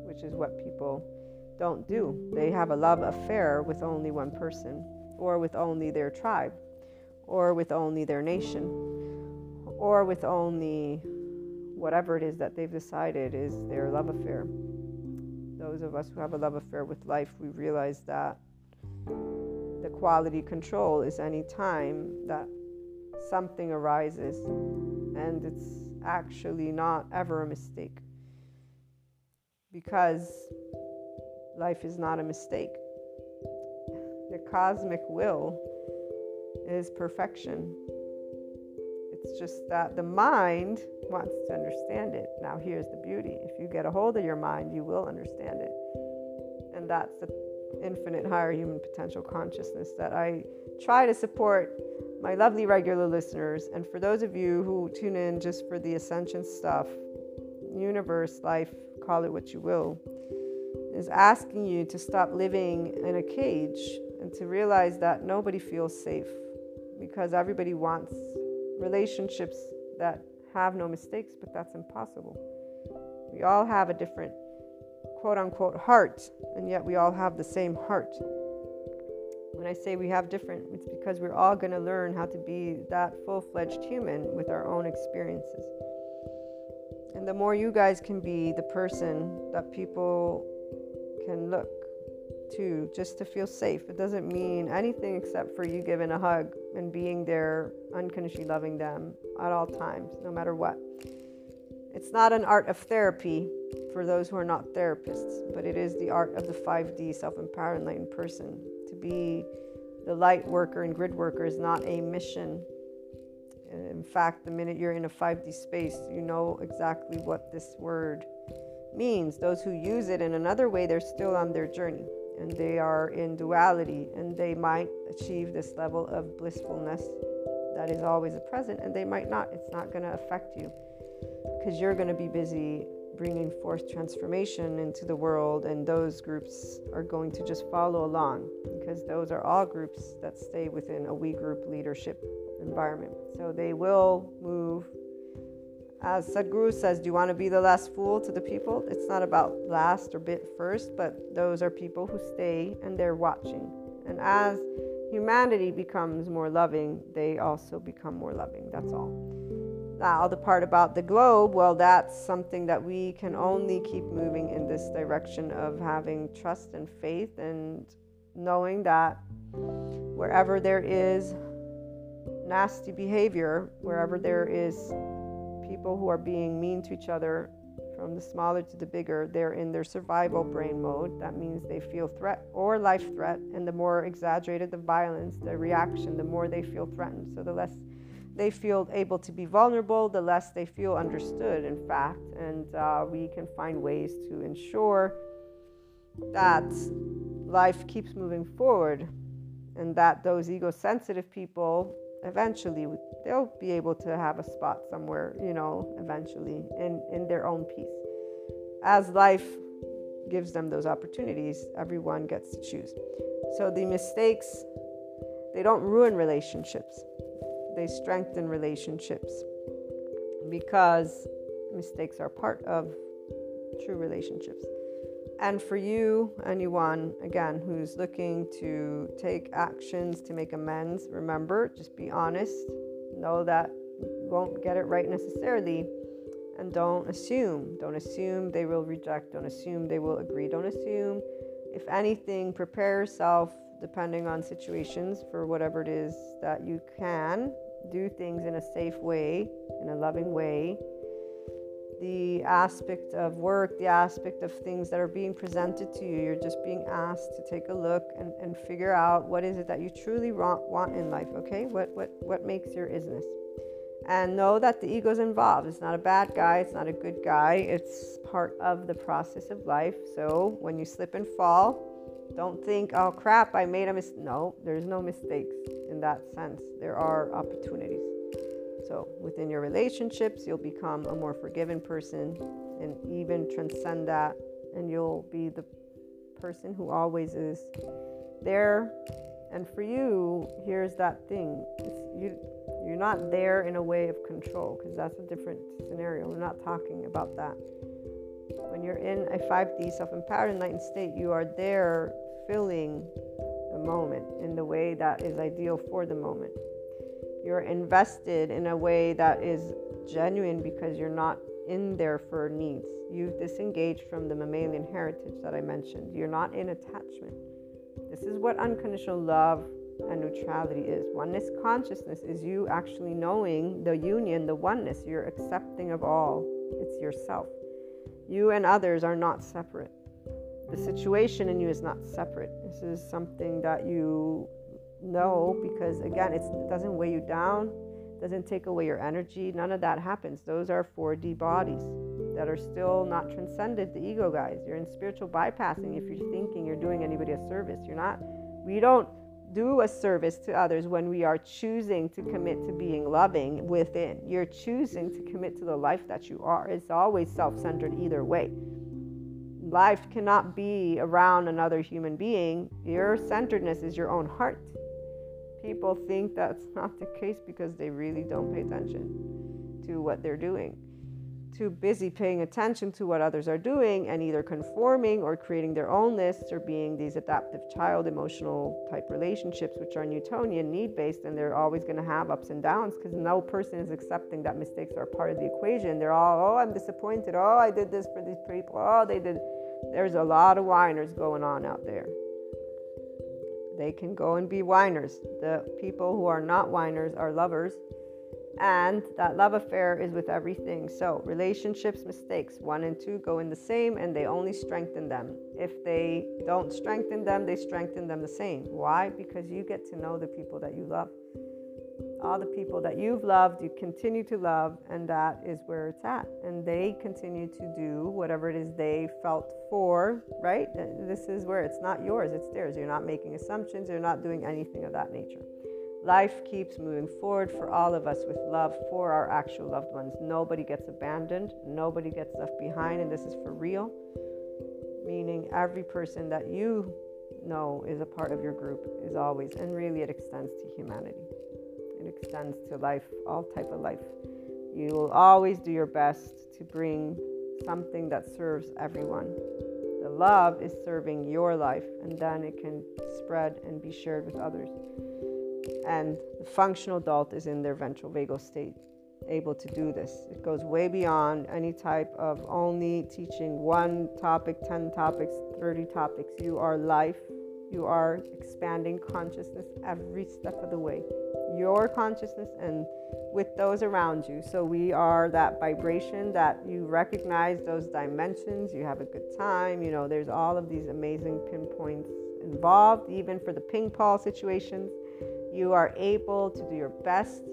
which is what people don't do. They have a love affair with only one person, or with only their tribe, or with only their nation, or with only whatever it is that they've decided is their love affair those of us who have a love affair with life, we realize that the quality control is any time that something arises and it's actually not ever a mistake. Because life is not a mistake. The cosmic will is perfection. It's just that the mind wants to understand it. Now, here's the beauty if you get a hold of your mind, you will understand it. And that's the infinite higher human potential consciousness that I try to support my lovely regular listeners. And for those of you who tune in just for the ascension stuff, universe, life, call it what you will, is asking you to stop living in a cage and to realize that nobody feels safe because everybody wants relationships that have no mistakes, but that's impossible. We all have a different quote unquote heart, and yet we all have the same heart. When I say we have different, it's because we're all going to learn how to be that full fledged human with our own experiences. And the more you guys can be the person that people can look to just to feel safe. It doesn't mean anything except for you giving a hug and being there, unconditionally loving them at all times, no matter what. It's not an art of therapy for those who are not therapists, but it is the art of the 5D self empowered enlightened person. To be the light worker and grid worker is not a mission. In fact, the minute you're in a 5D space, you know exactly what this word means. Those who use it in another way, they're still on their journey and they are in duality and they might achieve this level of blissfulness that is always present and they might not. It's not going to affect you because you're going to be busy bringing forth transformation into the world and those groups are going to just follow along because those are all groups that stay within a we group leadership environment. So they will move as Sadhguru says, do you want to be the last fool to the people? It's not about last or bit first, but those are people who stay and they're watching. And as humanity becomes more loving, they also become more loving. That's all. Now, the part about the globe, well, that's something that we can only keep moving in this direction of having trust and faith and knowing that wherever there is nasty behavior, wherever there is people who are being mean to each other from the smaller to the bigger, they're in their survival brain mode. That means they feel threat or life threat. And the more exaggerated the violence, the reaction, the more they feel threatened. So the less they feel able to be vulnerable, the less they feel understood, in fact. And uh, we can find ways to ensure that life keeps moving forward and that those ego sensitive people eventually they'll be able to have a spot somewhere you know eventually in in their own peace. As life gives them those opportunities everyone gets to choose. So the mistakes they don't ruin relationships. They strengthen relationships because mistakes are part of true relationships and for you, anyone, again, who's looking to take actions to make amends, remember, just be honest. Know that you won't get it right necessarily. And don't assume. Don't assume they will reject. Don't assume they will agree. Don't assume. If anything, prepare yourself, depending on situations, for whatever it is that you can. Do things in a safe way, in a loving way, the aspect of work, the aspect of things that are being presented to you. You're just being asked to take a look and, and figure out what is it that you truly want in life, okay? What, what, what makes your isness? And know that the ego is involved. It's not a bad guy, it's not a good guy, it's part of the process of life. So when you slip and fall, don't think, oh crap, I made a mistake. No, there's no mistakes in that sense. There are opportunities. So, within your relationships, you'll become a more forgiving person and even transcend that, and you'll be the person who always is there. And for you, here's that thing you, you're not there in a way of control because that's a different scenario. We're not talking about that. When you're in a 5D self empowered enlightened state, you are there filling the moment in the way that is ideal for the moment you're invested in a way that is genuine because you're not in there for needs. You've disengaged from the mammalian heritage that I mentioned. You're not in attachment. This is what unconditional love and neutrality is. Oneness consciousness is you actually knowing the union, the oneness. You're accepting of all, it's yourself. You and others are not separate. The situation in you is not separate. This is something that you no, because again, it doesn't weigh you down, doesn't take away your energy. None of that happens. Those are 4D bodies that are still not transcended the ego guys. You're in spiritual bypassing if you're thinking you're doing anybody a service. You're not. We don't do a service to others when we are choosing to commit to being loving within. You're choosing to commit to the life that you are. It's always self centered either way. Life cannot be around another human being. Your centeredness is your own heart people think that's [LAUGHS] not the case because they really don't pay attention to what they're doing. Too busy paying attention to what others are doing and either conforming or creating their own lists or being these adaptive child emotional type relationships, which are Newtonian, need based, and they're always going to have ups and downs because no person is accepting that mistakes are part of the equation. They're all, oh, I'm disappointed. Oh, I did this for these people. Oh, they did. There's a lot of whiners going on out there. They can go and be whiners. The people who are not whiners are lovers. And that love affair is with everything. So, relationships, mistakes, one and two go in the same and they only strengthen them. If they don't strengthen them, they strengthen them the same. Why? Because you get to know the people that you love all the people that you've loved, you continue to love, and that is where it's at. And they continue to do whatever it is they felt for, right? This is where it's not yours, it's theirs. You're not making assumptions, you're not doing anything of that nature. Life keeps moving forward for all of us with love for our actual loved ones. Nobody gets abandoned, nobody gets left behind, and this is for real. Meaning, every person that you know is a part of your group is always, and really it extends to humanity extends to life, all type of life. You will always do your best to bring something that serves everyone. The love is serving your life, and then it can spread and be shared with others. And the functional adult is in their ventral vagal state, able to do this. It goes way beyond any type of only teaching one topic, 10 topics, 30 topics. You are life. You are expanding consciousness every step of the way your consciousness and with those around you. So we are that vibration that you recognize those dimensions, you have a good time. You know, there's all of these amazing pinpoints involved, even for the ping pong situations. You are able to do your best.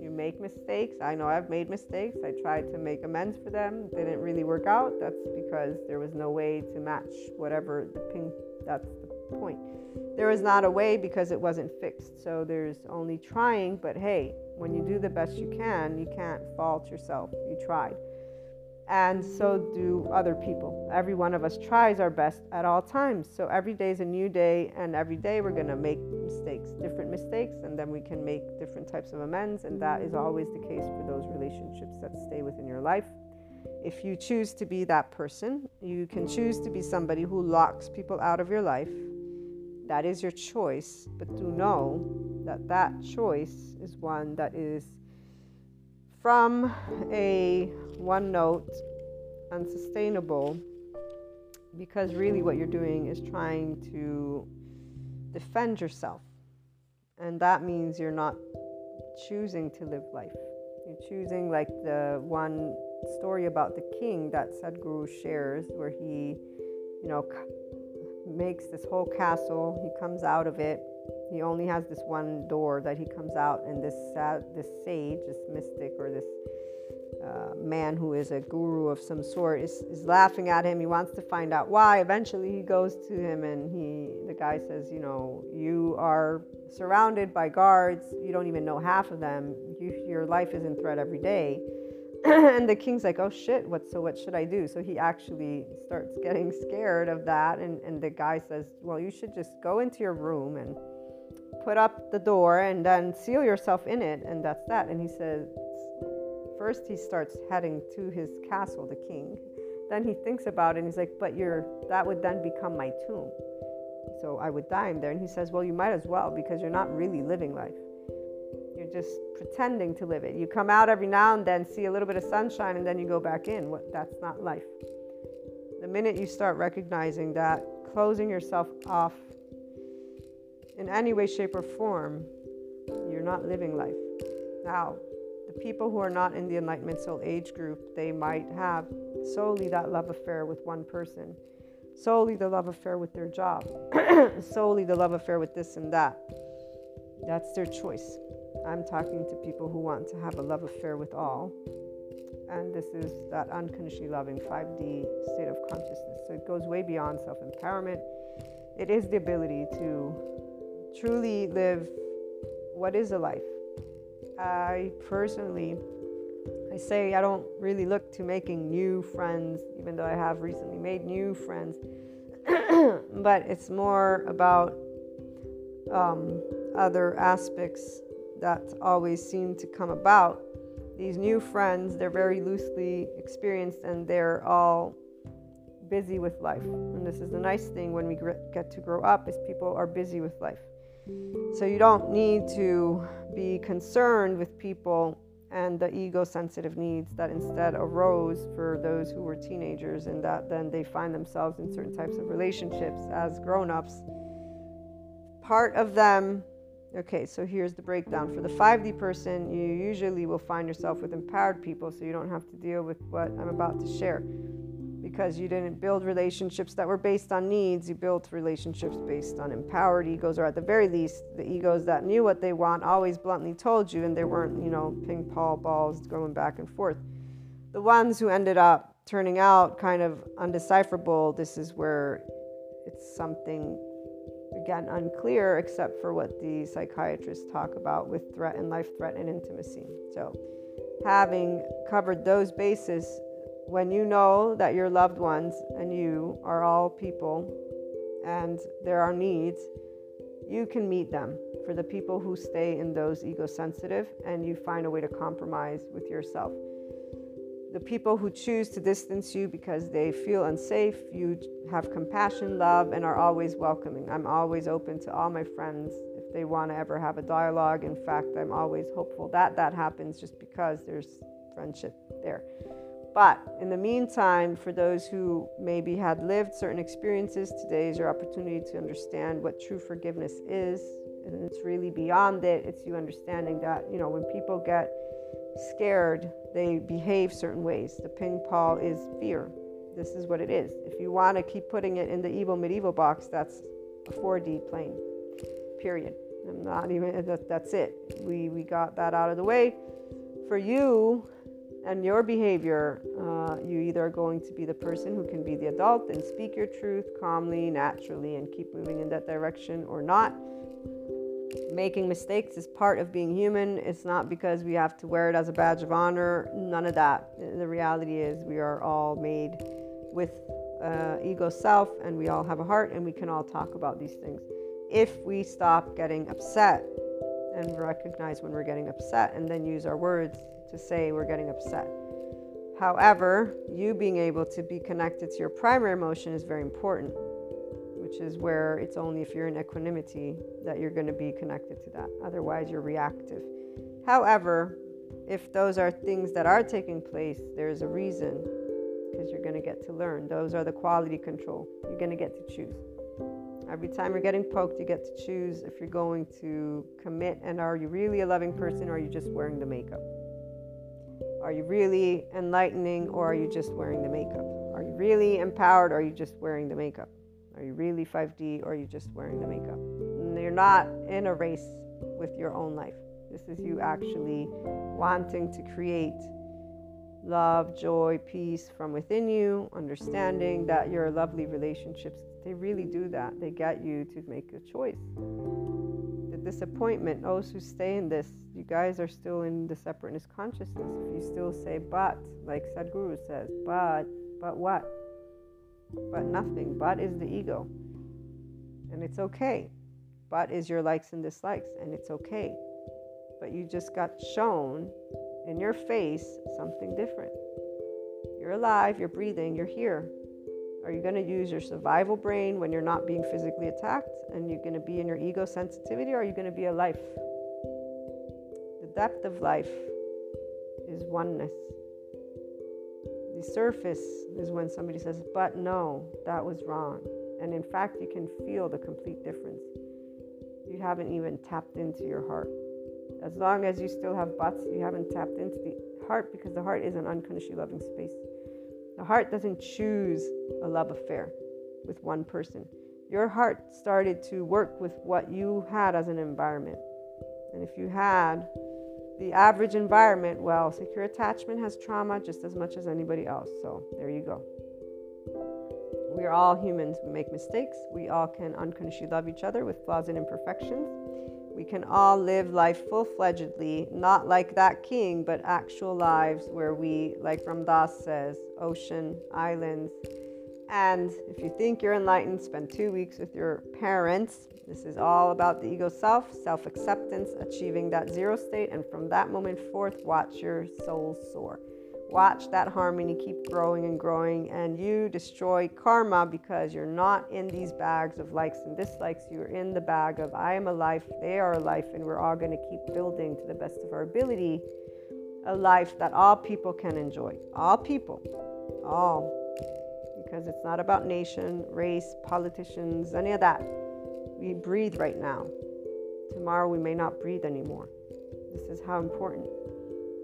You make mistakes. I know I've made mistakes. I tried to make amends for them. They Didn't really work out. That's because there was no way to match whatever the ping. That's the point. There was not a way because it wasn't fixed. So there's only trying. But hey, when you do the best you can, you can't fault yourself. You tried and so do other people. Every one of us tries our best at all times. So every day is a new day, and every day we're going to make mistakes, different mistakes, and then we can make different types of amends. And that is always the case for those relationships that stay within your life. If you choose to be that person, you can choose to be somebody who locks people out of your life. That is your choice, but do know that that choice is one that is from a one note unsustainable because really what you're doing is trying to defend yourself. And that means you're not choosing to live life. You're choosing, like the one story about the king that Sadhguru shares, where he, you know, makes this whole castle, he comes out of it he only has this one door that he comes out, and this this sage, this mystic, or this uh, man who is a guru of some sort is, is laughing at him. He wants to find out why. Eventually, he goes to him, and he the guy says, "You know, you are surrounded by guards. You don't even know half of them. You, your life is in threat every day." [LAUGHS] and the king's like, "Oh shit! What? So what should I do?" So he actually starts getting scared of that, and and the guy says, "Well, you should just go into your room and." put up the door and then seal yourself in it, and that's that. And he says, first he starts heading to his castle, the king. Then he thinks about it and he's like, but you're, that would then become my tomb. So I would die in there. And he says, well, you might as well because you're not really living life. Just pretending to live it. You come out every now and then, see a little bit of sunshine, and then you go back in. What, that's not life. The minute you start recognizing that, closing yourself off in any way, shape, or form, you're not living life. Now, the people who are not in the Enlightenment Soul Age group, they might have solely that love affair with one person, solely the love affair with their job, [CLEARS THROAT] solely the love affair with this and that. That's their choice. I'm talking to people who want to have a love affair with all. And this is that unconditionally loving 5D state of consciousness. So it goes way beyond self empowerment. It is the ability to truly live what is a life. I personally, I say I don't really look to making new friends, even though I have recently made new friends. [CLEARS THROAT] but it's more about um, other aspects that always seem to come about. These new friends, they're very loosely experienced and they're all busy with life. And this is the nice thing when we get to grow up is people are busy with life. So you don't need to be concerned with people and the ego sensitive needs that instead arose for those who were teenagers and that then they find themselves in certain types of relationships as grown ups. Part of them, okay, so here's the breakdown. For the 5D person, you usually will find yourself with empowered people so you don't have to deal with what I'm about to share because you didn't build relationships that were based on needs. You built relationships based on empowered egos, or at the very least, the egos that knew what they want always bluntly told you, and they weren't, you know, ping pong balls going back and forth. The ones who ended up turning out kind of undecipherable, this is where it's something, again, unclear, except for what the psychiatrists talk about with threat and life threat and intimacy. So, having covered those bases, when you know that your loved ones and you are all people and there are needs, you can meet them for the people who stay in those ego sensitive and you find a way to compromise with yourself. The people who choose to distance you because they feel unsafe, you have compassion, love, and are always welcoming. I'm always open to all my friends if they want to ever have a dialogue. In fact, I'm always hopeful that that happens just because there's friendship there. But in the meantime, for those who maybe had lived certain experiences, today is your opportunity to understand what true forgiveness is. And it's really beyond it. It's you understanding that, you know, when people get scared, they behave certain ways. The ping pong is fear. This is what it is. If you want to keep putting it in the evil medieval box, that's a 4D plane, period. I'm not even, that, that's it. We, we got that out of the way for you and your behavior, uh, you either are going to be the person who can be the adult and speak your truth calmly, naturally, and keep moving in that direction, or not. Making mistakes is part of being human. It's not because we have to wear it as a badge of honor. None of that. The reality is, we are all made with uh, ego self, and we all have a heart, and we can all talk about these things. If we stop getting upset and recognize when we're getting upset, and then use our words to say we're getting upset. However, you being able to be connected to your primary emotion is very important, which is where it's only if you're in equanimity that you're going to be connected to that. Otherwise, you're reactive. However, if those are things that are taking place, there's a reason because you're going to get to learn. Those are the quality control. You're going to get to choose. Every time you're getting poked, you get to choose if you're going to commit and are you really a loving person or are you just wearing the makeup? Are you really enlightening or are you just wearing the makeup? Are you really empowered or are you just wearing the makeup? You really 5D or you're you just wearing the makeup? And you're not in a race with your own life. This is you actually wanting to create love, joy, peace from within you, understanding that your lovely relationships, they really do that. They get you to make a choice The disappointment, those who stay in this, you guys are still in the separateness consciousness. If you still say but, like Sadhguru says, but, but what? But nothing. But is the ego. And it's okay. But is your likes and dislikes, and it's okay. But you just got shown in your face something different. You're alive, you're breathing, you're here. Are you going to use your survival brain when you're not being physically attacked and you're going to be in your ego sensitivity or are you going to be a life? The depth of life is oneness. Surface is when somebody says, but no, that was wrong. And in fact, you can feel the complete difference. You haven't even tapped into your heart. As long as you still have buts, you haven't tapped into the heart because the heart is an unconditionally loving space. The heart doesn't choose a love affair with one person. Your heart started to work with what you had as an environment. And if you had the average environment, well, secure attachment has trauma just as much as anybody else. So there you go. We are all humans. We make mistakes. We all can unconditionally love each other with flaws and imperfections. We can all live life full fledgedly, not like that king, but actual lives where we, like Ram Dass says, ocean, islands. And if you think you're enlightened, spend two weeks with your parents. This is all about the ego self, self acceptance, achieving that zero state. And from that moment forth, watch your soul soar. Watch that harmony keep growing and growing, and you destroy karma because you're not in these bags of likes and dislikes. You're in the bag of I am a life, they are a life, and we're all going to keep building to the best of our ability a life that all people can enjoy. All people. All. Because it's not about nation, race, politicians, any of that. We breathe right now. Tomorrow we may not breathe anymore. This is how important.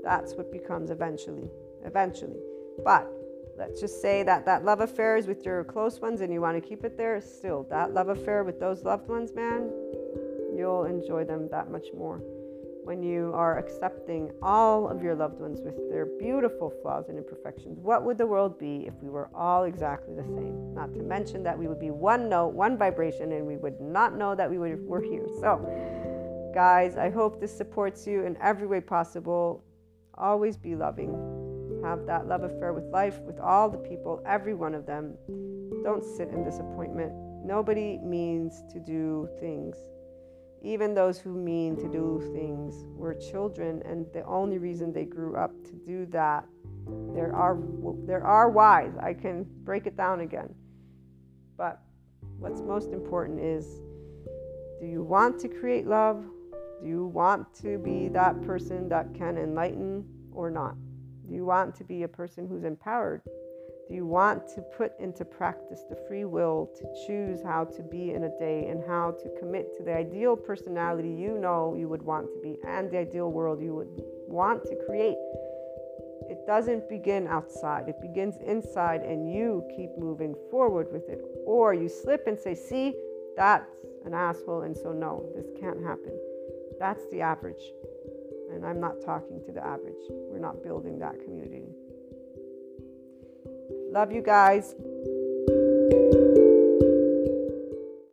That's what becomes eventually eventually. But let's just say that that love affair is with your close ones and you want to keep it there. Still, that love affair with those loved ones, man, you'll enjoy them that much more when you are accepting all of your loved ones with their beautiful flaws and imperfections. What would the world be if we were all exactly the same? Not to mention that we would be one note, one vibration, and we would not know that we were here. So, guys, I hope this supports you in every way possible. Always be loving have that love affair with life, with all the people, every one of them. Don't sit in disappointment. Nobody means to do things. Even those who mean to do things were children, and the only reason they grew up to do that, there are there are whys. I can break it down again. But what's most important is do you want to create love? Do you want to be that person that can enlighten or not? Do you want to be a person who's empowered? Do you want to put into practice the free will to choose how to be in a day and how to commit to the ideal personality you know you would want to be and the ideal world you would want to create? It doesn't begin outside, it begins inside, and you keep moving forward with it. Or you slip and say, See, that's an asshole, and so no, this can't happen. That's the average. And I'm not talking to the average. We're not building that community. Love you guys.